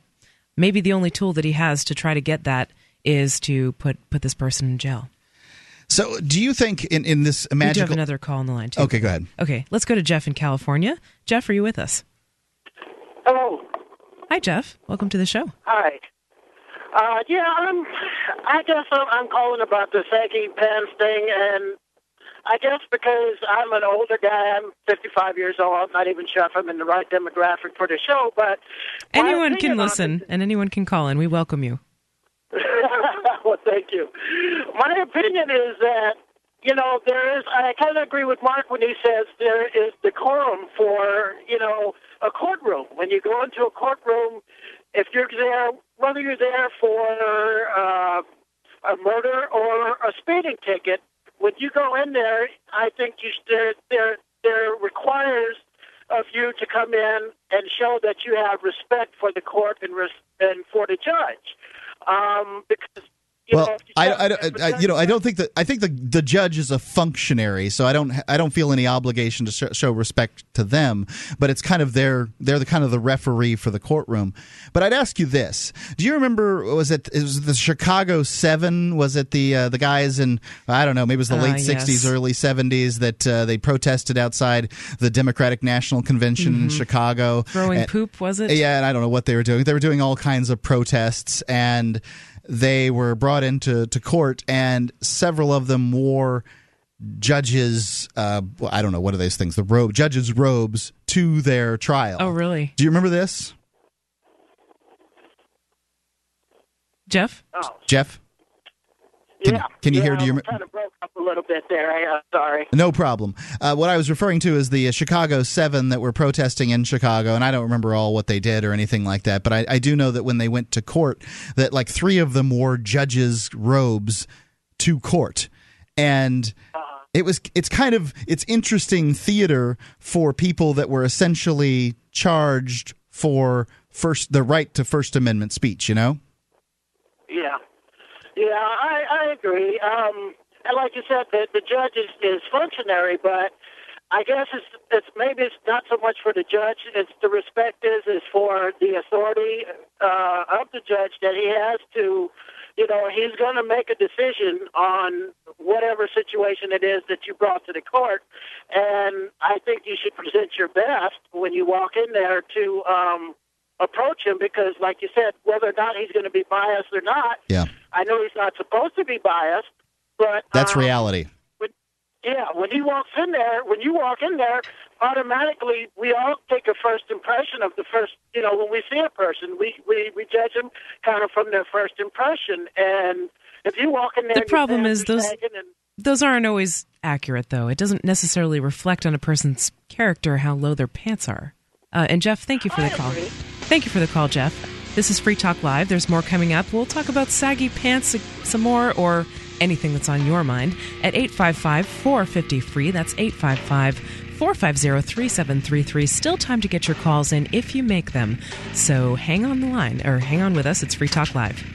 maybe the only tool that he has to try to get that is to put put this person in jail. So, do you think in in this magical? We do have another call on the line too. Okay, go ahead. Okay, let's go to Jeff in California. Jeff, are you with us? Hello. Hi, Jeff. Welcome to the show. Hi. Uh, yeah, I'm. I guess I'm, I'm calling about the sagging pants thing, and I guess because I'm an older guy, I'm 55 years old. I'm not even sure if I'm in the right demographic for the show, but anyone can listen and anyone can call in. We welcome you. <laughs> well, thank you. My opinion is that you know there is. I kind of agree with Mark when he says there is decorum for you know a courtroom. When you go into a courtroom, if you're there, whether you're there for uh, a murder or a speeding ticket, when you go in there, I think you there there there requires of you to come in and show that you have respect for the court and res- and for the judge, um, because you well, know, I, I, I, you know, I don't think that I think the the judge is a functionary, so I don't I don't feel any obligation to sh- show respect to them. But it's kind of their they're the kind of the referee for the courtroom. But I'd ask you this: Do you remember? Was it, it was the Chicago Seven? Was it the uh, the guys in I don't know maybe it was the uh, late '60s, yes. early '70s that uh, they protested outside the Democratic National Convention mm-hmm. in Chicago, throwing and, poop? Was it? Yeah, and I don't know what they were doing. They were doing all kinds of protests and they were brought into to court, and several of them wore judges. Uh, I don't know what are these things. The robe, judges' robes to their trial. Oh, really? Do you remember this, Jeff? Oh. Jeff. Can, yeah. Can you yeah, hear? Do you kind of broke up a little bit there. I, uh, sorry. No problem. Uh, what I was referring to is the uh, Chicago Seven that were protesting in Chicago, and I don't remember all what they did or anything like that. But I, I do know that when they went to court, that like three of them wore judges' robes to court, and. Uh-huh it was it's kind of it's interesting theater for people that were essentially charged for first the right to First Amendment speech. You know. Yeah, yeah, I I agree. Um, and like you said, the the judge is is functionary, but I guess it's it's maybe it's not so much for the judge. It's the respect is is for the authority uh, of the judge that he has to you know, he's going to make a decision on whatever situation it is that you brought to the court. And I think you should present your best when you walk in there to um, approach him because, like you said, whether or not he's going to be biased or not, yeah. I know he's not supposed to be biased, but that's um, reality. Yeah, when he walks in there, when you walk in there, automatically we all take a first impression of the first. You know, when we see a person, we we we judge them kind of from their first impression. And if you walk in there, the problem is those and, those aren't always accurate, though. It doesn't necessarily reflect on a person's character how low their pants are. Uh, and Jeff, thank you for the call. Thank you for the call, Jeff. This is Free Talk Live. There's more coming up. We'll talk about saggy pants some more, or anything that's on your mind at 855 450 free. That's 855 450 3733. Still time to get your calls in if you make them. So hang on the line or hang on with us. It's Free Talk Live.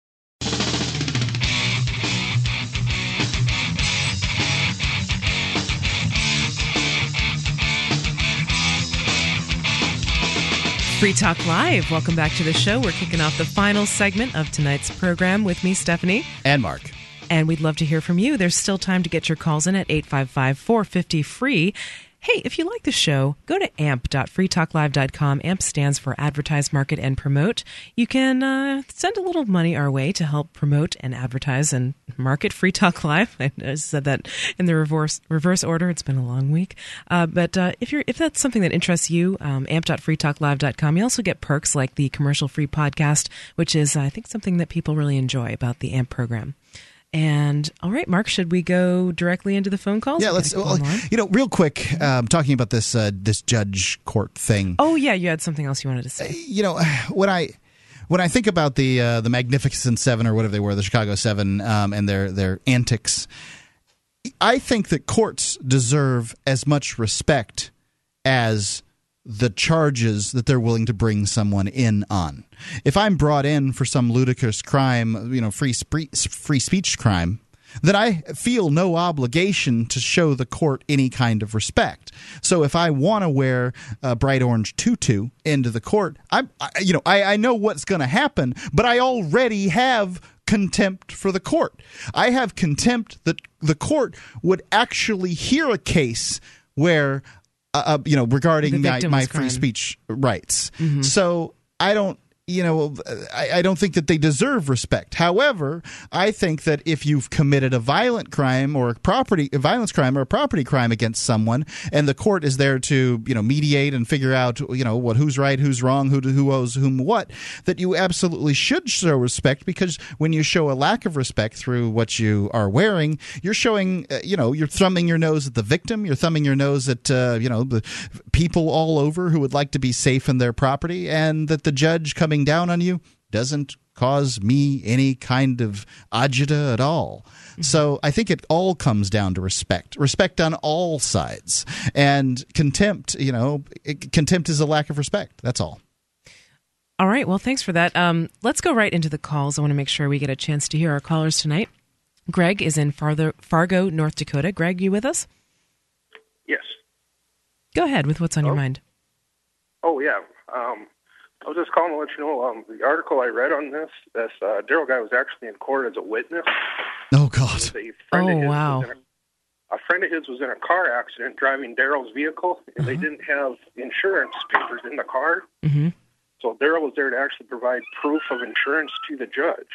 Free Talk Live. Welcome back to the show. We're kicking off the final segment of tonight's program with me, Stephanie. And Mark. And we'd love to hear from you. There's still time to get your calls in at 855 450 free. Hey, if you like the show, go to amp.freetalklive.com. AMP stands for Advertise, Market, and Promote. You can uh, send a little money our way to help promote and advertise and market Free Talk Live. <laughs> I said that in the reverse reverse order. It's been a long week, uh, but uh, if you're if that's something that interests you, um, amp.freetalklive.com. You also get perks like the commercial free podcast, which is I think something that people really enjoy about the AMP program. And all right, Mark, should we go directly into the phone calls? Yeah, let's. Well, you know, real quick, um, talking about this uh, this judge court thing. Oh yeah, you had something else you wanted to say. Uh, you know, when I when I think about the uh, the Magnificent Seven or whatever they were, the Chicago Seven, um, and their their antics, I think that courts deserve as much respect as the charges that they're willing to bring someone in on. If I'm brought in for some ludicrous crime, you know, free spe- free speech crime, then I feel no obligation to show the court any kind of respect. So if I want to wear a bright orange tutu into the court, I'm, I, you know, I, I know what's going to happen, but I already have contempt for the court. I have contempt that the court would actually hear a case where uh, uh, you know, regarding my, my free speech rights. Mm-hmm. So I don't you know, I, I, don't think that they deserve respect. However, I think that if you've committed a violent crime or a property a violence crime or a property crime against someone, and the court is there to you know mediate and figure out you know what who's right, who's wrong, who who owes whom what, that you absolutely should show respect because when you show a lack of respect through what you are wearing, you're showing uh, you know you're thumbing your nose at the victim, you're thumbing your nose at uh, you know the people all over who would like to be safe in their property, and that the judge coming coming down on you doesn't cause me any kind of agita at all. Mm-hmm. So I think it all comes down to respect. Respect on all sides. And contempt, you know, contempt is a lack of respect. That's all. All right. Well, thanks for that. Um, let's go right into the calls. I want to make sure we get a chance to hear our callers tonight. Greg is in Farther, Fargo, North Dakota. Greg, you with us? Yes. Go ahead with what's on your mind. Oh, yeah. Um, I was just calling to let you know um, the article I read on this. This uh, Daryl guy was actually in court as a witness. Oh God! oh wow! a friend of his was in a car accident driving Daryl's vehicle, and they didn't have insurance papers in the car. Mm-hmm. So Daryl was there to actually provide proof of insurance to the judge.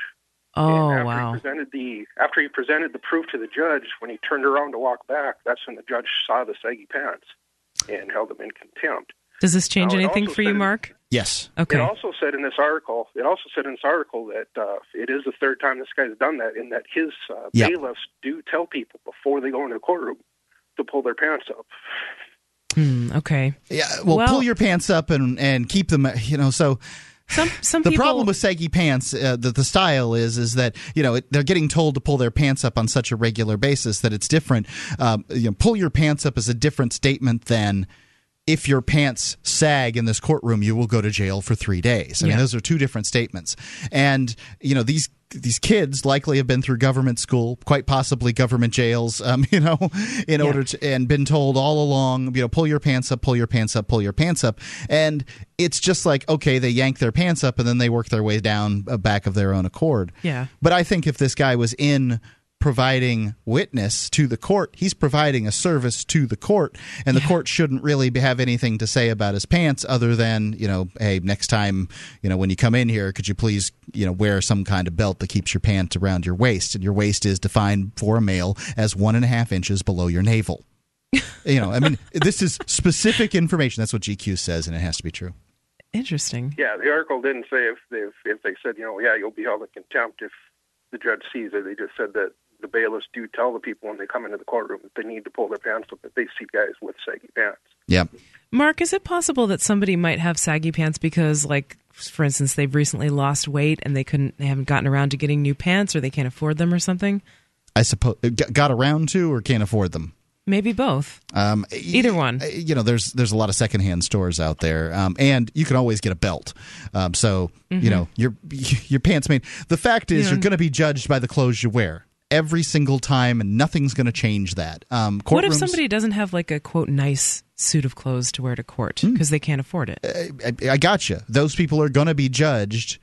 Oh and after wow! He presented the after he presented the proof to the judge, when he turned around to walk back, that's when the judge saw the saggy pants and held him in contempt. Does this change Now, anything for you, said- Mark? Yes. Okay. It also said in this article. It also said in this article that uh, it is the third time this guy's done that, and that his uh, Yeah. bailiffs do tell people before they go into the courtroom to pull their pants up. Hmm, okay. Yeah. Well, Well- pull your pants up and and keep them. You know, so. Some some the people, problem with saggy pants, uh, that the style is, is that you know it, they're getting told to pull their pants up on such a regular basis that it's different. Um, you know, pull your pants up is a different statement than if your pants sag in this courtroom, you will go to jail for three days. I mean, those are two different statements. And you know these these kids likely have been through government school, quite possibly government jails. Um, <laughs> you know, in order to and been told all along, you know, pull your pants up, pull your pants up, pull your pants up, and it's just like okay, they yank their pants up and then they work their way down uh, back of their own accord. Yeah. But I think if this guy was in providing witness to the court, he's providing a service to the court, and the court shouldn't really have anything to say about his pants other than, you know, hey, next time, you know, when you come in here, could you please, you know, wear some kind of belt that keeps your pants around your waist? And your waist is defined for a male as one and a half inches below your navel. <laughs> you know, I mean, this is specific information. That's what GQ says, and it has to be true. Interesting. Yeah, the article didn't say if they if, if they said you know yeah you'll be held in contempt if the judge sees it. They just said that the bailiffs do tell the people when they come into the courtroom that they need to pull their pants up if they see guys with saggy pants. Yep. Mark, is it possible that somebody might have saggy pants because, like, for instance, they've recently lost weight and they couldn't, they haven't gotten around to getting new pants, or they can't afford them, or something? I suppose got around to or can't afford them. Maybe both. Um, Either one. You know, there's there's a lot of secondhand stores out there, um, and you can always get a belt. Um, so Mm-hmm. you know your <laughs> your pants made. The fact is, Yeah. you're going to be judged by the clothes you wear every single time, and nothing's going to change that. Um, What if somebody doesn't have like a quote nice suit of clothes to wear to court Hmm. because they can't afford it? I, I got you. Those people are going to be judged.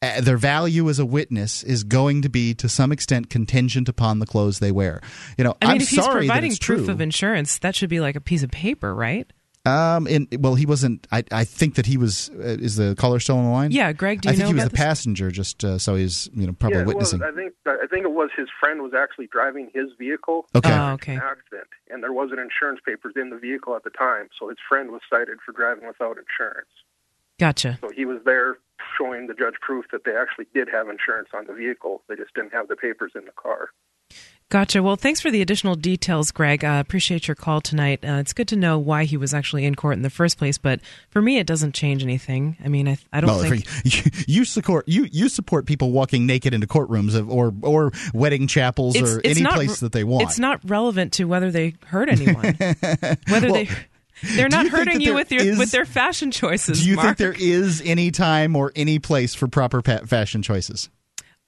Uh, their value as a witness is going to be, to some extent, contingent upon the clothes they wear. You know, I mean, am if he's sorry providing proof true. of insurance, that should be like a piece of paper, right? Um, and well, he wasn't. I, I think that he was. Uh, is the caller still on the line? Yeah, Greg, do I you think know he was about the this? passenger, just uh, so he's you know probably yeah, witnessing. Well, I think I think it was his friend was actually driving his vehicle. Okay. Oh, okay. An accident, and there wasn't insurance papers in the vehicle at the time, so his friend was cited for driving without insurance. Gotcha. So he was there showing the judge proof that they actually did have insurance on the vehicle. They just didn't have the papers in the car. Gotcha. Well, thanks for the additional details, Greg. I appreciate your call tonight. Uh, it's good to know why he was actually in court in the first place, but for me, it doesn't change anything. I mean, I, I don't well, think. <laughs> you, you support you you support people walking naked into courtrooms of, or or wedding chapels It's- or it's any not place that they want. It's not relevant to whether they hurt <laughs> anyone. whether Well, they they're not hurting you with your is- with their fashion choices. Do you Mark. think there is any time or any place for proper fashion choices?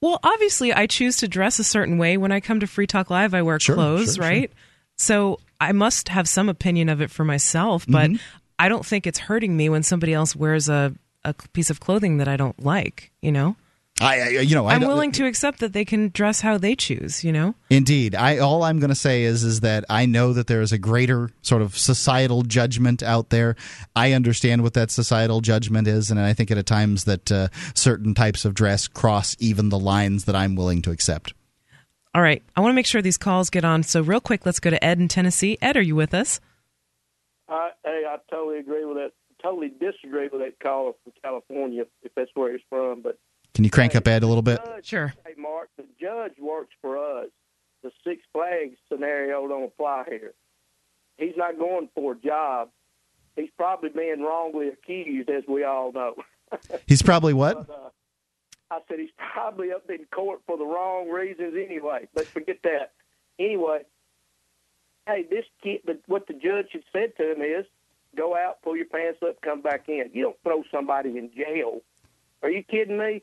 Well, obviously, I choose to dress a certain way when I come to Free Talk Live. I wear Sure, clothes, sure, right? So I must have some opinion of it for myself, but Mm-hmm. I don't think it's hurting me when somebody else wears a a piece of clothing that I don't like. You know, I, I you know I I'm don't- willing to accept that they can dress how they choose. You know, Indeed, I all I'm going to say is is that I know that there is a greater sort of societal judgment out there. I understand what that societal judgment is, and I think at times that uh, certain types of dress cross even the lines that I'm willing to accept. all right. I want to make sure these calls get on. So real quick, let's go to Ed in Tennessee. Ed, are you with us? I, hey, I totally agree with that. Totally disagree with that caller from California, if that's where he's from. But Can you crank up Ed a little bit? judge, Sure. Hey, Mark, the judge works for us. The Six Flags scenario don't apply here. He's not going for a job. He's probably being wrongly accused, as we all know. <laughs> He's probably what? But, uh, I said he's probably up in court for the wrong reasons anyway. But forget that. Anyway, hey, this kid, the, what the judge had said to him is, go out, pull your pants up, come back in. You don't throw somebody in jail. Are you kidding me?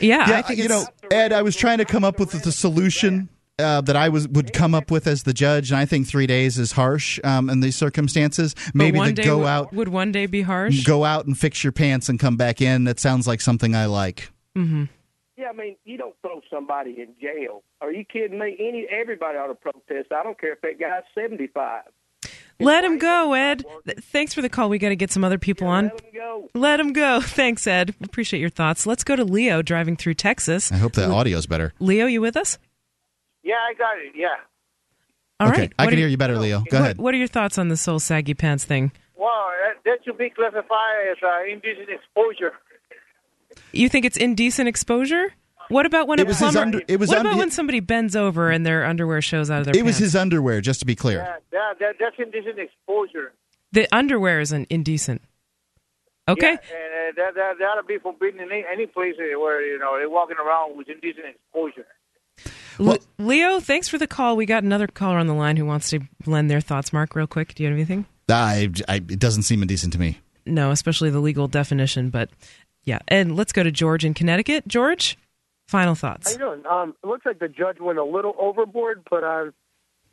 Yeah, Yeah, I think you know, Ed, I was trying to come up with the solution. Uh, that I was would come up with as the judge, and I think three days is harsh um, in these circumstances. Maybe one the day go would, out, would one day be harsh. go out and fix your pants and come back in. That sounds like something I like. mm-hmm. Yeah, Yeah, I mean, you don't throw somebody in jail. Are you kidding me? Any everybody ought to protest. I don't care if that guy's seventy five. Let him go, Ed. Thanks for the call. We got to get some other people on. Let him go. Let him go. <laughs> Thanks, Ed. Appreciate your thoughts. Let's go to Leo driving through Texas. I hope the audio's better. Leo, you with us? Yeah, I got it. Yeah. All okay, right. I What can are hear you better, Leo. Go what, ahead. What are your thoughts on the whole saggy pants thing? Well, that, that should be classified as uh, indecent exposure. You think it's indecent exposure? What about when It a was his plumber? under- it was what under- about when somebody bends over and their underwear shows out of their It was his underwear, just to be clear. Yeah, that, that, that's indecent exposure. The underwear is an indecent. Okay. Yeah, and uh, that, that, that ought to be forbidden in any, any place where, you know, they're walking around with indecent exposure. Le- Leo, thanks for the call. We got another caller on the line who wants to lend their thoughts. Mark, real quick, do you have anything? I, I, it doesn't seem indecent to me. No, especially the legal definition, but yeah. And let's go to George in Connecticut. George, final How thoughts. you doing? Um, it looks like the judge went a little overboard, but uh,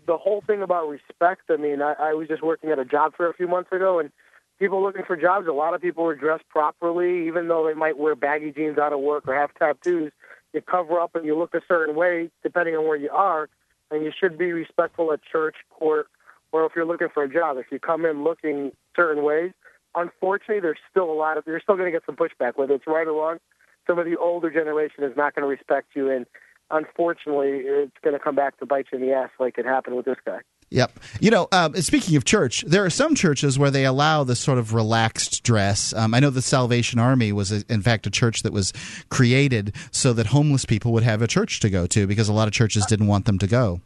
the whole thing about respect. I mean, I, I was just working at a job fair a few months ago, and people looking for jobs. A lot of people were dressed properly, even though they might wear baggy jeans out of work or have tattoos. You cover up and you look a certain way, depending on where you are, and you should be respectful at church, court, or if you're looking for a job. If you come in looking certain ways, unfortunately, there's still a lot of you're still going to get some pushback, whether it's right or wrong. Some of the older generation is not going to respect you, and unfortunately, it's going to come back to bite you in the ass, like it happened with this guy. Yep. You know, um, speaking of church, there are some churches where they allow this sort of relaxed dress. Um, I know the Salvation Army was, a, in fact, a church that was created so that homeless people would have a church to go to because a lot of churches didn't want them to go.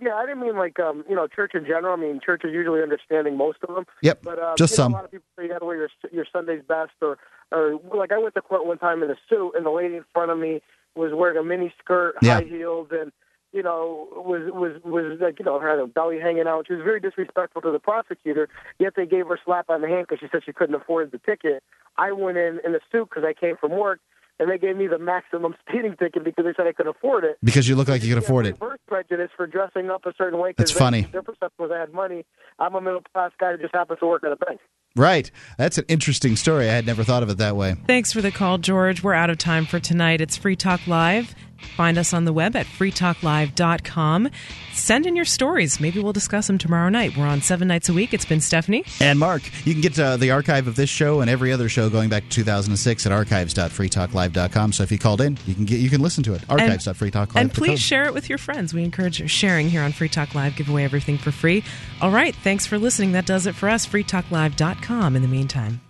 Yeah, I didn't mean like um, you know church in general. I mean church is usually understanding most of them. Yep, but um, just you know, some. A lot of people say you got to wear your your Sunday's best, or or like I went to court one time in a suit, and the lady in front of me was wearing a mini skirt, Yeah. high heels, and you know was was was like you know had a belly hanging out. She was very disrespectful to the prosecutor. Yet they gave her a slap on the hand because she said she couldn't afford the ticket. I went in in a suit because I came from work. And they gave me the maximum <laughs> speeding ticket because they said I could afford it. Because you look like you could afford it. Reverse prejudice for dressing up a certain way. 'cause That's they- funny. Their perception was I had money. I'm a middle class guy who just happens to work at a bank. Right. That's an interesting story. I had never thought of it that way. Thanks for the call, George. We're out of time for tonight. It's Free Talk Live. Find us on the web at freetalklive.com. Send in your stories. Maybe we'll discuss them tomorrow night. We're on seven nights a week. It's been Stephanie. And Mark, you can get uh, the archive of this show and every other show going back to 2006 at archives.freetalklive.com. So if you called in, you can get you can listen to it. Archives.freetalklive.com. And please share it with your friends. We encourage sharing here on Free Talk Live. Give away everything for free. All right. Thanks for listening. That does it for us. freetalklive.com in the meantime.